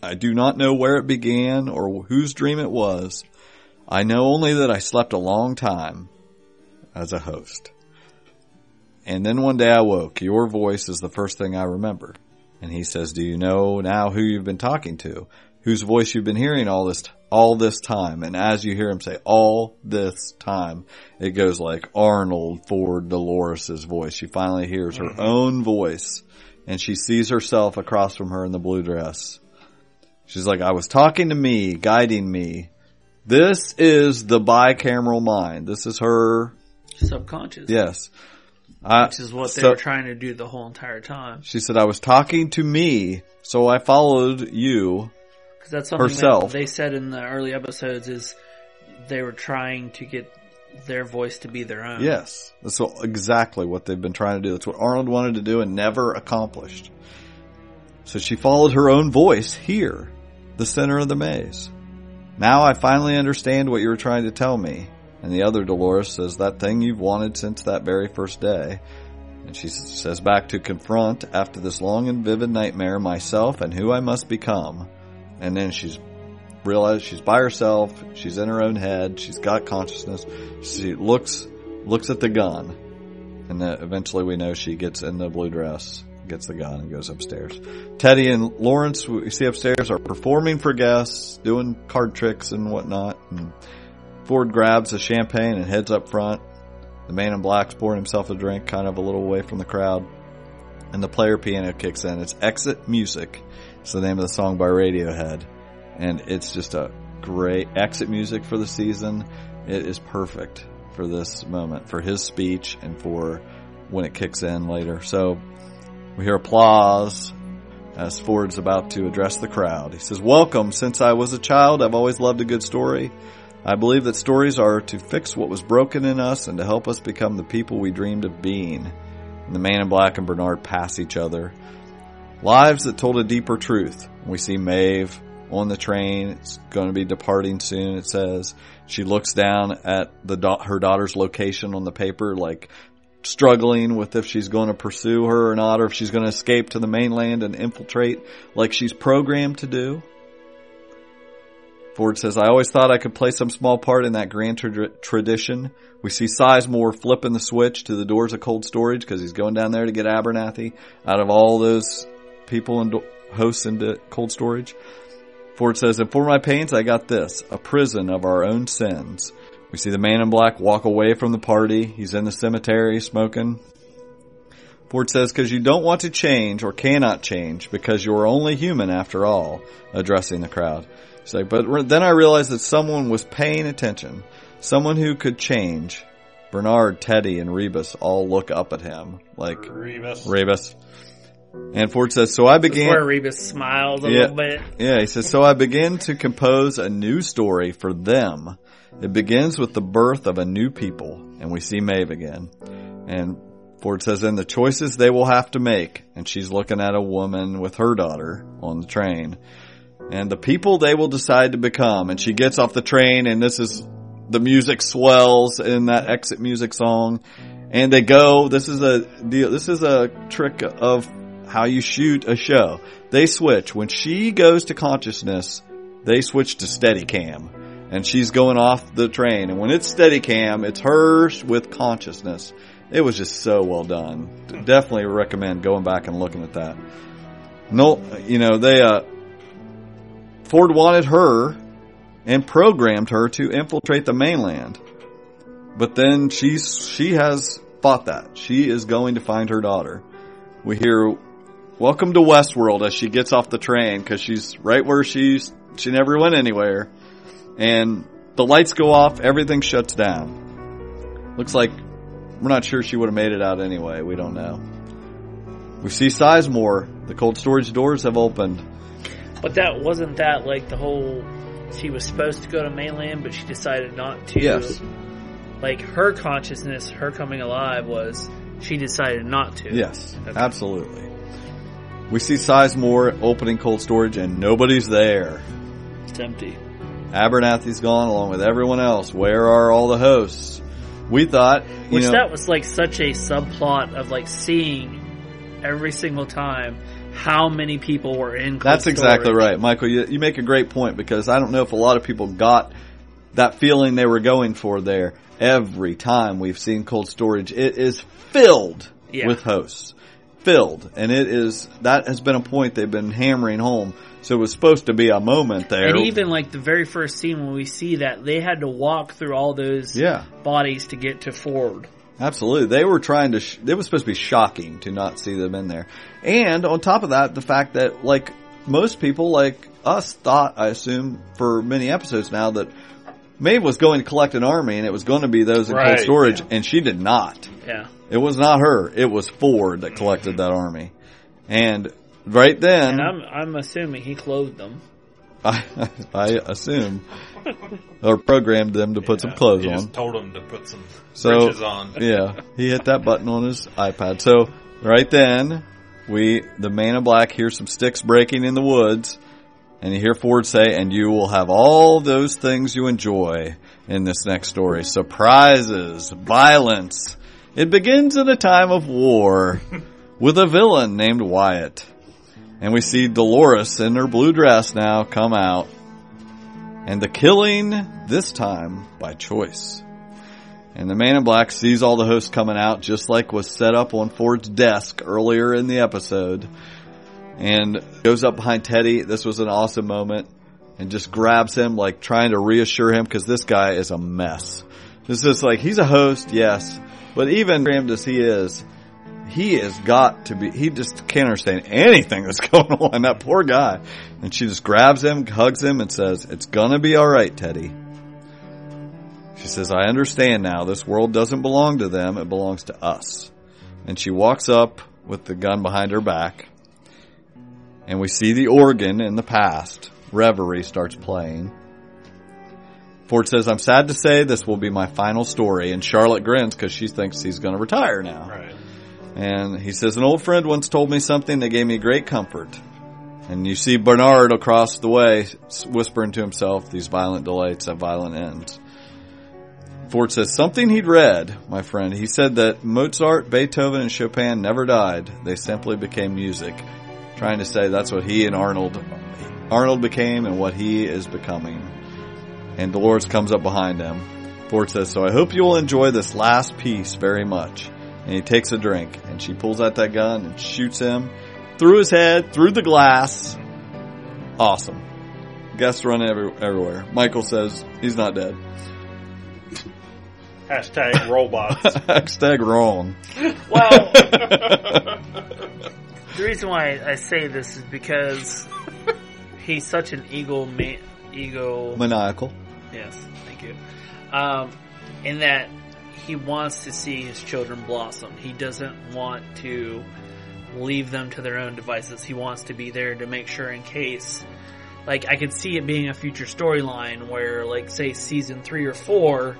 I do not know where it began or whose dream it was. I know only that I slept a long time as a host. And then one day I woke. Your voice is the first thing I remember. And he says, do you know now who you've been talking to? Whose voice you've been hearing all this, all this time? And as you hear him say, all this time, it goes like Arnold Ford Dolores's voice. She finally hears her mm-hmm. own voice and she sees herself across from her in the blue dress. She's like, I was talking to me, guiding me. This is the bicameral mind. This is her, Subconscious. yes. I, Which is what they so- were trying to do the whole entire time. She said, I was talking to me, so I followed you. Because that's something Herself. that they said in the early episodes is they were trying to get their voice to be their own. Yes. That's exactly what they've been trying to do. That's what Arnold wanted to do and never accomplished. So she followed her own voice here, the center of the maze. Now I finally understand what you were trying to tell me. And the other Dolores says, that thing you've wanted since that very first day. And she says back to confront, after this long and vivid nightmare, myself and who I must become. And then she's realized she's by herself, she's in her own head, she's got consciousness, she looks, looks at the gun. And then eventually we know she gets in the blue dress, gets the gun and goes upstairs. Teddy and Lawrence, we see upstairs, are performing for guests, doing card tricks and whatnot. And Ford grabs a champagne and heads up front. The man in black's pouring himself a drink, kind of a little away from the crowd. And the player piano kicks in. It's Exit Music. It's the name of the song by Radiohead. And it's just a great exit music for the season. It is perfect for this moment, for his speech and for when it kicks in later. So we hear applause as Ford's about to address the crowd. He says, welcome. Since I was a child, I've always loved a good story. I believe that stories are to fix what was broken in us and to help us become the people we dreamed of being. And the man in black and Bernard pass each other. Lives that told a deeper truth. We see Maeve on the train. It's going to be departing soon, it says. She looks down at the her daughter's location on the paper, like struggling with if she's going to pursue her or not, or if she's going to escape to the mainland and infiltrate like she's programmed to do. Ford says, I always thought I could play some small part in that grand tra- tradition. We see Sizemore flipping the switch to the doors of cold storage because he's going down there to get Abernathy out of all those people and hosts into cold storage. Ford says, and for my pains, I got this, a prison of our own sins. We see the man in black walk away from the party. He's in the cemetery smoking. Ford says, because you don't want to change or cannot change because you're only human after all, addressing the crowd. He's like, but then I realized that someone was paying attention. Someone who could change. Bernard, Teddy, and Rebus all look up at him like, Rebus. Rebus. And Ford says, so I began. where Rebus smiles a Yeah. little bit. Yeah, he says, so I begin to compose a new story for them. It begins with the birth of a new people, and we see Maeve again. And Ford says, and the choices they will have to make, and she's looking at a woman with her daughter on the train, and the people they will decide to become, and she gets off the train, and this is, the music swells in that exit music song, and they go, this is a deal, this is a trick of how you shoot a show. They switch. When she goes to consciousness, they switch to steady cam. And she's going off the train. And when it's steady cam, it's hers with consciousness. It was just so well done. Definitely recommend going back and looking at that. No, you know they uh, Ford wanted her and programmed her to infiltrate the mainland, but then she's she has fought that. She is going to find her daughter. We hear "Welcome to Westworld" as she gets off the train because she's right where she's she never went anywhere, and the lights go off, everything shuts down. Looks like we're not sure she would have made it out anyway. We don't know. We see Sizemore. The cold storage doors have opened. But that wasn't that like the whole. She was supposed to go to mainland, but she decided not to. Yes. Like her consciousness, her coming alive was she decided not to. Yes, Okay. absolutely. We see Sizemore opening cold storage and nobody's there. It's empty. Abernathy's gone along with everyone else. Where are all the hosts? We thought, you Which know, that was like such a subplot of like seeing every single time how many people were in. Cold That's exactly right, Michael. You, you make a great point because I don't know if a lot of people got that feeling they were going for there. Every time we've seen cold storage, it is filled Yeah. with hosts, filled, and it is that has been a point they've been hammering home. So it was supposed to be a moment there. And even like the very first scene when we see that they had to walk through all those yeah, bodies to get to Ford. absolutely. They were trying to. Sh- it was supposed to be shocking to not see them in there, and on top of that, the fact that like most people, like us, thought I assume for many episodes now that Maeve was going to collect an army and it was going to be those in cold Right, storage, and she did not. Yeah. It was not her. It was Ford that collected that army, and right then, And I'm I'm assuming he clothed them. I, I assume or programmed them to put some clothes He on. just told him to put some So breeches on. yeah, he hit that button on his iPad. So right then, we the man in black hears some sticks breaking in the woods, and you hear Ford say, "And you will have all those things you enjoy in this next story: surprises, violence. It begins in a time of war with a villain named Wyatt." And we see Dolores in her blue dress now come out. And the killing, this time by choice. And the man in black sees all the hosts coming out just like was set up on Ford's desk earlier in the episode. And goes up behind Teddy. This was an awesome moment. And just grabs him like trying to reassure him because this guy is a mess. This is like, he's a host, yes. But even as he is, he has got to be, he just can't understand anything that's going on. That poor guy. And she just grabs him, hugs him and says, it's gonna be alright, Teddy. She says, I understand now. This world doesn't belong to them. It belongs to us. And she walks up with the gun behind her back. And we see the organ in the past. Reverie starts playing. Ford says, I'm sad to say this will be my final story. And Charlotte grins because she thinks he's going to retire now. Right. And he says, an old friend once told me something that gave me great comfort. And you see Bernard across the way whispering to himself, these violent delights have violent ends. Ford says, something he'd read, my friend. He said that Mozart, Beethoven, and Chopin never died. They simply became music. Trying to say that's what he and Arnold, Arnold became and what he is becoming. And Dolores comes up behind him. Ford says, so I hope you will enjoy this last piece very much. And he takes a drink and she pulls out that gun and shoots him through his head, through the glass. Awesome. Guests run every, everywhere. Michael says he's not dead. Hashtag robots. Hashtag wrong. Well, the reason why I say this is because he's such an eagle ma- ego. Maniacal. Yes, thank you. Um, in that he wants to see his children blossom. He doesn't want to leave them to their own devices. He wants to be there to make sure in case. Like I could see it being a future storyline where, like, say season three or four,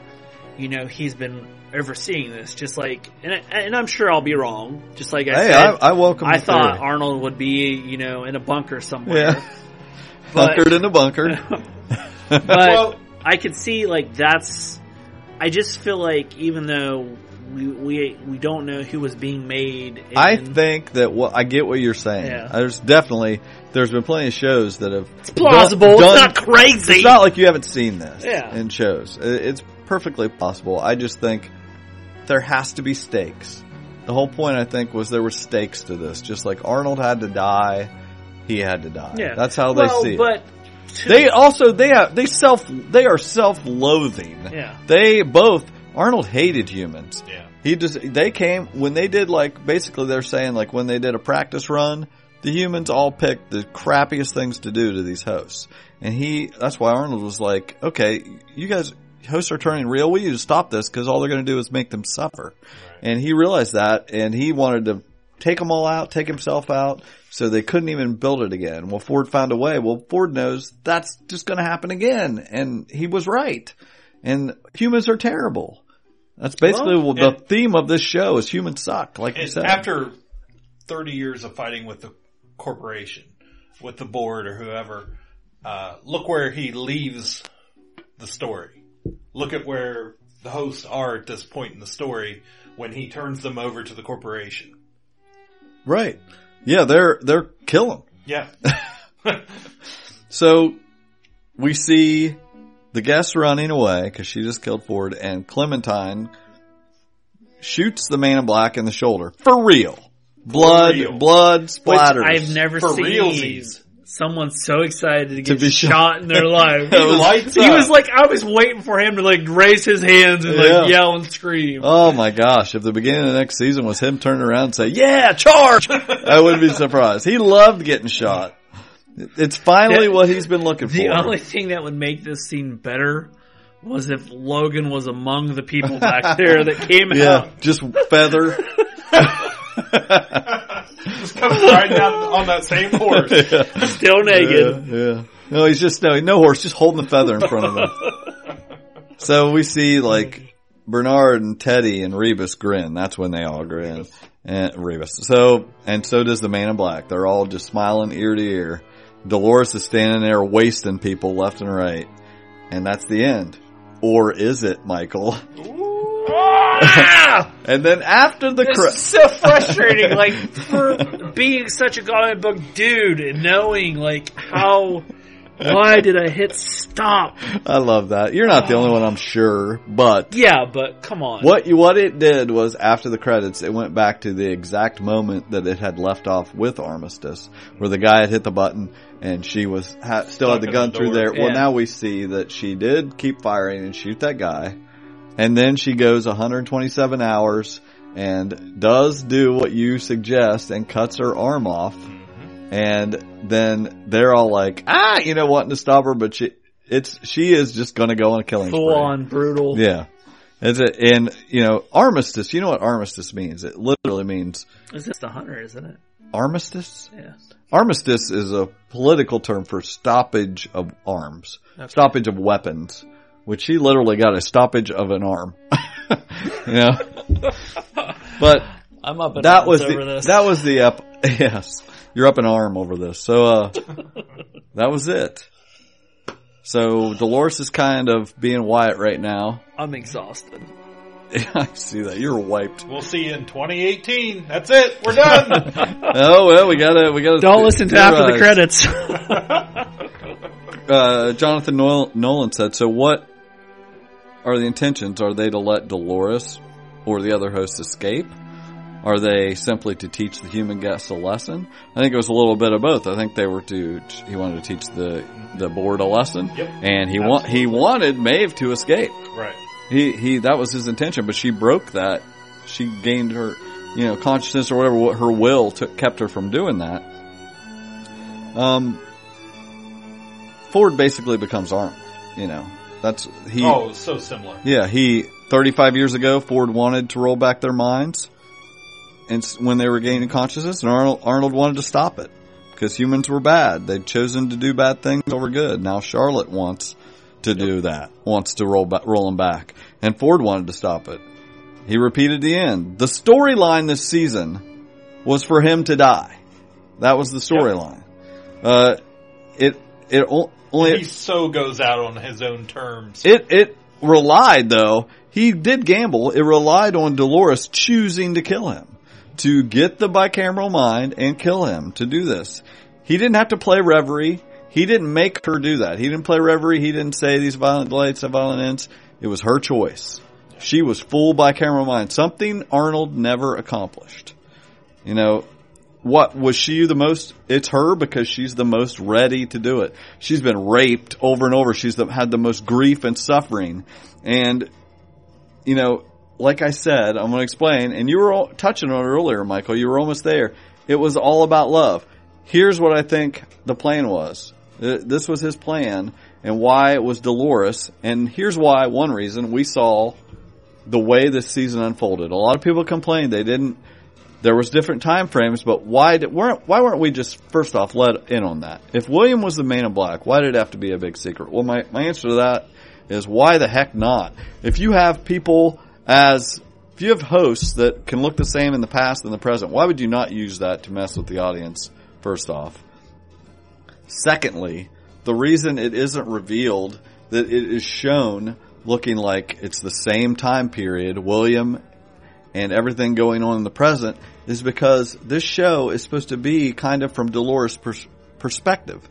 you know, he's been overseeing this. Just like, and, I, and I'm sure I'll be wrong. Just like I Hey, said, I, I welcome I thought theory. Arnold would be, you know, in a bunker somewhere. Yeah. But- Bunkered in a bunker. But Well- I could see like that's. I just feel like even though we we we don't know who was being made, in, I think that what I get what you're saying. Yeah. There's definitely there's been plenty of shows that have it's plausible. done- it's not crazy. It's not like you haven't seen this Yeah. in shows. It's perfectly possible. I just think there has to be stakes. The whole point, I think, was there were stakes to this. Just like Arnold had to die, he had to die. Yeah, That's how well, they see it. but They also they have they self they are self loathing. Yeah. They both Arnold hated humans. Yeah. He just they came when they did like basically they're saying like when they did a practice run, the humans all picked the crappiest things to do to these hosts. And he that's why Arnold was like, "Okay, you guys hosts are turning real. We need to stop this because all they're going to do is make them suffer." And he realized that and he wanted to take them all out, take himself out, so they couldn't even build it again. Well, Ford found a way. Well, Ford knows that's just going to happen again, and he was right. And humans are terrible. That's basically Well, the theme of this show is humans suck, like you said. after 30 years of fighting with the corporation, with the board or whoever, uh, look where he leaves the story. Look at where the hosts are at this point in the story when he turns them over to the corporation. Right. Yeah, they're, they're killing. Yeah. So we see the guest running away because she just killed Ford and Clementine shoots the man in black in the shoulder. For real. Blood, real. blood which splatters. I've never For seen realsies. Someone so excited to get be shot, shot. in their life. That was- he was like, I was waiting for him to like raise his hands and Yeah. like yell and scream. Oh my gosh, if the beginning of the next season was him turning around and say, yeah, charge! I wouldn't be surprised. He loved getting shot. It's finally The- what he's been looking The for. The only thing that would make this scene better was if Logan was among the people back there that came yeah, out. just feather. Just comes riding out on that same horse. Still naked. Yeah, yeah. No, he's just no, no horse, just holding the feather in front of him. so we see like Bernard and Teddy and Rebus grin. That's when they all grin. And Rebus. So and so does the man in black. They're all just smiling ear to ear. Dolores is standing there wasting people left and right. And that's the end. Or is it, Michael? Ah! And then after the It's cre- so frustrating, like for being such a comic book dude and knowing like how. Why did I hit stop? I love that. You're not the only one, I'm sure, but Yeah, but come on. What you, what it did was after the credits, it went back to the exact moment that it had left off with Armistice, where the guy had hit the button and she was ha, still had the gun the through door. there. Well, now we see that she did keep firing and shoot that guy, and then she goes 127 hours and does do what you suggest and cuts her arm off, and then they're all like, ah, you know, wanting to stop her, but she. It's she is just going to go on a killing Full spree. on brutal. Yeah. It's a, and, you know, armistice, you know what armistice means? It literally means Is this the hunter, isn't it? armistice? Yeah. Armistice is a political term for stoppage of arms, Okay. stoppage of weapons, which he literally got a stoppage of an arm. you know? But I'm up in that was over the, this. that was the ep- yes, you're up in arm over this. So, uh, that was it. So Dolores is kind of being Wyatt right now. I'm exhausted. I see that. You're wiped. We'll see you in 2018. That's it. We're done. Oh well, we gotta we gotta. Don't listen to after the credits. Uh, Jonathan Nolan said. So, what are the intentions? Are they to let Dolores or the other hosts escape? Are they simply to teach the human guests a lesson? I think it was a little bit of both. I think they were to. He wanted to teach the the board a lesson, Yep. and he want he wanted Maeve to escape. right. He he that was his intention, but she broke that. She gained her, you know, consciousness or whatever. What her will took kept her from doing that. Um, Ford basically becomes armed. You know, that's he. Oh, so similar. Yeah, he 35 years ago, Ford wanted to roll back their minds, and when they were gaining consciousness, and Arnold Arnold wanted to stop it because humans were bad. They'd chosen to do bad things over good. Now Charlotte wants to do that, wants to roll back, roll them back, and Ford wanted to stop it. He repeated the end. The storyline this season was for him to die. That was the storyline. Uh, it it only He so goes out on his own terms. it it relied though. He did gamble. It relied on Dolores choosing to kill him, to get the bicameral mind and kill him. To do this, he didn't have to play reverie. He didn't make her do that. He didn't play reverie. He didn't say these violent delights have violent ends. It was her choice. She was fooled by Cameron Mind. Something Arnold never accomplished. You know, what was she the most? It's her because she's the most ready to do it. She's been raped over and over. She's the, had the most grief and suffering. And, you know, like I said, I'm going to explain, and you were touching on it earlier, Michael. You were almost there. It was all about love. Here's what I think the plan was. This was his plan and why it was Dolores. And here's why, one reason, we saw the way this season unfolded. A lot of people complained they didn't, there was different time frames, but why did, weren't, why weren't we just first off let in on that? If William was the man in black, why did it have to be a big secret? Well, my, my answer to that is why the heck not? If you have people as, if you have hosts that can look the same in the past and the present, why would you not use that to mess with the audience first off? Secondly, the reason it isn't revealed that it is shown looking like it's the same time period, William and everything going on in the present is because this show is supposed to be kind of from Dolores' pers- perspective.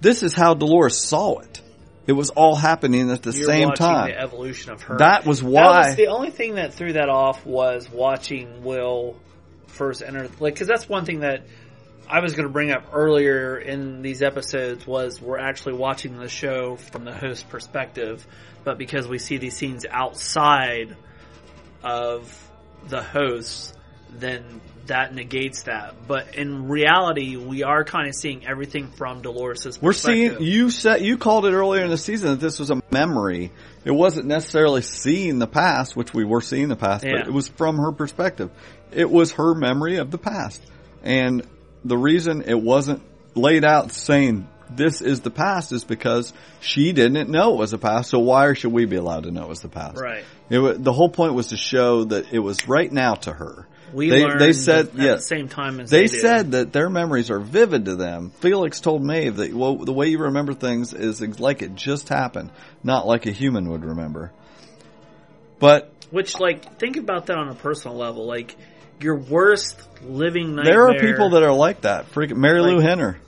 This is how Dolores saw it. It was all happening at the You're same time. The evolution of her. That was That why. was the only thing that threw that off was watching Will first enter. Like, because that's one thing that I was going to bring up earlier in these episodes was we're actually watching the show from the host perspective, but because we see these scenes outside of the hosts, then that negates that. But in reality, we are kind of seeing everything from Dolores' We're seeing you said you called it earlier in the season that this was a memory. It wasn't necessarily seeing the past, which we were seeing the past, Yeah. but it was from her perspective. It was her memory of the past. And the reason it wasn't laid out saying this is the past is because she didn't know it was the past. So why should we be allowed to know it was the past? Right. It the whole point was to show that it was right now to her. We they, learned they said at yes. the same time as They they, said that their memories are vivid to them. Felix told Maeve that well, the way you remember things is like it just happened, not like a human would remember. But Which, like, think about that on a personal level. Like, your worst living nightmare. there are people that are like that. Freaking Marilu Like- Henner.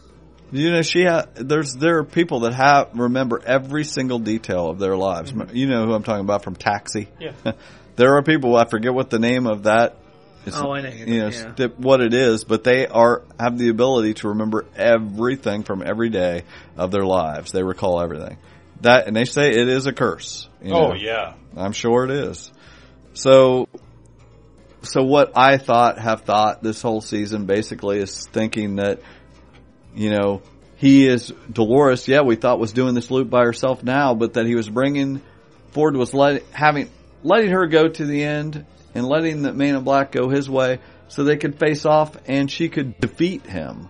You know, she ha- there's there are people that have remember every single detail of their lives. Mm-hmm. You know who I'm talking about from Taxi. Yeah. there are people I forget what the name of that. Is, Oh, I know. you know Yeah. st- what it is, but they are have the ability to remember everything from every day of their lives. They recall everything. That and they say it is a curse. you Oh yeah. I'm sure it is. So, so what I thought, have thought this whole season basically is thinking that, you know, he is Dolores. Yeah, we thought was doing this loop by herself now, but that he was bringing Ford was let, having letting her go to the end and letting the Man in Black go his way, so they could face off and she could defeat him.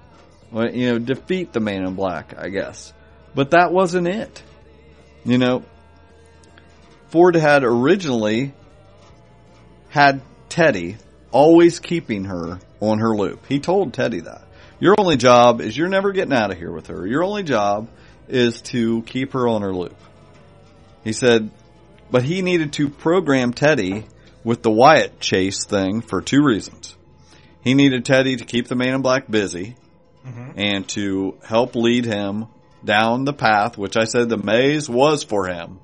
You know, defeat the Man in Black, I guess. But that wasn't it. You know, Ford had originally had Teddy always keeping her on her loop. He told Teddy that. Your only job is you're never getting out of here with her. Your only job is to keep her on her loop. He said, but he needed to program Teddy with the Wyatt chase thing for two reasons. He needed Teddy to keep the man in black busy mm-hmm. and to help lead him down the path, which I said the maze was for him.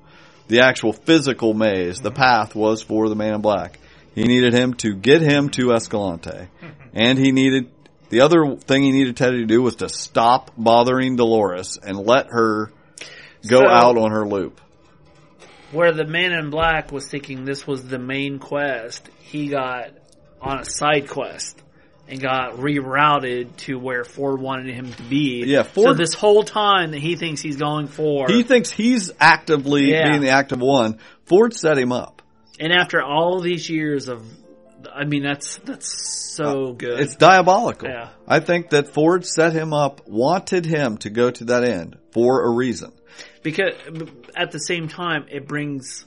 The actual physical maze, the mm-hmm. path was for the man in black. He needed him to get him to Escalante. Mm-hmm. And he needed, the other thing he needed Teddy to do was to stop bothering Dolores and let her go So- out on her loop. Where the man in black was thinking this was the main quest, he got on a side quest and got rerouted to where Ford wanted him to be. Yeah, so Ford- this whole time that he thinks he's going for, He thinks he's actively Yeah. being the active one. Ford set him up. and after all these years of, I mean, that's that's so good. Uh, It's diabolical. Yeah. I think that Ford set him up, wanted him to go to that end for a reason. because at the same time it brings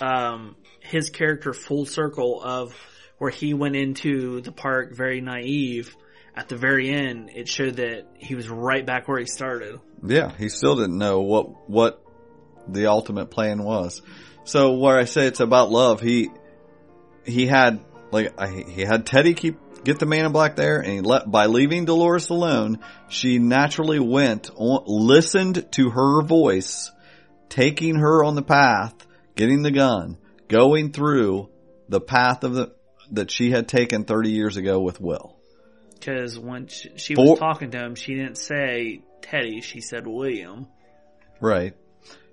um, his character full circle of where he went into the park very naive at the very end it showed that he was right back where he started Yeah, he still didn't know what what the ultimate plan was. So where I say it's about love, he he had like I, he had Teddy keep get the man in black there, and he let by leaving Dolores alone, she naturally went on, listened to her voice, taking her on the path, getting the gun, going through the path of the that she had taken 30 years ago with Will. Because when she, she For- was talking to him, she didn't say Teddy. She said William. Right.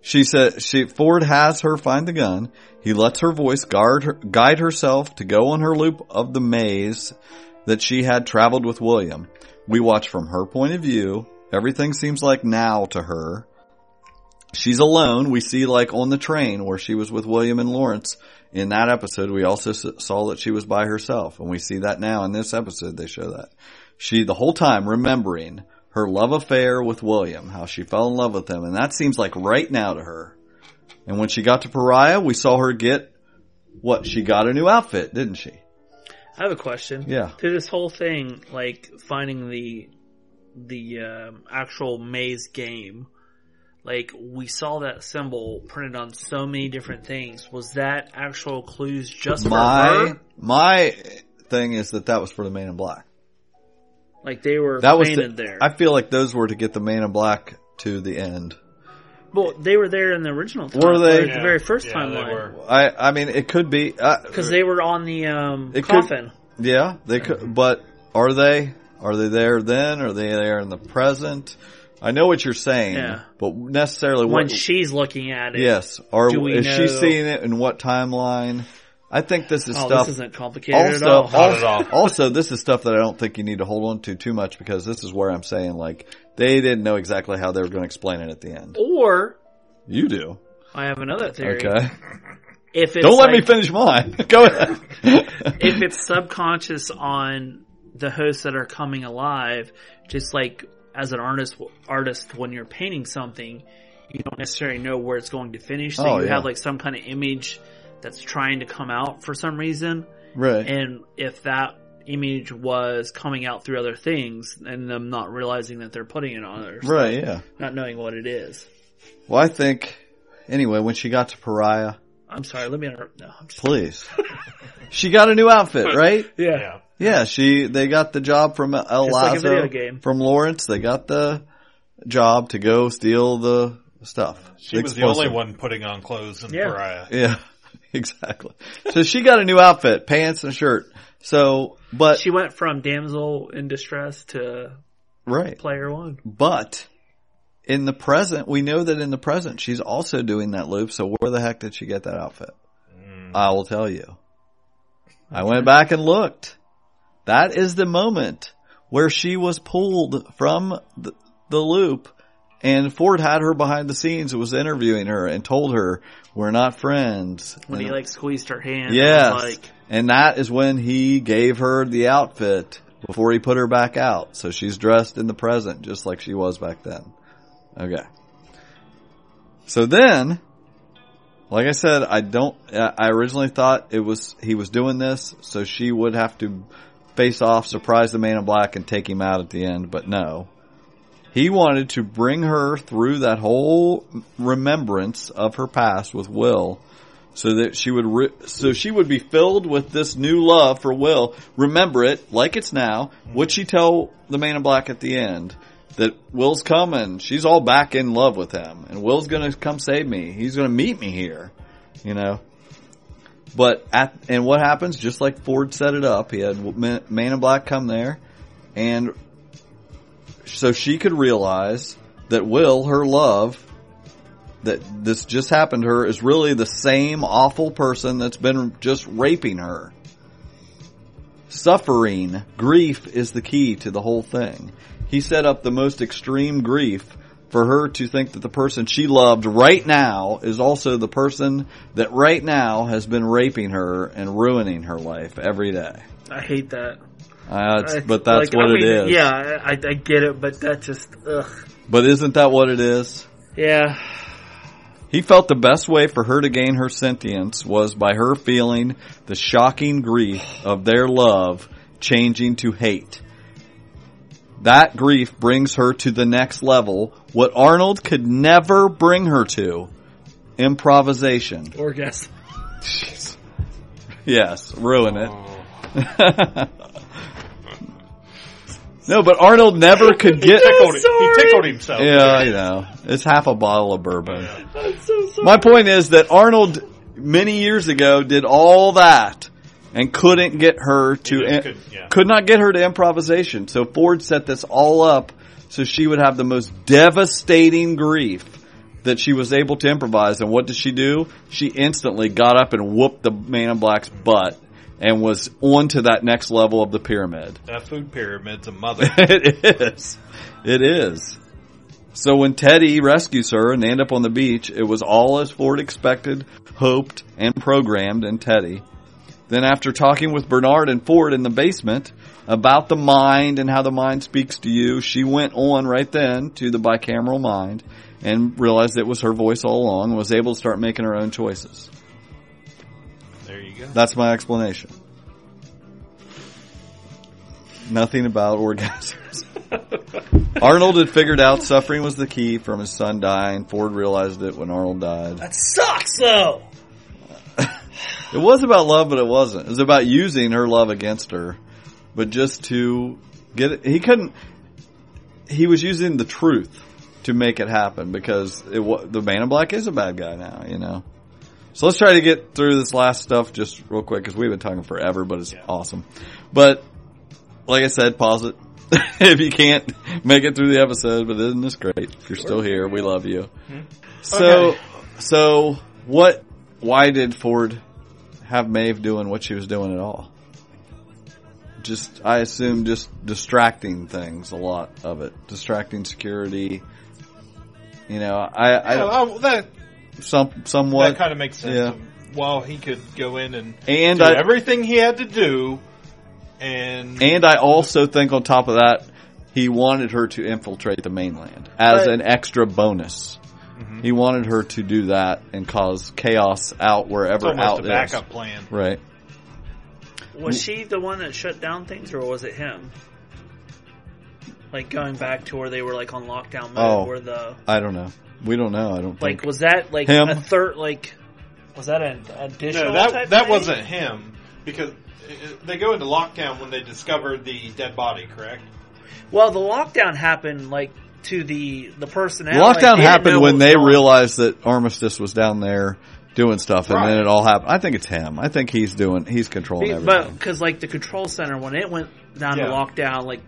She said she Ford has her find the gun. He lets her voice guard her, guide herself to go on her loop of the maze that she had traveled with William. We watch from her point of view. Everything seems like now to her. She's alone. We see like on the train where she was with William and Lawrence. In that episode, we also saw that she was by herself, and we see that now in this episode. They show that she the whole time remembering her love affair with William, how she fell in love with him, and that seems like right now to her. And when she got to Pariah, we saw her get what she got a new outfit, didn't she? I have a question. Yeah. To this whole thing, like finding the the um, actual maze game, like we saw that symbol printed on so many different things. Was that actual clues just for My her? my thing is that that was for the Man in Black. Like they were That was painted the, there. I feel like those were to get the Man in Black to the end. well, they were there in the original. Time, Were they? or the very first Yeah, time they were. I I mean it could be uh, because they were on the um, It could- coffin. Yeah, they could, but are they? Are they there then? Are they there in the present? I know what you're saying, Yeah. but necessarily when what? she's looking at it. yes, are Do we is she seeing it in what timeline? I think this is Oh, stuff. this isn't complicated also, at all. Not at all. also, also, this is stuff that I don't think you need to hold on to too much because this is where I'm saying like they didn't know exactly how they were going to explain it at the end. Or You do, I have another theory. okay? If it's Don't let me finish mine. Go ahead. if it's subconscious on the hosts that are coming alive, just like as an artist, artist when you're painting something, you don't necessarily know where it's going to finish. So Oh, you yeah. have like some kind of image that's trying to come out for some reason. right. And if that image was coming out through other things and them not realizing that they're putting it on others, Right. Yeah. not knowing what it is. Well, I think anyway when she got to Pariah. I'm sorry, let me interrupt. No, I'm just, Please. she got a new outfit, right? yeah. Yeah. Yeah, she they got the job from El Just like a Lazo video game. from Lawrence. They got the job to go steal the stuff. She was the only one putting on clothes in Yeah. Pariah. Yeah, exactly. So she got a new outfit, pants and a shirt. So, but She went from damsel in distress to right, player one. but in the present, we know that in the present she's also doing that loop. So where the heck did she get that outfit? Hmm. I will tell you. I went back and looked. That is the moment where she was pulled from the, the loop and Ford had her behind the scenes was interviewing her and told her we're not friends. when he like squeezed her hand. yes. Like, and that is when he gave her the outfit before he put her back out. So she's dressed in the present just like she was back then. Okay. So then, like I said, I don't, I originally thought it was, he was doing this so she would have to face off, surprise the man in black and take him out at the end, but no. He wanted to bring her through that whole remembrance of her past with Will so that she would re- so she would be filled with this new love for Will. Remember it like it's now. Would she tell the man in black at the end that Will's coming? She's all back in love with him, and Will's going to come save me. He's going to meet me here, you know. But at and what happens? Just like Ford set it up, he had Man Man in Black come there, and so she could realize that Will, her love, that this just happened to her is really the same awful person that's been just raping her. Suffering, grief is the key to the whole thing. He set up the most extreme grief for her to think that the person she loved right now is also the person that right now has been raping her and ruining her life every day. I hate that. Uh, but that's like, what I mean, it is. Yeah, I, I get it, but that just ugh. But isn't that what it is? Yeah, He felt the best way for her to gain her sentience was by her feeling the shocking grief of their love changing to hate. That grief brings her to the next level, what Arnold could never bring her to. Improvisation. orgasm. Yes, ruin it. no, but Arnold never could get. Tickled, he tickled himself. Yeah, you know, it's half a bottle of bourbon. I'm so sorry. My point is that Arnold many years ago did all that and couldn't get her to He just in- could- yeah. could not get her to improvisation. So Ford set this all up so she would have the most devastating grief that she was able to improvise. And what did she do? She instantly got up and whooped the man in black's butt and was on to that next level of the pyramid. That food pyramid's a mother. it is. It is. So when Teddy rescues her and they end up on the beach, it was all as Ford expected, hoped, and programmed in Teddy. Then after talking with Bernard and Ford in the basement about the mind and how the mind speaks to you, she went on right then to the bicameral mind and realized it was her voice all along and was able to start making her own choices. There you go. That's my explanation. Nothing about orgasms. Arnold had figured out suffering was the key from his son dying. Ford realized it when Arnold died. That sucks though. It was about love, but it wasn't. It was about using her love against her, but just to get it. He couldn't. He was using the truth to make it happen because it the Man in Black is a bad guy now, you know. So let's try to get through this last stuff just real quick because we've been talking forever, but it's awesome. But like I said, pause it if you can't make it through the episode. But isn't this great? If you're still here, we love you. Mm-hmm. So, Okay. so what? Why did Ford have Maeve doing what she was doing at all? Just, I assume, just distracting things. A lot of it, distracting security. You know, I, I Yeah, oh, that some somewhat that kind of makes sense. Yeah. While he could go in and And do I- everything he had to do, and And I also think on top of that, he wanted her to infiltrate the mainland as Right. an extra bonus. Mm-hmm. He wanted her to do that and cause chaos out wherever almost out a is. backup plan. Right. Was she the one that shut down things, or was it him? Like going back to where they were like on lockdown mode, Oh. where the I don't know. We don't know. I don't like think. was that like Him. a third like was that an additional No, type that that thing? wasn't him because uh, they go into lockdown when they discovered the dead body. Correct? Well, the lockdown happened like to the the personnel. The like, lockdown they didn't know happened when they going on. realized that Armistice was down there doing stuff, and Right. then it all happened. I think it's him. I think he's doing. He's controlling Be- But because like the control center when it went down Yeah. to lockdown, like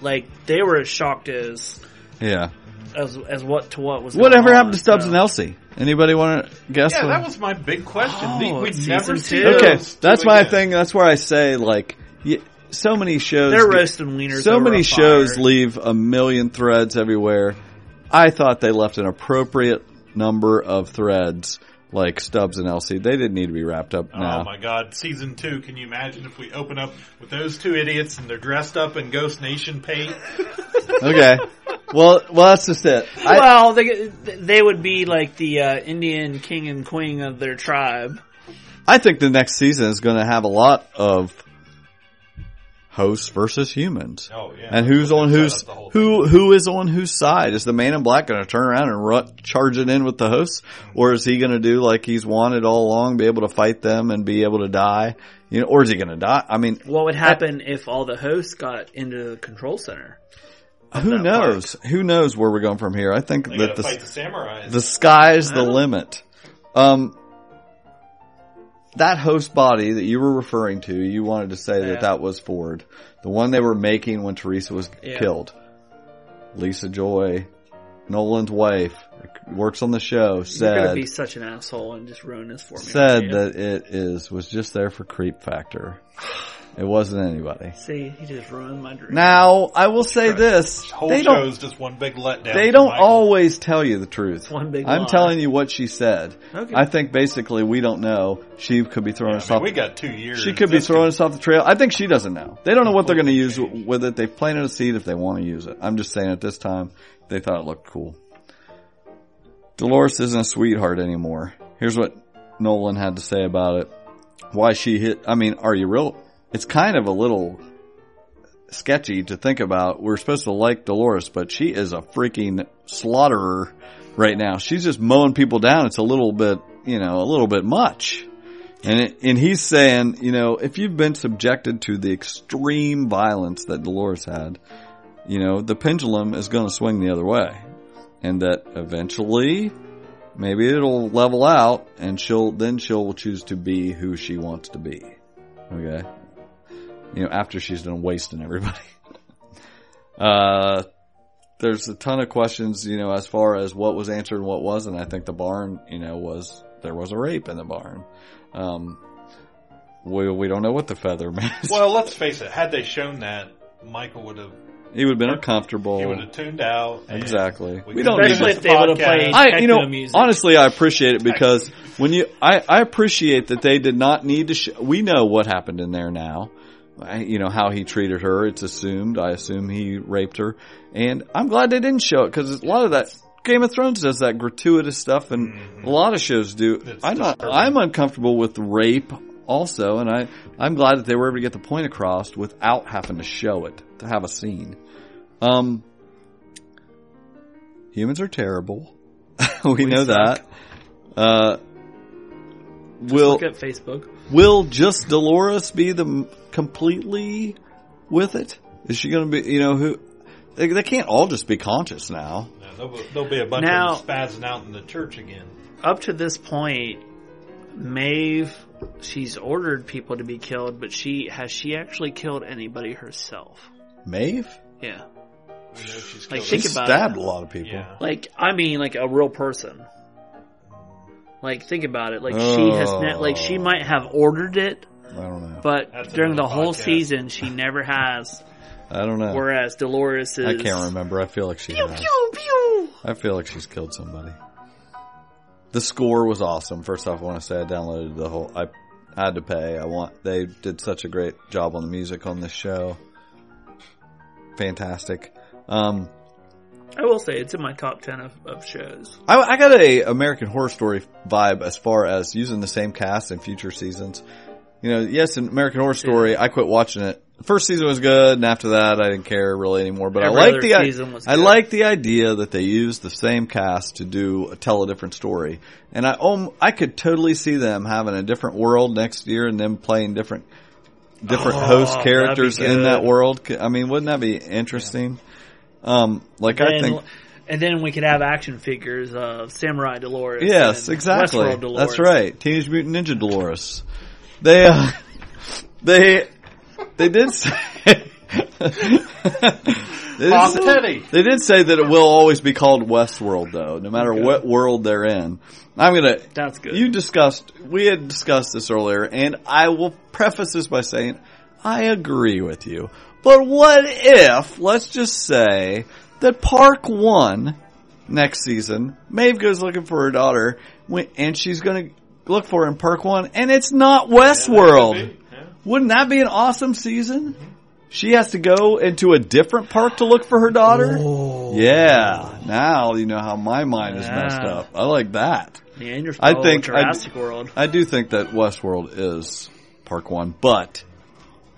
like they were as shocked as yeah. as as what to what was Whatever going happened on, to Stubbs so. and Elsie? Anybody want to guess? Yeah, what- that was my big question. Oh, we it's never see two. Okay, that's my again. thing. That's where I say like, y so many shows. They're get- roasting wieners. so many shows fire. leave a million threads everywhere. I thought they left an appropriate number of threads, like Stubbs and Elsie. They didn't need to be wrapped up now. Oh my god, season two, can you imagine if we open up with those two idiots and they're dressed up in Ghost Nation paint? okay, well, well, that's just it. I, well, they they would be like the uh, Indian king and queen of their tribe. I think the next season is going to have a lot of hosts versus humans. Oh yeah. And who's on Set whose up the whole who who is on whose side? Is the man in black going to turn around and run, charge it in with the hosts, or is he going to do like he's wanted all along, be able to fight them and be able to die? You know, or is he going to die? I mean, What would happen if all the hosts got into the control center? who that knows? Who knows where we're going from here? I think They that the fight the samurais. the sky's the limit. Um, that host body that you were referring to, you wanted to say Yeah. that that was Ford, the one they were making when Theresa was Yeah. killed. Lisa Joy, Nolan's wife, works on the show, You're gonna said be such an asshole and just ruin this for me. said that it is was just there for creep factor. It wasn't anybody. See, he just ruined my dream. Now I will say this: whole they don't show's just one big letdown. they don't Michael. always tell you the truth. One big I'm lie. telling you what she said. Okay. I think basically we don't know. She could be throwing I us mean, off. we got two years. she could be This throwing us off the trail. I think she doesn't know. They don't know what they're going to use with it. They've planted a seed if they want to use it. I'm just saying at this time they thought it looked cool. Dolores isn't a sweetheart anymore. Here's what Nolan had to say about it. Why she hit, I mean, are you real? It's kind of a little sketchy to think about. We're supposed to like Dolores, but she is a freaking slaughterer right now. She's just mowing people down. It's a little bit, you know, a little bit much. And it, and he's saying, you know, if you've been subjected to the extreme violence that Dolores had, you know, the pendulum is going to swing the other way. And that eventually maybe it'll level out and she'll, then she'll choose to be who she wants to be. Okay. You know, after she's done wasting everybody. uh, there's a ton of questions, you know, as far as what was answered and what wasn't. I think the barn, you know, was, there was a rape in the barn. Um, we, we don't know what the feather meant. Well, let's face it. Had they shown that, Michael would have he would have been uncomfortable. he would have tuned out. Exactly. We, We don't need Especially if the they would have podcast. played I, you know, music. honestly, I appreciate it because when you, I, I appreciate that they did not need to. Sh- we know what happened in there now. I, you know how he treated her. It's assumed. I assume he raped her, and I'm glad they didn't show it because a lot of that Game of Thrones does that gratuitous stuff, and a lot of shows do. It's I'm not. I'm uncomfortable with rape also, and I I'm glad that they were able to get the point across without having to show it to have a scene. Um, humans are terrible. we, know suck. that. Uh, Just will look at Facebook. will just Dolores be the m- completely with it? Is she going to be? You know who? They, they can't all just be conscious now. Yeah, there'll, be- there'll be a bunch Now- of them spazzing out in the church again. Up to this point, Maeve, she's ordered people to be killed, but she has she actually killed anybody herself? Maeve, Yeah. We know she's Like, killed think about stabbed it. a lot of people. Yeah. Like I mean, like a real person. Like think about it. Like she has, ne- like she oh. might have ordered it, I don't know. but That's during the another whole podcast. season, she never has. I don't know. Whereas Dolores is. I can't remember. I feel like she Pew has. pew pew. I feel like she's killed somebody. The score was awesome. First off, I want to say I downloaded the whole. I had to pay. I want. They did such a great job on the music on this show. Fantastic. Um, I will say it's in my top ten of, of shows. I, I got a American Horror Story vibe as far as using the same cast in future seasons. You know, yes, in American Horror Story, I quit watching it. The first season was good, and after that, I didn't care really anymore. But Every I like the i- I like the idea that they used the same cast to do tell a different story, and I um, I could totally see them having a different world next year and them playing different different Oh, host characters in that world. I mean, wouldn't that be interesting? Um, like I And- think. and then we could have action figures of Samurai Dolores. Yes, exactly. That's right. Teenage Mutant Ninja Dolores. They, uh, they, they did say, they, did say Teddy. they did say that it will always be called Westworld though, no matter what world they're in. I'm gonna, That's good. you discussed, we had discussed this earlier, and I will preface this by saying, I agree with you. But what if, let's just say, that Park One next season, Maeve goes looking for her daughter, and she's gonna look for in Park One, and it's not Westworld. Yeah. Wouldn't that be an awesome season? She has to go into a different park to look for her daughter? Yeah. Now you know how my mind is messed up. I like that. Neanderthal, I think I- World. I do think that Westworld is Park One, but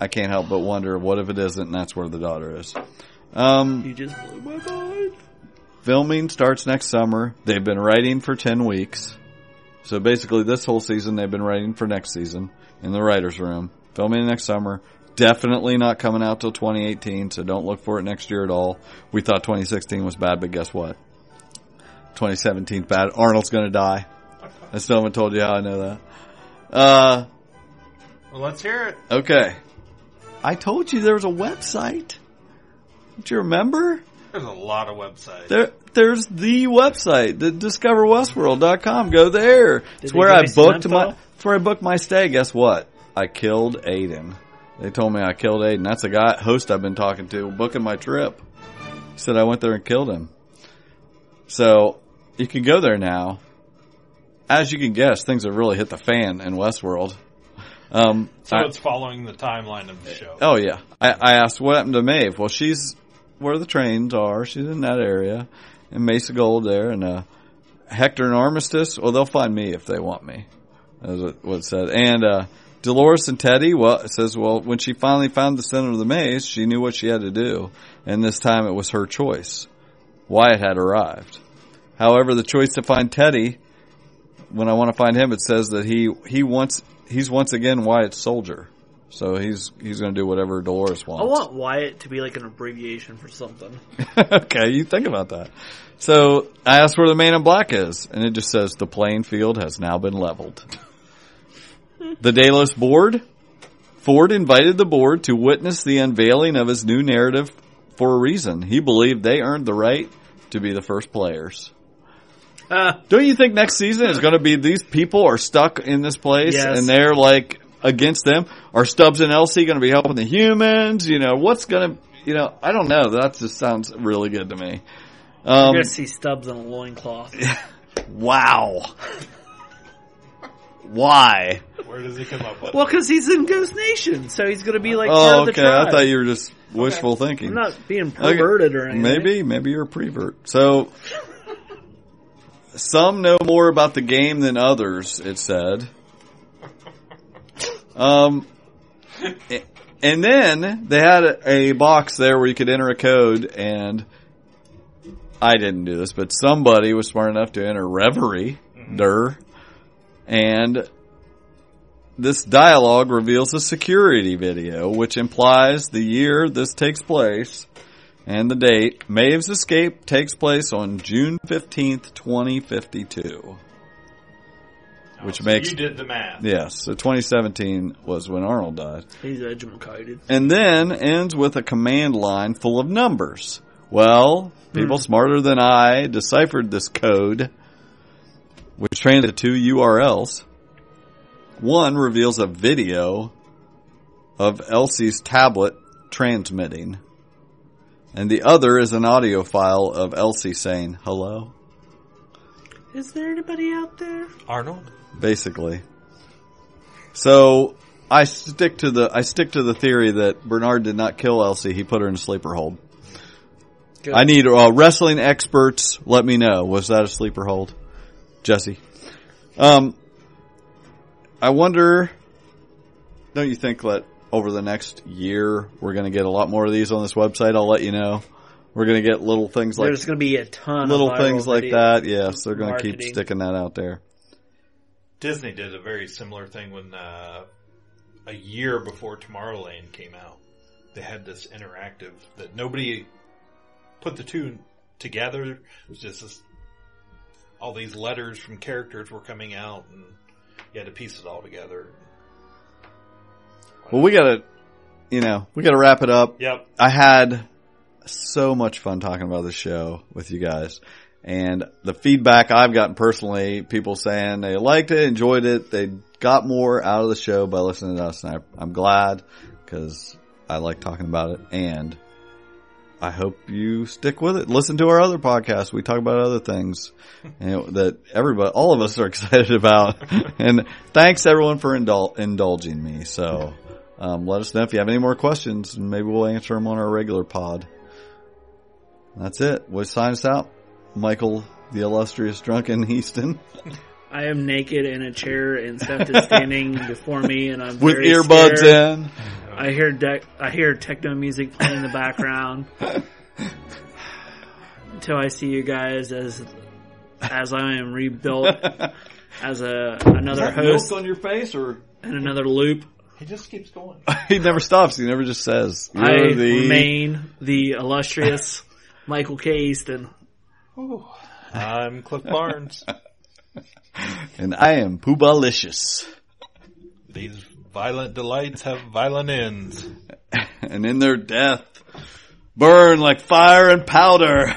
I can't help but wonder what if it isn't, and that's where the daughter is. Um, You just blew my mind. filming starts next summer. They've been writing for ten weeks, so basically this whole season they've been writing for next season in the writers' room. Filming next summer. Definitely not coming out till 2018, so don't look for it next year at all. We thought 2016 was bad, but guess what? 2017 bad. Arnold's gonna die. I still haven't told you how I know that. Uh, Well, let's hear it. okay. I told you there was a website. Don't you remember? There's a lot of websites. There, there's the website, the discoverwestworld.com. Go there. It's where I booked my, it's where I booked my stay. Guess what? I killed Aiden. They told me I killed Aiden. That's a guy, host I've been talking to, booking my trip. Said I went there and killed him. So, you can go there now. As you can guess, things have really hit the fan in Westworld. Um, so I- it's following the timeline of the show. Oh yeah. I, I asked what happened to Maeve. Well, she's where the trains are. She's in that area, and Mesa Gold there, and uh, Hector and Armistice. Well, they'll find me if they want me. That's what what it said. And uh, Dolores and Teddy. Well, it says well when she finally found the center of the maze, she knew what she had to do, and this time it was her choice. Wyatt had arrived. However, the choice to find Teddy, when I want to find him, it says that he he wants he's once again Wyatt's soldier. So he's he's going to do whatever Dolores wants. I want Wyatt to be like an abbreviation for something. okay, you think about that. So I asked where the man in black is, and it just says the playing field has now been leveled. the Delos board. Ford invited the board to witness the unveiling of his new narrative for a reason. He believed they earned the right to be the first players. Ah, Don't you think next season is going to be these people are stuck in this place Yes. and they're like against them? Are Stubbs and Elsie going to be helping the humans? You know, what's going to, you know, I don't know. That just sounds really good to me. you're Um, gonna see Stubbs in a loincloth. wow. Why? Where does he come up with? well, because he's in Ghost Nation, so he's gonna be like part Oh, of the okay. tribe. I thought you were just wishful thinking. I'm not being Okay. perverted or anything. Maybe, maybe you're a prevert. So, some know more about the game than others, it said. Um, and then they had a, a box there where you could enter a code and I didn't do this, but somebody was smart enough to enter Reverie, der, and this dialogue reveals a security video, which implies the year this takes place and the date. Maeve's escape takes place on June 15th, 2052. Which So makes, you did the math. yes, so 2017 was when Arnold died. He's educated. And then ends with a command line full of numbers. Well, people hmm. smarter than I deciphered this code, which translated to URLs. One reveals a video of Elsie's tablet transmitting. And the other is an audio file of Elsie saying hello, Is there anybody out there? Arnold? Basically. So I stick to the I stick to the theory that Bernard did not kill Elsie, he put her in a sleeper hold. Good. I need uh, wrestling experts. Let me know. Was that a sleeper hold, Jesse? Um, I wonder. Don't you think that over the next year we're going to get a lot more of these on this website? I'll let you know. We're going to get little things like There's going to be a ton little things like that. Yes, they're going to keep sticking that out there. Disney did a very similar thing when uh, a year before Tomorrowland came out. They had this interactive that nobody put the two together. It was just this, all these letters from characters were coming out, and you had to piece it all together. Well, we got to, you know, we got to wrap it up. Yep. I had so much fun talking about this show with you guys. And the feedback I've gotten personally, people saying they liked it, enjoyed it, they got more out of the show by listening to us. And I, I'm glad because I like talking about it. And I hope you stick with it. Listen to our other podcasts. We talk about other things you know, that everybody, all of us are excited about. and thanks everyone for indul- indulging me. So, um, let us know if you have any more questions and maybe we'll answer them on our regular pod. That's it. We'll sign us out. Michael, the illustrious drunken Easton, I am naked in a chair and Steph is standing before me and I'm with very earbuds scared. in. I hear de- I hear techno music playing in the background. Until I see you guys as as I am rebuilt as a another host on your face, or in another loop. He just keeps going. he never stops. He never just says. I "You're the-" remain the illustrious Michael K. Easton. I'm Cliff Barnes. and I am Poobalicious. These violent delights have violent ends. and in their death, burn like fire and powder.